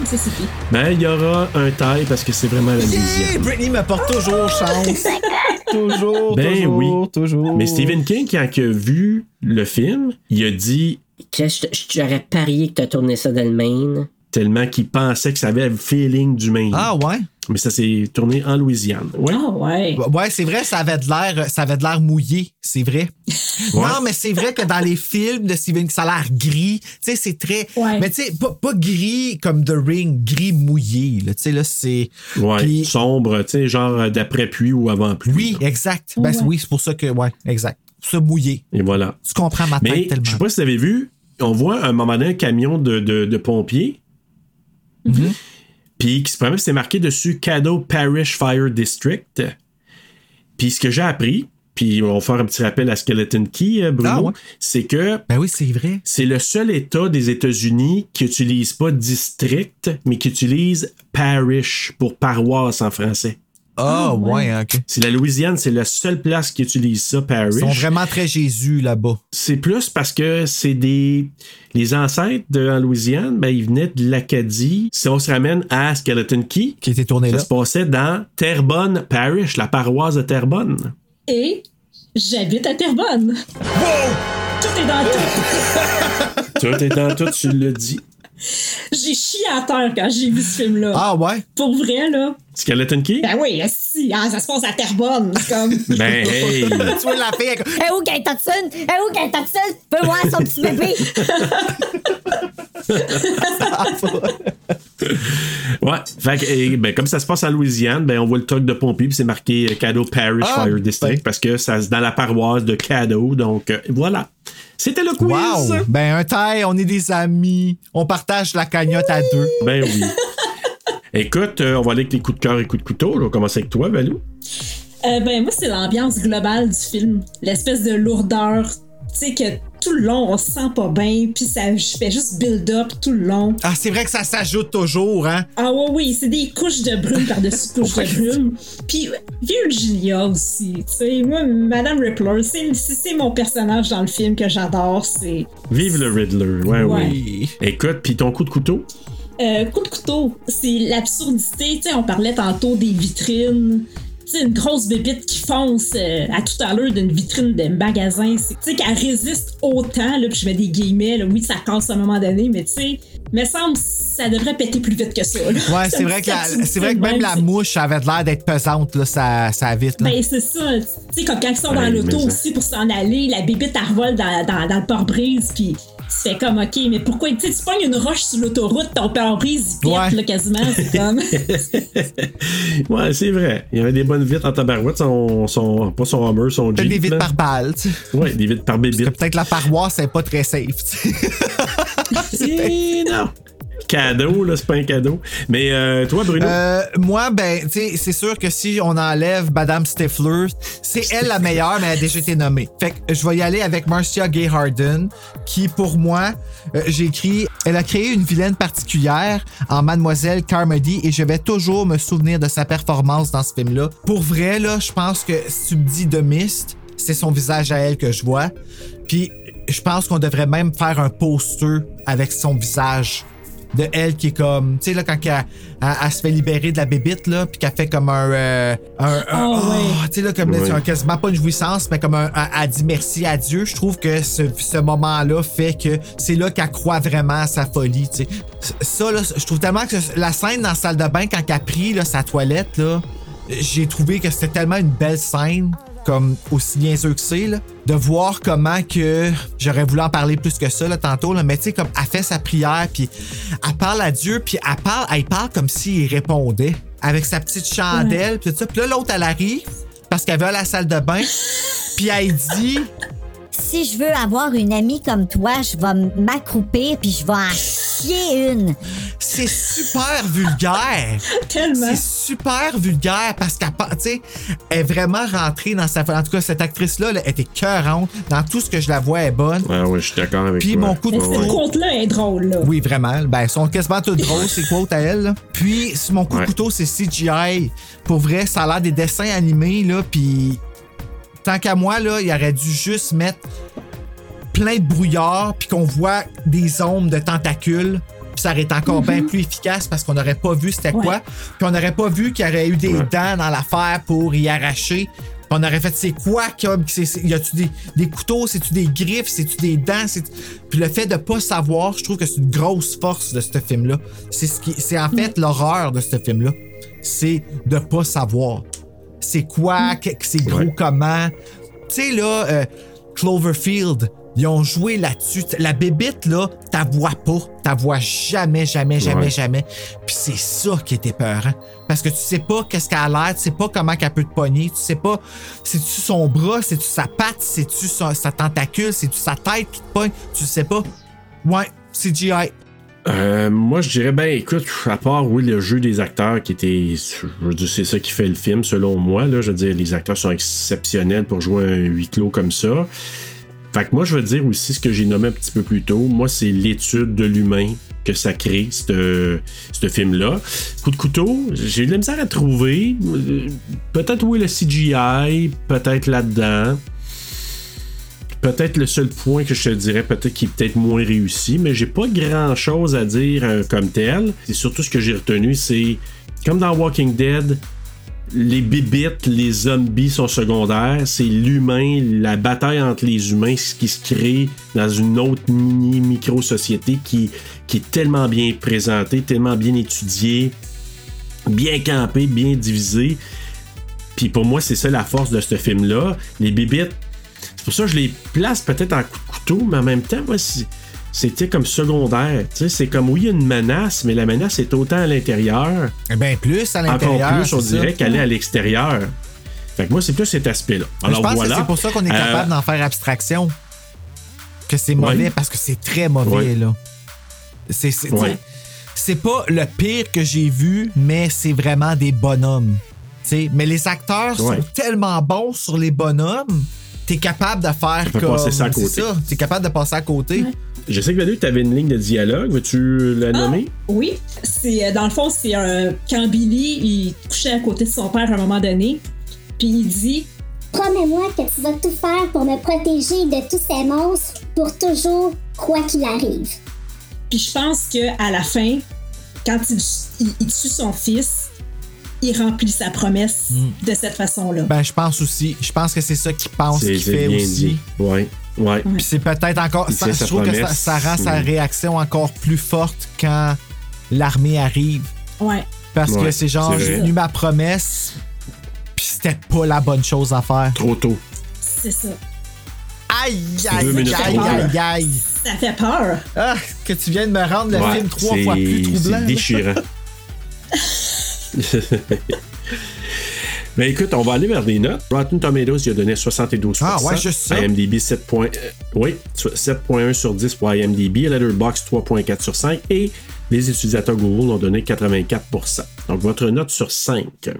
Mississippi. Ben, il y aura un taille parce que c'est vraiment la Yeah! Louisiane. Britney me porte toujours chance. toujours, Ben toujours, oui. toujours. Mais Stephen King, quand il a vu le film, il a dit Que J'aurais parié que t'as tourné ça dans le Maine. Tellement qu'il pensait que ça avait le feeling du Maine. Ah ouais? Mais ça s'est tourné en Louisiane. Ouais. Ah ouais. Ouais, c'est vrai, ça avait de l'air, ça avait de l'air mouillé, c'est vrai. Non, mais c'est vrai que dans les films de Steven, ça a l'air gris. Tu sais, c'est très. Ouais. Mais tu sais, pas, pas gris comme The Ring, gris mouillé. là. Tu sais, là, c'est. Ouais, Puis- sombre, tu sais, genre d'après-pluie ou avant-pluie. Oui, exact. Ben Ouais. oui, c'est pour ça que. Ouais, exact. Ça mouillé. Et voilà. Tu comprends ma tête Mais tellement. je sais pas si vous avez vu, on voit à un moment donné un camion de, de, de pompiers. Mm-hmm. Puis qui se promène, c'est marqué dessus Caddo Parish Fire District. Puis ce que j'ai appris, puis on va faire un petit rappel à Skeleton Key, euh, Bruno, Ah ouais. c'est que Ben oui, c'est vrai. c'est le seul État des États-Unis qui n'utilise pas district, mais qui utilise parish pour paroisse en français. Ah, Ah, ouais. ouais, ok. C'est la Louisiane, c'est la seule place qui utilise ça, Parish. Ils sont vraiment très Jésus là-bas. C'est plus parce que c'est des. Les ancêtres de, en Louisiane, ben, ils venaient de l'Acadie. Si on se ramène à Skeleton Key, Qui était tourné ça là. se passait dans Terrebonne Parish, la paroisse de Terrebonne. Et j'habite à Terrebonne. Tout est dans tout. Tout est dans tout, tu le dis. J'ai chié à terre quand j'ai vu ce film-là. Ah, ouais? Pour vrai, là. Skeleton Key? Ben oui, si, hein, ça se passe à Terrebonne. Comme. Ben, hey! tu vois la fille, elle- Eh où Kate Hudson? Eh où Kate Hudson? Peux voir son petit bébé? Ouais. Fait que, eh, ben, comme ça se passe en Louisiane, ben, on voit le truc de pompier, puis c'est marqué euh, Caddo Parish Ah, Fire District, ben. parce que ça c'est dans la paroisse de Caddo. Donc, euh, voilà. C'était le quiz. Wow! Ben, un taille, on est des amis. On partage la cagnotte à deux. Ben oui. Écoute, euh, on va aller avec les coups de cœur et coups de couteau. là. On va commencer avec toi, Valou. Euh, ben, moi, c'est l'ambiance globale du film. L'espèce de lourdeur. Tu sais, que tout le long, on se sent pas bien, puis ça fait juste build-up tout le long. Ah, c'est vrai que ça s'ajoute toujours, hein? Ah, ouais, oui, c'est des couches de brume par-dessus couches de brume. Puis Virginia aussi. Tu sais, moi, Madame Rippler, c'est c'est- c'est mon personnage dans le film que j'adore. C'est. Vive le Riddler. Ouais, Ouais. oui. Écoute, puis ton coup de couteau? Euh, coup de couteau, c'est l'absurdité. Tu sais, on parlait tantôt des vitrines. Une grosse bébite qui fonce euh, à tout à l'heure d'une vitrine de magasin. C'est- Tu sais, qu'elle résiste autant, là, puis je mets des guillemets, là, oui, ça casse à un moment donné, mais tu sais, me semble ça devrait péter plus vite que ça. là. Ouais, c'est vrai que, la- c'est vrai que même la mouche avait l'air d'être pesante, là, ça, ça vite, là. Ben, c'est ça. Tu sais, comme quand ils sont dans l'auto aussi pour s'en aller, la bébite, elle revole dans, dans, dans le pare-brise, puis tu fais comme, OK, mais pourquoi, tu sais, tu pognes une roche sur l'autoroute, ton pare-brise, il pète, Ouais. là, quasiment, c'est comme... Ouais, c'est vrai. Il y avait des bonnes vitres en tabarouette. Son, son, pas son Hummer, son Jeep. des là. par balle, tu sais. Ouais, des vitres par bébite. peut-être la paroisse n'est pas très safe, tu sais. Eh, non. Cadeau, là, c'est pas un cadeau. Mais euh, toi, Bruno? Euh, moi, ben, tu sais, c'est sûr que si on enlève Madame Stifler, c'est elle la meilleure, mais elle a déjà été nommée. Fait que je vais y aller avec Marcia Gay Harden, qui, pour moi, euh, j'ai écrit, elle a créé une vilaine particulière en Mademoiselle Carmody et je vais toujours me souvenir de sa performance dans ce film-là. Pour vrai, là, je pense que dis de Mist, c'est son visage à elle que je vois. Puis, je pense qu'on devrait même faire un poster avec son visage de elle qui est comme tu sais là quand elle, elle- elle se fait libérer de la bébite là puis qu'elle fait comme un euh, un, un- oh, ouais. tu sais là comme c'est un- quasiment pas une jouissance mais comme un, un- elle dit merci à Dieu. Je trouve que ce, ce moment là fait que c'est là qu'elle croit vraiment à sa folie tu sais. Ça là je trouve tellement que la scène dans la salle de bain quand elle a pris là, sa toilette là j'ai trouvé que c'était tellement une belle scène comme aussi niaiseux que c'est, de voir comment que j'aurais voulu en parler plus que ça là, tantôt, là, mais tu sais, comme elle fait sa prière, puis elle parle à Dieu, puis elle parle, elle parle comme s'il répondait, avec sa petite chandelle, puis tout ça. Puis là, l'autre, elle arrive, parce qu'elle va à la salle de bain, puis elle dit Si je veux avoir une amie comme toi, je vais m'accroupir puis je vais en chier une. C'est super vulgaire. Tellement. C'est super vulgaire parce qu'elle sais, est vraiment rentrée dans sa. En tout cas, cette actrice-là, là, elle était cœurante. Dans tout ce que je la vois, elle est bonne. Ah ouais, je suis d'accord avec Puis toi. mon coup de Mais Ouais, ce ouais. conte-là est drôle, là. Oui, vraiment. Ben, elles sont quasiment toutes drôles, ces quotes à elle. là. Puis, mon coup Ouais. de couteau, c'est CGI. Pour vrai, ça a l'air des dessins animés, là. Puis, tant qu'à moi, là, il aurait dû juste mettre plein de brouillard, puis qu'on voit des ombres de tentacules. Puis ça aurait été encore bien plus efficace parce qu'on n'aurait pas vu c'était Ouais. quoi. Puis on n'aurait pas vu qu'il y aurait eu des Ouais. dents dans l'affaire pour y arracher. Puis on aurait fait c'est quoi comme y a-tu des, des couteaux, c'est-tu des griffes, c'est-tu des dents, puis le fait de pas savoir, je trouve que c'est une grosse force de ce film là. C'est ce qui c'est en fait l'horreur de ce film là. C'est de pas savoir. C'est quoi, que- que c'est gros Ouais. comment. Tu sais là euh, Cloverfield, ils ont joué là-dessus. La bébite, là, t'as vois pas. T'as vois jamais, jamais, jamais, Ouais. jamais. Puis c'est ça qui était peurant. Parce que tu sais pas qu'est-ce qu'elle a l'air, tu sais pas comment qu'elle peut te pogner, tu sais pas c'est-tu son bras, c'est-tu sa patte, c'est-tu sa tentacule, c'est-tu sa tête qui te pogne, tu sais pas. Ouais, CGI. Euh, moi, je dirais, ben, écoute, à part, oui, le jeu des acteurs qui était. Je veux dire, c'est ça qui fait le film, selon moi. Là, je veux dire, les acteurs sont exceptionnels pour jouer un huis clos comme ça. Fait que moi, je veux dire aussi ce que j'ai nommé un petit peu plus tôt. Moi, c'est l'étude de l'humain que ça crée, ce ce film-là. Coup de couteau, j'ai eu de la misère à trouver. Euh, Peut-être où est le CGI, peut-être là-dedans. Peut-être le seul point que je te dirais, peut-être qui est peut-être moins réussi, mais j'ai pas grand chose à dire euh, comme tel. C'est surtout ce que j'ai retenu, c'est comme dans Walking Dead, les bibites, les zombies sont secondaires. C'est l'humain, la bataille entre les humains, ce qui se crée dans une autre mini micro-société qui, est tellement bien présentée, tellement bien étudiée, bien campée, bien divisée. Puis pour moi, c'est ça la force de ce film-là. Les bibites, c'est pour ça que je les place peut-être en couteau, mais en même temps, moi, c'était comme secondaire. Tu sais, c'est comme oui, il y a une menace, mais la menace est autant à l'intérieur. Eh bien, plus à Encore l'intérieur. plus, on dirait qu'elle est à l'extérieur. Fait que moi, c'est plus cet aspect-là. Alors je pense voilà. que c'est pour ça qu'on est Euh, capable d'en faire abstraction. Que c'est mauvais, Ouais. parce que c'est très mauvais, Ouais. là. C'est pas le pire que j'ai vu, mais c'est vraiment des bonhommes. T'sais, mais les acteurs Ouais. sont tellement bons sur les bonhommes, t'es capable de faire comme. passer ça à c'est côté. ça, t'es capable de passer à côté. Je sais que Valérie, tu avais une ligne de dialogue. Veux-tu la nommer? Oui, c'est euh, dans le fond, c'est un quand Billy il couchait à côté de son père à un moment donné, puis il dit Promets-moi que tu vas tout faire pour me protéger de tous ces monstres pour toujours, quoi qu'il arrive. Puis je pense que à la fin, quand il, il- il tue son fils, il remplit sa promesse de cette façon-là. Ben, je pense aussi. Je pense que c'est ça qu'il pense qu'il fait bien aussi. dit. Ouais. Ouais. Puis c'est peut-être encore. Ça, je trouve que ça, rend sa Mm. réaction encore plus forte quand l'armée arrive. Ouais. Parce que c'est genre, j'ai tenu ma promesse, puis c'était pas la bonne chose à faire. Trop tôt. C'est ça. Aïe, aïe, aïe, aïe, aïe. Ça fait peur. Ah, que tu viennes me rendre le Ouais, film trois fois plus troublant. C'est déchirant. Mais écoute, on va aller vers des notes. Rotten Tomatoes, il a donné 72%. Ah, ouais, juste ça. IMDb, 7. point- euh, oui, so- 7.1 sur 10 pour IMDb. Letterboxd, 3.4 sur 5. Et les utilisateurs Google ont donné 84%. Donc, votre note sur 5. Euh,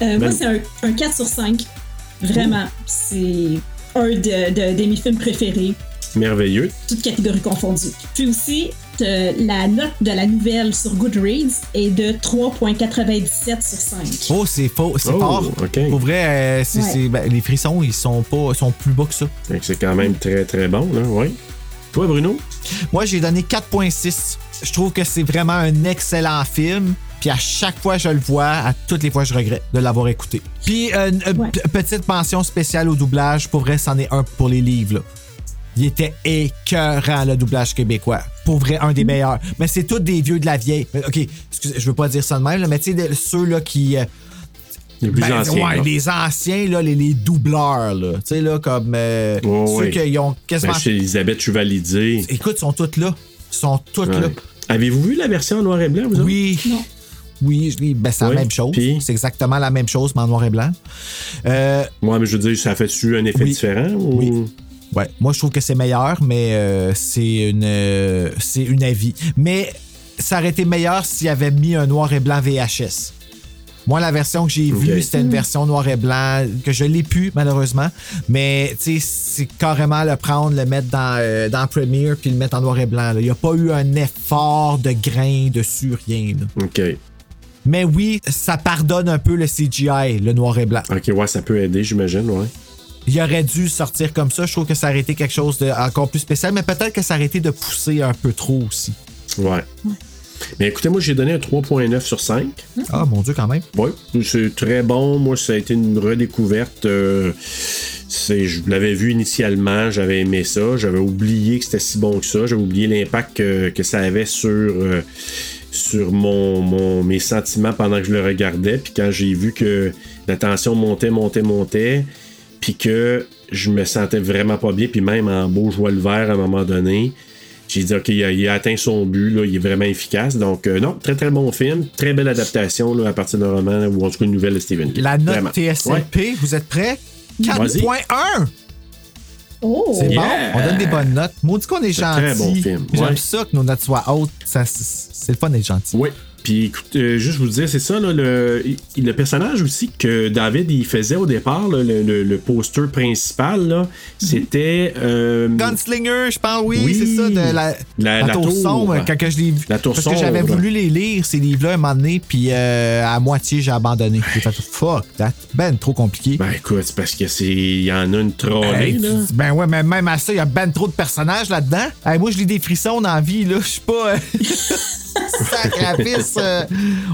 moi, Ben- c'est un, un 4 sur 5. Vraiment. C'est un de, de, de mes films préférés, Merveilleux. toutes catégories confondues. Puis aussi, euh, la note de la nouvelle sur Goodreads est de 3,97 sur 5. Oh, c'est faux, c'est Oh, fort. Pour vrai, euh, c'est- Ouais. c'est- ben, les frissons, ils sont pas, ils sont plus bas que ça. C'est quand même très, très bon, là. Oui. Toi, Bruno? Moi, j'ai donné 4.6. Je trouve que c'est vraiment un excellent film. Puis à chaque fois que je le vois, à toutes les fois, je regrette de l'avoir écouté. Puis euh, une euh, p- petite mention spéciale au doublage. Pour vrai, c'en est un pour les livres. là. Il était écœurant, le doublage québécois. Pour vrai, un des meilleurs. Mais c'est tous des vieux de la vieille. Mais, OK, excusez, je veux pas dire ça de même, là, mais tu sais, de- ceux là qui. euh, Les plus ben, anciens. ouais, là. les anciens, là, les, les doubleurs, là. Tu sais, là, comme euh, ceux qui ont quasiment. Ben, chez Elisabeth Chevalidé. Écoute, ils sont toutes là. Ils sont toutes là. Avez-vous vu la version en noir et blanc, vous? Oui. Oui, je dis, ben, c'est Oui, la même chose. puis? C'est exactement la même chose, mais en noir et blanc. Euh, Moi, mais je veux dire, ça fait-tu un effet Oui. différent? Ou... Oui. Ouais, moi, je trouve que c'est meilleur, mais euh, c'est une, euh, c'est une avis. Mais ça aurait été meilleur s'il avait mis un noir et blanc VHS. Moi, la version que j'ai vue, c'était une version noir et blanc que je l'ai pu, malheureusement. Mais, tu sais, c'est carrément le prendre, le mettre dans, euh, dans Premiere puis le mettre en noir et blanc. là. Il n'y a pas eu un effort de grain dessus, rien. là. OK. Mais oui, ça pardonne un peu le CGI, le noir et blanc. OK, ouais, ça peut aider, j'imagine, ouais. Il aurait dû sortir comme ça. Je trouve que ça aurait été quelque chose de encore plus spécial, mais peut-être que ça aurait été de pousser un peu trop aussi. Ouais. Mais écoutez, moi, j'ai donné un 3.9 sur 5. Ah, mon Dieu, quand même. Oui, c'est très bon. Moi, ça a été une redécouverte. euh, je l'avais vu initialement, j'avais aimé ça. J'avais oublié que c'était si bon que ça. J'avais oublié l'impact que, que ça avait sur, euh, sur mon, mon- mes sentiments pendant que je le regardais. Puis quand j'ai vu que la tension montait, montait, montait, puis que je me sentais vraiment pas bien, puis même en beau joie le vert à un moment donné. J'ai dit, OK, il a, il a atteint son but, là, il est vraiment efficace. Donc, euh, non, très très bon film, très belle adaptation là, à partir d'un roman ou en tout cas une nouvelle de Stephen King. La note Vraiment. TSLP, Ouais. vous êtes prêts? Vas-y. 4.1! Oh! C'est Yeah. bon, on donne des bonnes notes. Maudit qu'on est gentil. très bon film, ouais. J'aime ça que nos notes soient hautes. Ça, c'est c'est le fun d'être gentil. Oui. Puis écoute, euh, juste vous dire, c'est ça, là, le, le personnage aussi que David il faisait au départ, là, le, le- le poster principal, là, c'était. euh, Gunslinger, je pense, oui, Oui. c'est ça, de la, La- la tour tour. sombre, quand que je l'ai vu. La tour Parce que j'avais voulu les lire, ces livres-là, un moment donné, puis euh, à moitié, j'ai abandonné. J'ai fait fuck, that, ben trop compliqué. Ben écoute, c'est parce que c'est. Il y en a une trollée, Hey, là. ben ouais, mais même à ça, il y a ben trop de personnages là-dedans. Hey, moi, je lis des frissons dans la vie, là. Je suis pas. euh, Sacrifice, euh,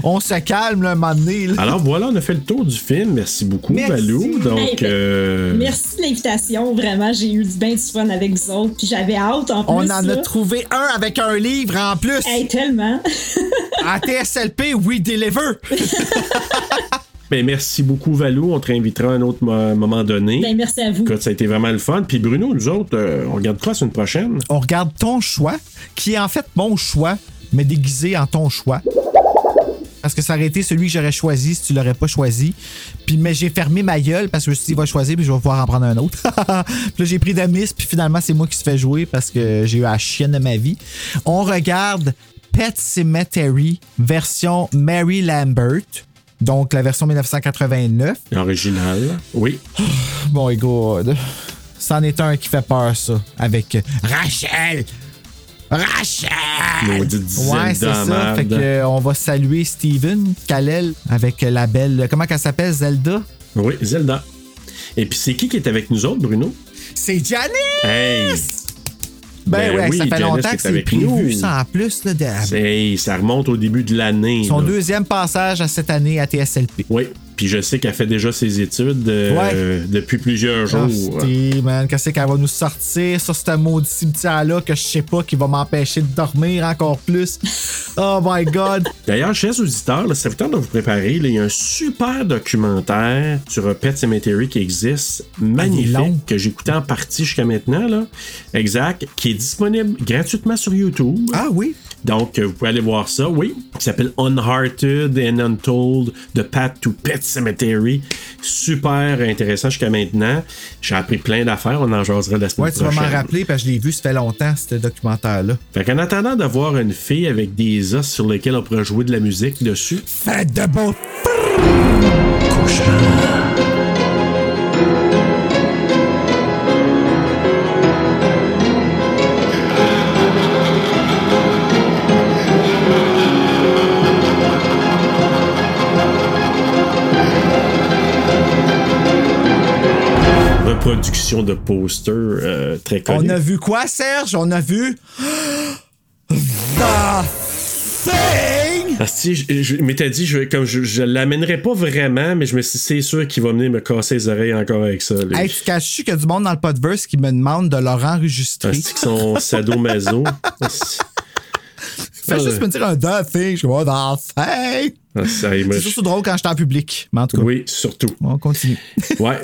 on se calme, là, un moment donné. là. Alors voilà, on a fait le tour du film. Merci beaucoup, Merci. Valou. Donc, Hey, ben, euh, Merci de l'invitation. Vraiment, j'ai eu du bien du fun avec vous autres. Puis j'avais hâte en plus. On en a trouvé un avec un livre en plus. Hey, tellement. À TSLP, we deliver. ben, merci beaucoup, Valou. On te réinvitera à un autre mo- moment donné. Ben, merci à vous. Écoute, ça a été vraiment le fun. Puis Bruno, nous autres, euh, on regarde quoi la semaine prochaine? On regarde ton choix, qui est en fait mon choix, mais déguisé en ton choix. Parce que ça aurait été celui que j'aurais choisi si tu l'aurais pas choisi. Puis, mais j'ai fermé ma gueule parce que je me suis dit, il va choisir, puis je vais pouvoir en prendre un autre. puis là, j'ai pris de miss, puis finalement, c'est moi qui se fait jouer parce que j'ai eu la chienne de ma vie. On regarde Pet Cemetery, version Mary Lambert. Donc, la version 1989. Original. Oui. Bon, God. C'en est un qui fait peur, ça. Avec Rachel. Rachel! Maudite Ouais, c'est ça. Fait que, euh, on va saluer Steven Kalel avec la belle. Comment qu'elle s'appelle? Zelda? Oui, Zelda. Et puis, c'est qui qui est avec nous autres, Bruno? C'est Janice! Hey! Ben, ouais, oui, ça fait Janice longtemps que c'est avec prévu, nous. ça en plus. Là, de... Ça remonte au début de l'année. Son là. deuxième passage à cette année à TSLP. Oui. Puis je sais qu'elle fait déjà ses études euh, depuis plusieurs jours. Hostie, man, qu'est-ce qu'elle va nous sortir sur ce maudit cimetière-là que je sais pas qui va m'empêcher de dormir encore plus? Oh my god! D'ailleurs, chers auditeurs, là, ça vous tente de vous préparer. Il y a un super documentaire sur Pet Cemetery qui existe, magnifique, que j'écoutais en partie jusqu'à maintenant. Là. Exact. Qui est disponible gratuitement sur YouTube. Ah oui? Donc, euh, vous pouvez aller voir ça, oui. Qui s'appelle Unhearted and Untold, The Path to Pet Cemetery. Super intéressant jusqu'à maintenant. J'ai appris plein d'affaires. On en jasera la semaine Ouais, tu vas prochaine. m'en rappeler parce que je l'ai vu, ça fait longtemps, ce documentaire-là. Fait qu'en attendant d'avoir une fille avec des os sur lesquels on pourrait jouer de la musique dessus, Faites de beau reproduction de posters euh, très connus. On a vu quoi, Serge? On a vu. The Thing! Ah, si, je, je m'étais dit, je, comme je, je l'amènerais pas vraiment, mais je me suis dit, c'est sûr qu'il va venir me casser les oreilles encore avec ça. Hey, tu caches-tu qu'il y a du monde dans le podverse qui me demande de leur enregistrer? Ah, c'est qu'ils sont sadomaso. Fais juste me dire un The Thing. Je vois The Thing! Ah, C'est surtout drôle quand je suis en public. Mais en tout cas, Oui, surtout. on continue. Ouais.